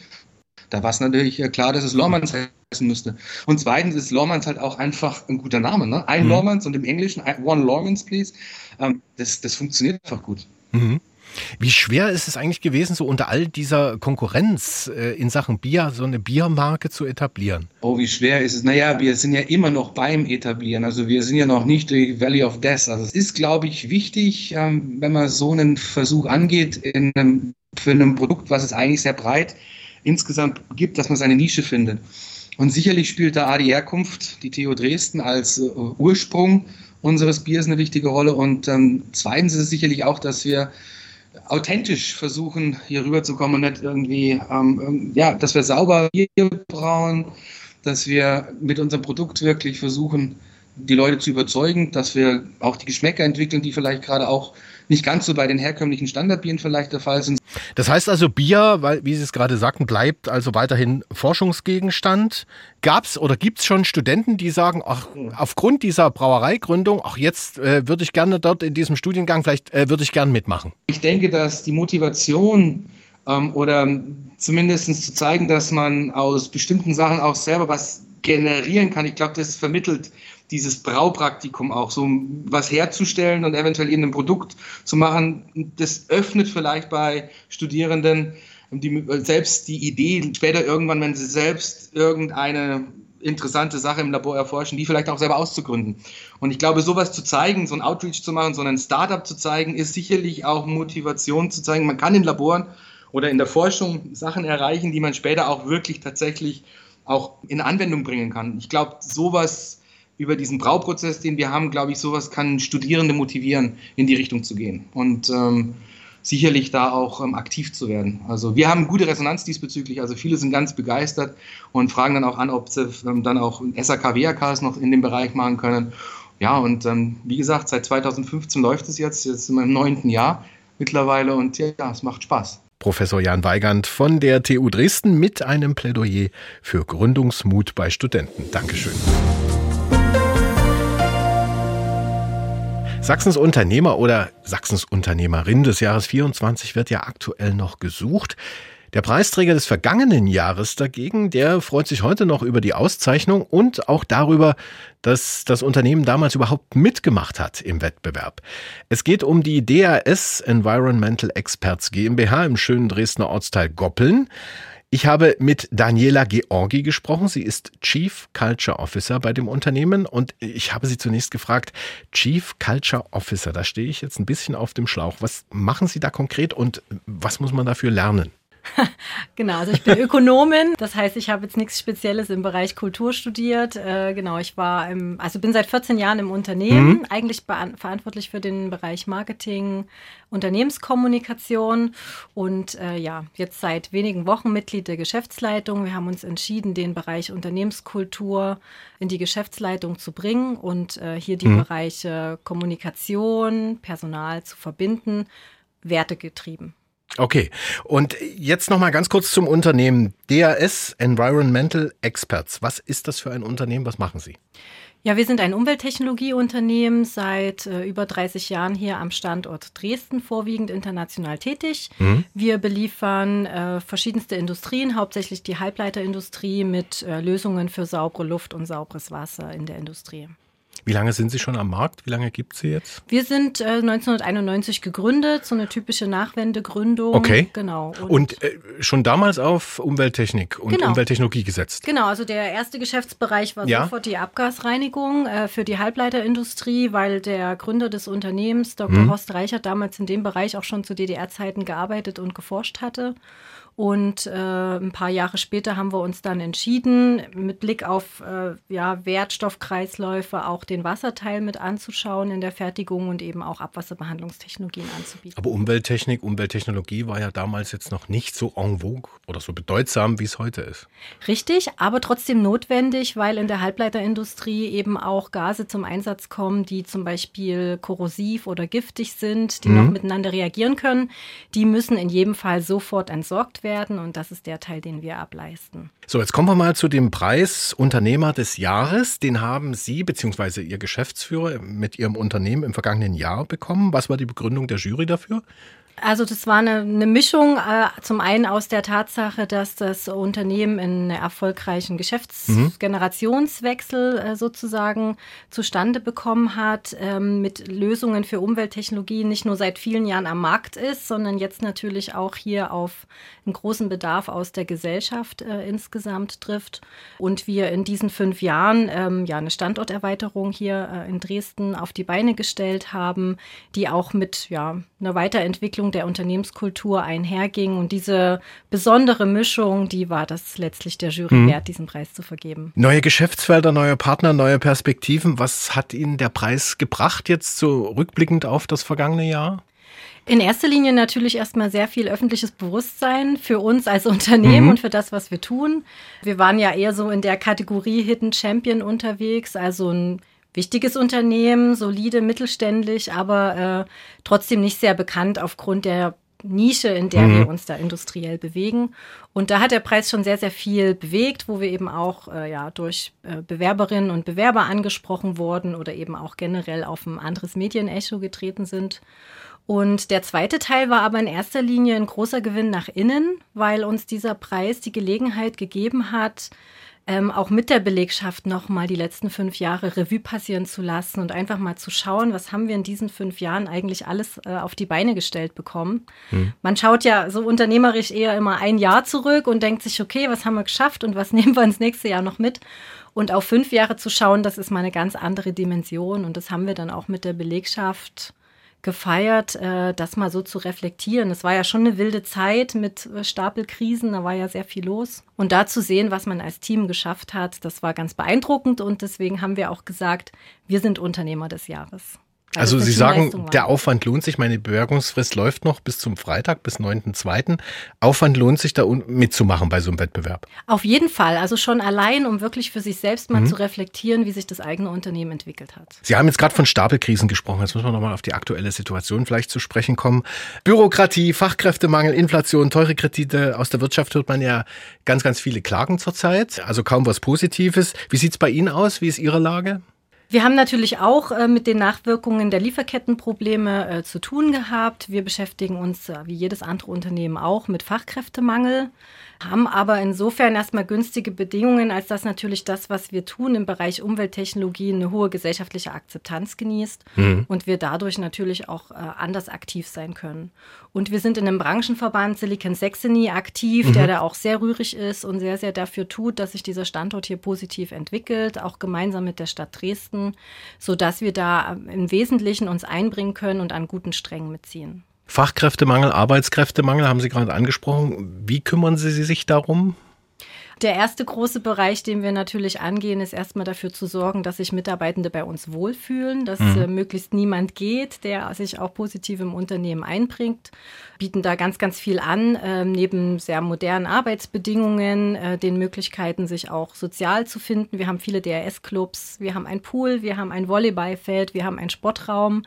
da war es natürlich äh, klar, dass es Lormanns heißen müsste. Und zweitens ist Lormanns halt auch einfach ein guter Name. Ne? Ein mhm. Lormanns und im Englischen One Lormans, please. Ähm, das, das funktioniert einfach gut. Mhm. Wie schwer ist es eigentlich gewesen, so unter all dieser Konkurrenz äh, in Sachen Bier so eine Biermarke zu etablieren? Oh, wie schwer ist es? Naja, wir sind ja immer noch beim Etablieren. Also wir sind ja noch nicht die Valley of Death. Also es ist, glaube ich, wichtig, ähm, wenn man so einen Versuch angeht in einem, für ein Produkt, was es eigentlich sehr breit insgesamt gibt, dass man seine Nische findet. Und sicherlich spielt da A die Herkunft, die TU Dresden als äh, Ursprung unseres Biers eine wichtige Rolle. Und ähm, zweitens ist es sicherlich auch, dass wir authentisch versuchen, hier rüberzukommen und nicht irgendwie, ähm, ja, dass wir sauber Bier brauen, dass wir mit unserem Produkt wirklich versuchen, die Leute zu überzeugen, dass wir auch die Geschmäcker entwickeln, die vielleicht gerade auch nicht ganz so bei den herkömmlichen Standardbieren vielleicht der Fall sind. Das heißt also, Bier, weil, wie Sie es gerade sagten, bleibt also weiterhin Forschungsgegenstand. Gab es oder gibt es schon Studenten, die sagen, ach, aufgrund dieser Brauereigründung, ach, jetzt äh, würde ich gerne dort in diesem Studiengang, vielleicht äh, würde ich gerne mitmachen? Ich denke, dass die Motivation ähm, oder zumindest zu zeigen, dass man aus bestimmten Sachen auch selber was generieren kann, ich glaube, das vermittelt dieses Braupraktikum auch, so was herzustellen und eventuell eben ein Produkt zu machen, das öffnet vielleicht bei Studierenden die, selbst die Idee, später irgendwann, wenn sie selbst irgendeine interessante Sache im Labor erforschen, die vielleicht auch selber auszugründen. Und ich glaube, sowas zu zeigen, so ein Outreach zu machen, so ein Startup zu zeigen, ist sicherlich auch Motivation zu zeigen. Man kann in Laboren oder in der Forschung Sachen erreichen, die man später auch wirklich tatsächlich auch in Anwendung bringen kann. Ich glaube, sowas über diesen Brauprozess, den wir haben, glaube ich, sowas kann Studierende motivieren, in die Richtung zu gehen und ähm, sicherlich da auch ähm, aktiv zu werden. Also wir haben gute Resonanz diesbezüglich, also viele sind ganz begeistert und fragen dann auch an, ob sie ähm, dann auch SAK, WAKs noch in dem Bereich machen können. Ja, und ähm, wie gesagt, seit 2015 läuft es jetzt, jetzt sind wir im neunten Jahr mittlerweile und ja, es macht Spaß. Professor Jan Weigand von der TU Dresden mit einem Plädoyer für Gründungsmut bei Studenten. Dankeschön. Sachsens Unternehmer oder Sachsens Unternehmerin des Jahres 24 wird ja aktuell noch gesucht. Der Preisträger des vergangenen Jahres dagegen, der freut sich heute noch über die Auszeichnung und auch darüber, dass das Unternehmen damals überhaupt mitgemacht hat im Wettbewerb. Es geht um die DAS Environmental Experts GmbH im schönen Dresdner Ortsteil Goppeln. Ich habe mit Daniela Georgi gesprochen. Sie ist Chief Culture Officer bei dem Unternehmen und ich habe sie zunächst gefragt, Chief Culture Officer, da stehe ich jetzt ein bisschen auf dem Schlauch. Was machen Sie da konkret und was muss man dafür lernen? genau, also ich bin Ökonomin, das heißt, ich habe jetzt nichts Spezielles im Bereich Kultur studiert. Äh, genau, ich war im, also bin seit 14 Jahren im Unternehmen, mhm. eigentlich verantwortlich für den Bereich Marketing, Unternehmenskommunikation und äh, ja, jetzt seit wenigen Wochen Mitglied der Geschäftsleitung. Wir haben uns entschieden, den Bereich Unternehmenskultur in die Geschäftsleitung zu bringen und äh, hier die mhm. Bereiche Kommunikation, Personal zu verbinden, wertegetrieben. Okay, und jetzt noch mal ganz kurz zum Unternehmen DAS Environmental Experts. Was ist das für ein Unternehmen? Was machen Sie? Ja, wir sind ein Umwelttechnologieunternehmen seit äh, über 30 Jahren hier am Standort Dresden, vorwiegend international tätig. Mhm. Wir beliefern äh, verschiedenste Industrien, hauptsächlich die Halbleiterindustrie mit äh, Lösungen für saubere Luft und sauberes Wasser in der Industrie. Wie lange sind Sie schon am Markt? Wie lange gibt es Sie jetzt? Wir sind äh, 1991 gegründet, so eine typische Nachwendegründung. Okay. Genau. Und, und äh, schon damals auf Umwelttechnik und genau. Umwelttechnologie gesetzt? Genau, also der erste Geschäftsbereich war ja? sofort die Abgasreinigung äh, für die Halbleiterindustrie, weil der Gründer des Unternehmens, Dr. Hm. Horst Reichert, damals in dem Bereich auch schon zu DDR-Zeiten gearbeitet und geforscht hatte. Und äh, ein paar Jahre später haben wir uns dann entschieden, mit Blick auf äh, ja, Wertstoffkreisläufe auch den Wasserteil mit anzuschauen in der Fertigung und eben auch Abwasserbehandlungstechnologien anzubieten. Aber Umwelttechnik, Umwelttechnologie war ja damals jetzt noch nicht so en vogue oder so bedeutsam, wie es heute ist. Richtig, aber trotzdem notwendig, weil in der Halbleiterindustrie eben auch Gase zum Einsatz kommen, die zum Beispiel korrosiv oder giftig sind, die mhm. noch miteinander reagieren können. Die müssen in jedem Fall sofort entsorgt werden werden und das ist der Teil, den wir ableisten. So, jetzt kommen wir mal zu dem Preis Unternehmer des Jahres. Den haben Sie bzw. Ihr Geschäftsführer mit Ihrem Unternehmen im vergangenen Jahr bekommen. Was war die Begründung der Jury dafür? Also das war eine, eine Mischung, äh, zum einen aus der Tatsache, dass das Unternehmen einen erfolgreichen Geschäftsgenerationswechsel äh, sozusagen zustande bekommen hat, ähm, mit Lösungen für Umwelttechnologien nicht nur seit vielen Jahren am Markt ist, sondern jetzt natürlich auch hier auf einen großen Bedarf aus der Gesellschaft äh, insgesamt trifft. Und wir in diesen fünf Jahren ähm, ja eine Standorterweiterung hier äh, in Dresden auf die Beine gestellt haben, die auch mit ja, einer Weiterentwicklung Entwicklung der Unternehmenskultur einherging. Und diese besondere Mischung, die war das letztlich der Jury mhm. wert, diesen Preis zu vergeben. Neue Geschäftsfelder, neue Partner, neue Perspektiven. Was hat Ihnen der Preis gebracht jetzt so rückblickend auf das vergangene Jahr? In erster Linie natürlich erstmal sehr viel öffentliches Bewusstsein für uns als Unternehmen mhm. und für das, was wir tun. Wir waren ja eher so in der Kategorie Hidden Champion unterwegs, also ein wichtiges Unternehmen, solide, mittelständisch, aber äh, trotzdem nicht sehr bekannt aufgrund der Nische, in der mhm. wir uns da industriell bewegen. Und da hat der Preis schon sehr, sehr viel bewegt, wo wir eben auch äh, ja, durch äh, Bewerberinnen und Bewerber angesprochen wurden oder eben auch generell auf ein anderes Medienecho getreten sind. Und der zweite Teil war aber in erster Linie ein großer Gewinn nach innen, weil uns dieser Preis die Gelegenheit gegeben hat, ähm, auch mit der Belegschaft nochmal die letzten fünf Jahre Revue passieren zu lassen und einfach mal zu schauen, was haben wir in diesen fünf Jahren eigentlich alles äh, auf die Beine gestellt bekommen. Hm. Man schaut ja so unternehmerisch eher immer ein Jahr zurück und denkt sich, okay, was haben wir geschafft und was nehmen wir ins nächste Jahr noch mit? Und auf fünf Jahre zu schauen, das ist mal eine ganz andere Dimension und das haben wir dann auch mit der Belegschaft gefeiert, äh, das mal so zu reflektieren. Es war ja schon eine wilde Zeit mit äh, Stapelkrisen, da war ja sehr viel los. Und da zu sehen, was man als Team geschafft hat, das war ganz beeindruckend und deswegen haben wir auch gesagt, wir sind Unternehmer des Jahres. Also Sie sagen, der Aufwand lohnt sich. Meine Bewerbungsfrist läuft noch bis zum Freitag, bis 9.2. Aufwand lohnt sich da mitzumachen bei so einem Wettbewerb? Auf jeden Fall. Also schon allein, um wirklich für sich selbst mal mhm. zu reflektieren, wie sich das eigene Unternehmen entwickelt hat. Sie haben jetzt gerade von Stapelkrisen gesprochen. Jetzt müssen wir nochmal auf die aktuelle Situation vielleicht zu sprechen kommen. Bürokratie, Fachkräftemangel, Inflation, teure Kredite. Aus der Wirtschaft hört man ja ganz, ganz viele Klagen zurzeit. Also kaum was Positives. Wie sieht es bei Ihnen aus? Wie ist Ihre Lage? Wir haben natürlich auch äh, mit den Nachwirkungen der Lieferkettenprobleme äh, zu tun gehabt. Wir beschäftigen uns, äh, wie jedes andere Unternehmen auch, mit Fachkräftemangel haben aber insofern erstmal günstige Bedingungen, als dass natürlich das, was wir tun im Bereich Umwelttechnologie, eine hohe gesellschaftliche Akzeptanz genießt mhm. und wir dadurch natürlich auch äh, anders aktiv sein können. Und wir sind in einem Branchenverband Silicon Saxony aktiv, mhm. der da auch sehr rührig ist und sehr, sehr dafür tut, dass sich dieser Standort hier positiv entwickelt, auch gemeinsam mit der Stadt Dresden, sodass wir da im Wesentlichen uns einbringen können und an guten Strängen mitziehen. Fachkräftemangel, Arbeitskräftemangel haben Sie gerade angesprochen. Wie kümmern Sie sich darum? Der erste große Bereich, den wir natürlich angehen, ist erstmal dafür zu sorgen, dass sich Mitarbeitende bei uns wohlfühlen, dass mhm. äh, möglichst niemand geht, der sich auch positiv im Unternehmen einbringt. Bieten da ganz, ganz viel an, äh, neben sehr modernen Arbeitsbedingungen, äh, den Möglichkeiten, sich auch sozial zu finden. Wir haben viele DRS-Clubs, wir haben ein Pool, wir haben ein Volleyballfeld, wir haben einen Sportraum,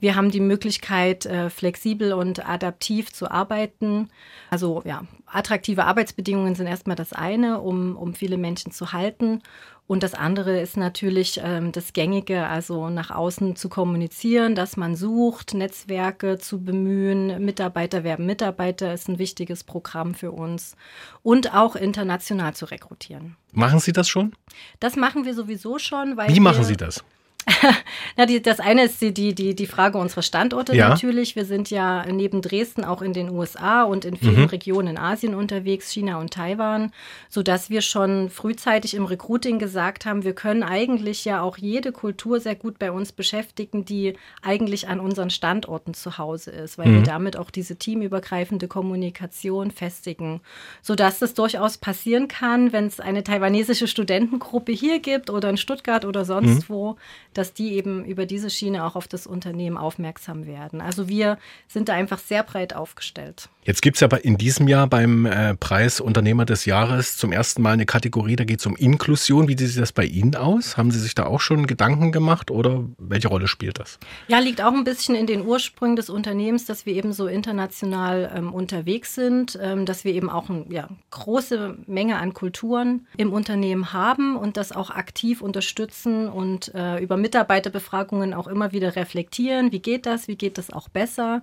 wir haben die Möglichkeit, äh, flexibel und adaptiv zu arbeiten. Also ja, attraktive Arbeitsbedingungen sind erstmal das eine, um, um viele Menschen zu halten. Und das andere ist natürlich ähm, das Gängige, also nach außen zu kommunizieren, dass man sucht, Netzwerke zu bemühen. Mitarbeiter werben Mitarbeiter ist ein wichtiges Programm für uns. Und auch international zu rekrutieren. Machen Sie das schon? Das machen wir sowieso schon. Wie machen Sie das? Na, die, das eine ist die, die, die Frage unserer Standorte ja. natürlich. Wir sind ja neben Dresden auch in den USA und in vielen mhm. Regionen in Asien unterwegs, China und Taiwan, sodass wir schon frühzeitig im Recruiting gesagt haben, wir können eigentlich ja auch jede Kultur sehr gut bei uns beschäftigen, die eigentlich an unseren Standorten zu Hause ist, weil mhm. wir damit auch diese teamübergreifende Kommunikation festigen, sodass das durchaus passieren kann, wenn es eine taiwanesische Studentengruppe hier gibt oder in Stuttgart oder sonst mhm. wo, dass die eben über diese Schiene auch auf das Unternehmen aufmerksam werden. Also wir sind da einfach sehr breit aufgestellt. Jetzt gibt es aber in diesem Jahr beim äh, Preis Unternehmer des Jahres zum ersten Mal eine Kategorie, da geht es um Inklusion. Wie sieht das bei Ihnen aus? Haben Sie sich da auch schon Gedanken gemacht oder welche Rolle spielt das? Ja, liegt auch ein bisschen in den Ursprüngen des Unternehmens, dass wir eben so international ähm, unterwegs sind, ähm, dass wir eben auch eine ja, große Menge an Kulturen im Unternehmen haben und das auch aktiv unterstützen und äh, über Mitarbeiterbefragungen auch immer wieder reflektieren. Wie geht das? Wie geht das auch besser?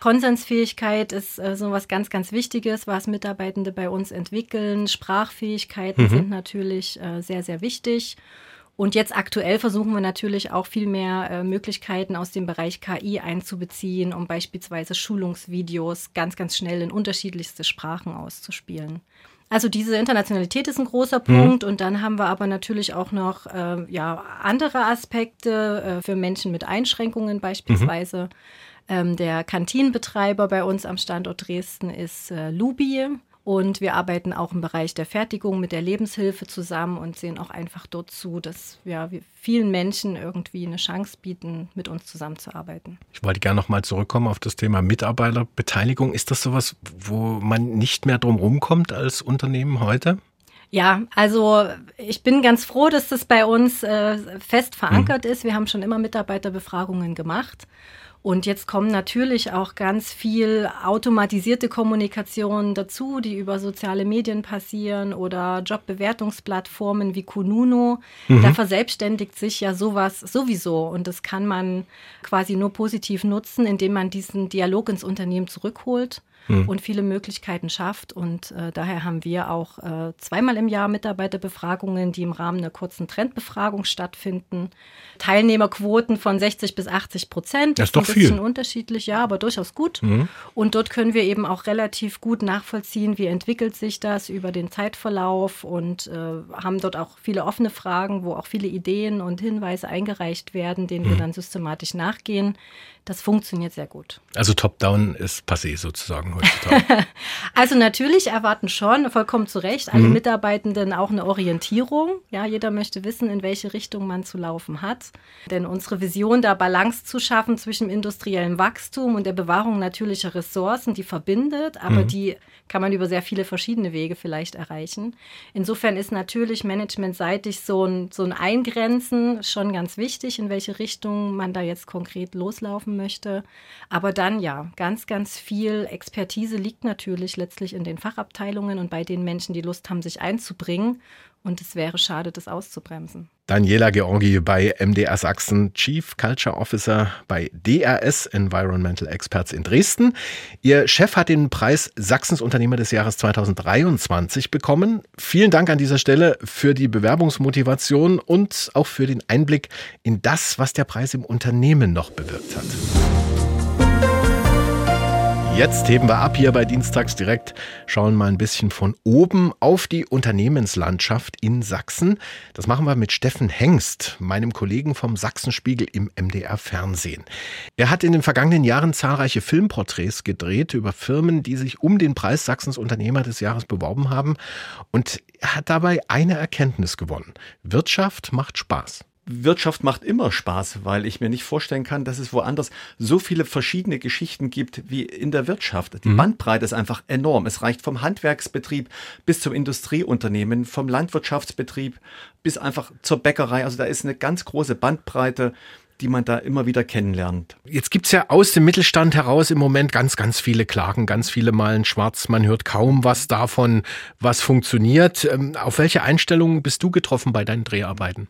Konsensfähigkeit ist äh, so was ganz, ganz Wichtiges, was Mitarbeitende bei uns entwickeln. Sprachfähigkeiten mhm. sind natürlich äh, sehr, sehr wichtig. Und jetzt aktuell versuchen wir natürlich auch viel mehr äh, Möglichkeiten aus dem Bereich KI einzubeziehen, um beispielsweise Schulungsvideos ganz, ganz schnell in unterschiedlichste Sprachen auszuspielen. Also diese Internationalität ist ein großer mhm. Punkt mhm. und dann haben wir aber natürlich auch noch äh, ja, andere Aspekte äh, für Menschen mit Einschränkungen beispielsweise. Mhm. Ähm, der Kantinenbetreiber bei uns am Standort Dresden ist äh, Lubi. Und wir arbeiten auch im Bereich der Fertigung mit der Lebenshilfe zusammen und sehen auch einfach dort zu, dass ja, wir vielen Menschen irgendwie eine Chance bieten, mit uns zusammenzuarbeiten. Ich wollte gerne noch mal zurückkommen auf das Thema Mitarbeiterbeteiligung. Ist das sowas, wo man nicht mehr drum rumkommt als Unternehmen heute? Ja, also ich bin ganz froh, dass das bei uns äh, fest verankert mhm. ist. Wir haben schon immer Mitarbeiterbefragungen gemacht. Und jetzt kommen natürlich auch ganz viel automatisierte Kommunikation dazu, die über soziale Medien passieren oder Jobbewertungsplattformen wie Kununo. Mhm. Da verselbstständigt sich ja sowas sowieso und das kann man quasi nur positiv nutzen, indem man diesen Dialog ins Unternehmen zurückholt mhm. und viele Möglichkeiten schafft. Und äh, daher haben wir auch äh, zweimal im Jahr Mitarbeiterbefragungen, die im Rahmen einer kurzen Trendbefragung stattfinden. Teilnehmerquoten von 60 bis 80 Prozent. Das ist doch viel. bisschen unterschiedlich, ja, aber durchaus gut. Mhm. Und dort können wir eben auch relativ gut nachvollziehen, wie entwickelt sich das über den Zeitverlauf und äh, haben dort auch viele offene Fragen, wo auch viele Ideen und Hinweise eingereicht werden, denen mhm. wir dann systematisch nachgehen. Das funktioniert sehr gut. Also Top-Down ist passé sozusagen heutzutage. also natürlich erwarten schon, vollkommen zu Recht, alle mhm. Mitarbeitenden auch eine Orientierung. Ja, jeder möchte wissen, in welche Richtung man zu laufen hat. Denn unsere Vision, da Balance zu schaffen zwischen industriellem Wachstum und der Bewahrung natürlicher Ressourcen, die verbindet, aber mhm. die kann man über sehr viele verschiedene Wege vielleicht erreichen. Insofern ist natürlich managementseitig so ein, so ein Eingrenzen schon ganz wichtig, in welche Richtung man da jetzt konkret loslaufen möchte. Aber dann ja, ganz, ganz viel Expertise liegt natürlich letztlich in den Fachabteilungen und bei den Menschen, die Lust haben, sich einzubringen. Und es wäre schade, das auszubremsen. Daniela Georgi bei MDR Sachsen, Chief Culture Officer bei DRS Environmental Experts in Dresden. Ihr Chef hat den Preis Sachsens Unternehmer des Jahres 2023 bekommen. Vielen Dank an dieser Stelle für die Bewerbungsmotivation und auch für den Einblick in das, was der Preis im Unternehmen noch bewirkt hat. Jetzt heben wir ab hier bei Dienstags direkt, schauen mal ein bisschen von oben auf die Unternehmenslandschaft in Sachsen. Das machen wir mit Steffen Hengst, meinem Kollegen vom Sachsenspiegel im MDR Fernsehen. Er hat in den vergangenen Jahren zahlreiche Filmporträts gedreht über Firmen, die sich um den Preis Sachsens Unternehmer des Jahres beworben haben und hat dabei eine Erkenntnis gewonnen. Wirtschaft macht Spaß. Wirtschaft macht immer Spaß, weil ich mir nicht vorstellen kann, dass es woanders so viele verschiedene Geschichten gibt wie in der Wirtschaft. Die mhm. Bandbreite ist einfach enorm. Es reicht vom Handwerksbetrieb bis zum Industrieunternehmen, vom Landwirtschaftsbetrieb bis einfach zur Bäckerei. Also da ist eine ganz große Bandbreite die man da immer wieder kennenlernt. Jetzt gibt es ja aus dem Mittelstand heraus im Moment ganz, ganz viele Klagen, ganz viele malen schwarz. Man hört kaum was davon, was funktioniert. Ähm, auf welche Einstellungen bist du getroffen bei deinen Dreharbeiten?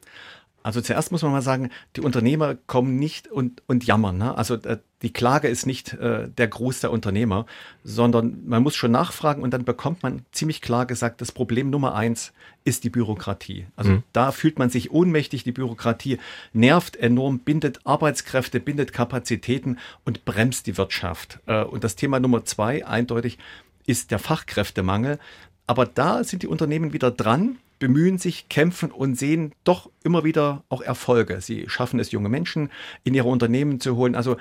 Also zuerst muss man mal sagen, die Unternehmer kommen nicht und, und jammern. Ne? Also äh, die Klage ist nicht äh, der Gruß der Unternehmer, sondern man muss schon nachfragen und dann bekommt man ziemlich klar gesagt, das Problem Nummer eins ist die Bürokratie. Also mhm. da fühlt man sich ohnmächtig, die Bürokratie nervt enorm, bindet Arbeitskräfte, bindet Kapazitäten und bremst die Wirtschaft. Äh, und das Thema Nummer zwei eindeutig ist der Fachkräftemangel. Aber da sind die Unternehmen wieder dran bemühen sich, kämpfen und sehen doch immer wieder auch Erfolge. Sie schaffen es, junge Menschen in ihre Unternehmen zu holen. Also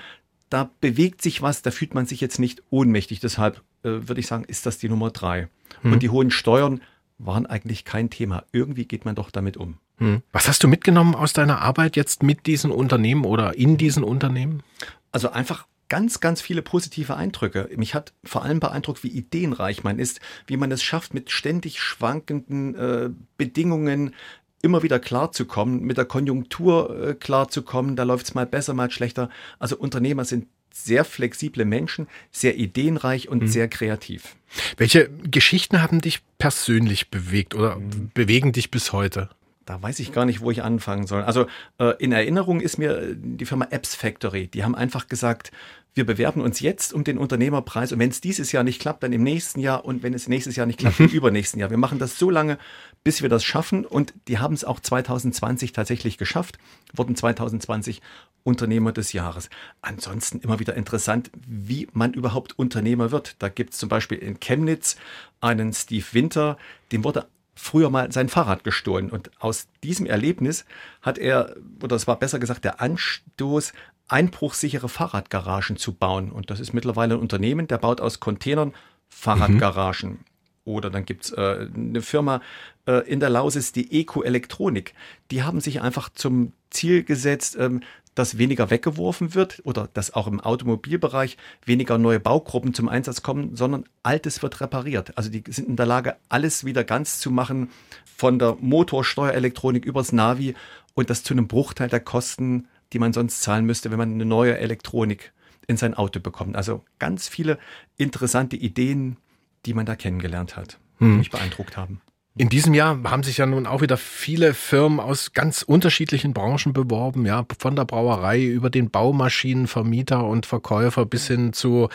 da bewegt sich was, da fühlt man sich jetzt nicht ohnmächtig. Deshalb äh, würde ich sagen, ist das die Nummer drei. Hm. Und die hohen Steuern waren eigentlich kein Thema. Irgendwie geht man doch damit um. Hm. Was hast du mitgenommen aus deiner Arbeit jetzt mit diesen Unternehmen oder in diesen Unternehmen? Also einfach ganz, ganz viele positive Eindrücke. Mich hat vor allem beeindruckt, wie ideenreich man ist, wie man es schafft, mit ständig schwankenden äh, Bedingungen immer wieder klarzukommen, mit der Konjunktur äh, klarzukommen. Da läuft es mal besser, mal schlechter. Also Unternehmer sind sehr flexible Menschen, sehr ideenreich und mhm. sehr kreativ. Welche Geschichten haben dich persönlich bewegt oder mhm. bewegen dich bis heute? Da weiß ich gar nicht, wo ich anfangen soll. Also äh, in Erinnerung ist mir äh, die Firma Apps Factory. Die haben einfach gesagt, wir bewerben uns jetzt um den Unternehmerpreis und wenn es dieses Jahr nicht klappt, dann im nächsten Jahr und wenn es nächstes Jahr nicht klappt, im übernächsten Jahr. Wir machen das so lange, bis wir das schaffen und die haben es auch 2020 tatsächlich geschafft, wurden 2020 Unternehmer des Jahres. Ansonsten immer wieder interessant, wie man überhaupt Unternehmer wird. Da gibt es zum Beispiel in Chemnitz einen Steve Winter, dem wurde früher mal sein Fahrrad gestohlen. Und aus diesem Erlebnis hat er, oder es war besser gesagt, der Anstoß, einbruchsichere Fahrradgaragen zu bauen. Und das ist mittlerweile ein Unternehmen, der baut aus Containern Fahrradgaragen. Mhm. Oder dann gibt's äh, eine Firma äh, in der Lausis, die Eco Elektronik. Die haben sich einfach zum Ziel gesetzt, ähm, dass weniger weggeworfen wird oder dass auch im Automobilbereich weniger neue Baugruppen zum Einsatz kommen, sondern altes wird repariert. Also die sind in der Lage, alles wieder ganz zu machen, von der Motorsteuerelektronik übers Navi und das zu einem Bruchteil der Kosten, die man sonst zahlen müsste, wenn man eine neue Elektronik in sein Auto bekommt. Also ganz viele interessante Ideen, die man da kennengelernt hat, die hm. mich beeindruckt haben. In diesem Jahr haben sich ja nun auch wieder viele Firmen aus ganz unterschiedlichen Branchen beworben, ja, von der Brauerei über den Baumaschinenvermieter und Verkäufer bis hin zu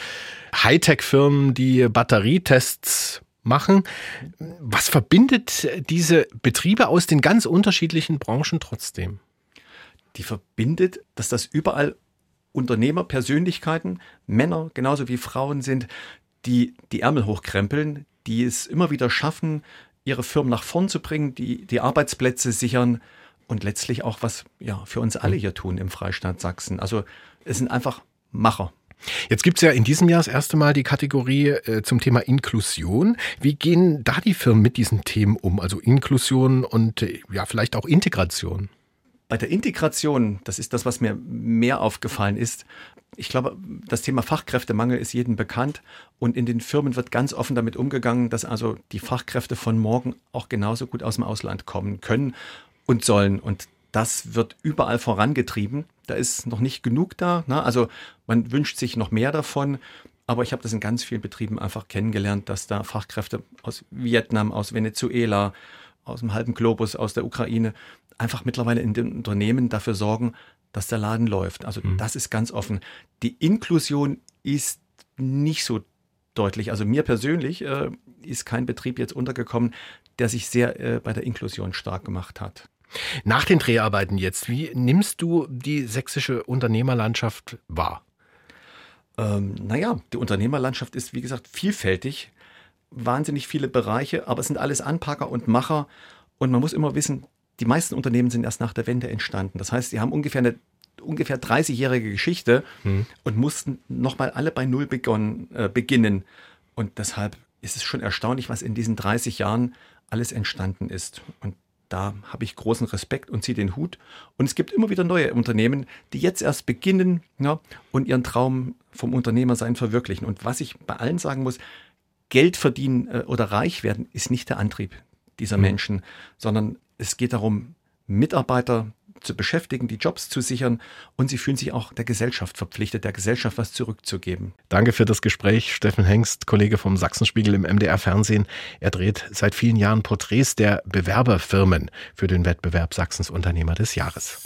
Hightech-Firmen, die Batterietests machen. Was verbindet diese Betriebe aus den ganz unterschiedlichen Branchen trotzdem? Die verbindet, dass das überall Unternehmerpersönlichkeiten, Männer genauso wie Frauen sind, die die Ärmel hochkrempeln, die es immer wieder schaffen, ihre Firmen nach vorn zu bringen, die die Arbeitsplätze sichern und letztlich auch was ja, für uns alle hier tun im Freistaat Sachsen. Also es sind einfach Macher. Jetzt gibt es ja in diesem Jahr das erste Mal die Kategorie äh, zum Thema Inklusion. Wie gehen da die Firmen mit diesen Themen um? Also Inklusion und äh, ja, vielleicht auch Integration. Bei der Integration, das ist das, was mir mehr aufgefallen ist. Ich glaube, das Thema Fachkräftemangel ist jedem bekannt und in den Firmen wird ganz offen damit umgegangen, dass also die Fachkräfte von morgen auch genauso gut aus dem Ausland kommen können und sollen. Und das wird überall vorangetrieben. Da ist noch nicht genug da. Ne? Also man wünscht sich noch mehr davon. Aber ich habe das in ganz vielen Betrieben einfach kennengelernt, dass da Fachkräfte aus Vietnam, aus Venezuela, aus dem halben Globus, aus der Ukraine einfach mittlerweile in den Unternehmen dafür sorgen, dass der Laden läuft. Also mhm. das ist ganz offen. Die Inklusion ist nicht so deutlich. Also mir persönlich äh, ist kein Betrieb jetzt untergekommen, der sich sehr äh, bei der Inklusion stark gemacht hat. Nach den Dreharbeiten jetzt, wie nimmst du die sächsische Unternehmerlandschaft wahr? Ähm, naja, die Unternehmerlandschaft ist, wie gesagt, vielfältig. Wahnsinnig viele Bereiche, aber es sind alles Anpacker und Macher. Und man muss immer wissen, die meisten Unternehmen sind erst nach der Wende entstanden. Das heißt, sie haben ungefähr eine ungefähr 30-jährige Geschichte hm. und mussten nochmal alle bei Null begonnen, äh, beginnen. Und deshalb ist es schon erstaunlich, was in diesen 30 Jahren alles entstanden ist. Und da habe ich großen Respekt und ziehe den Hut. Und es gibt immer wieder neue Unternehmen, die jetzt erst beginnen ja, und ihren Traum vom Unternehmersein verwirklichen. Und was ich bei allen sagen muss, Geld verdienen äh, oder reich werden ist nicht der Antrieb dieser mhm. Menschen, sondern es geht darum, Mitarbeiter zu beschäftigen, die Jobs zu sichern und sie fühlen sich auch der Gesellschaft verpflichtet, der Gesellschaft was zurückzugeben. Danke für das Gespräch, Steffen Hengst, Kollege vom Sachsenspiegel im MDR Fernsehen. Er dreht seit vielen Jahren Porträts der Bewerberfirmen für den Wettbewerb Sachsens Unternehmer des Jahres.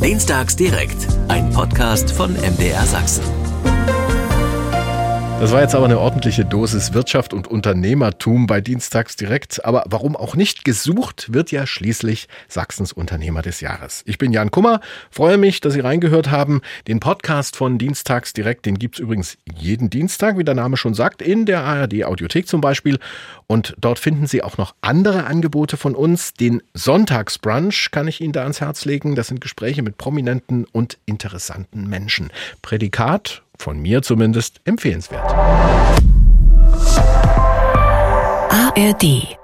Dienstags direkt, ein Podcast von MDR Sachsen. Das war jetzt aber eine ordentliche Dosis Wirtschaft und Unternehmertum bei Dienstags direkt. Aber warum auch nicht? Gesucht wird ja schließlich Sachsens Unternehmer des Jahres. Ich bin Jan Kummer, freue mich, dass Sie reingehört haben. Den Podcast von Dienstags direkt, den gibt's übrigens jeden Dienstag, wie der Name schon sagt, in der ARD Audiothek zum Beispiel. Und dort finden Sie auch noch andere Angebote von uns. Den Sonntagsbrunch kann ich Ihnen da ans Herz legen. Das sind Gespräche mit prominenten und interessanten Menschen. Prädikat von mir zumindest empfehlenswert. ARD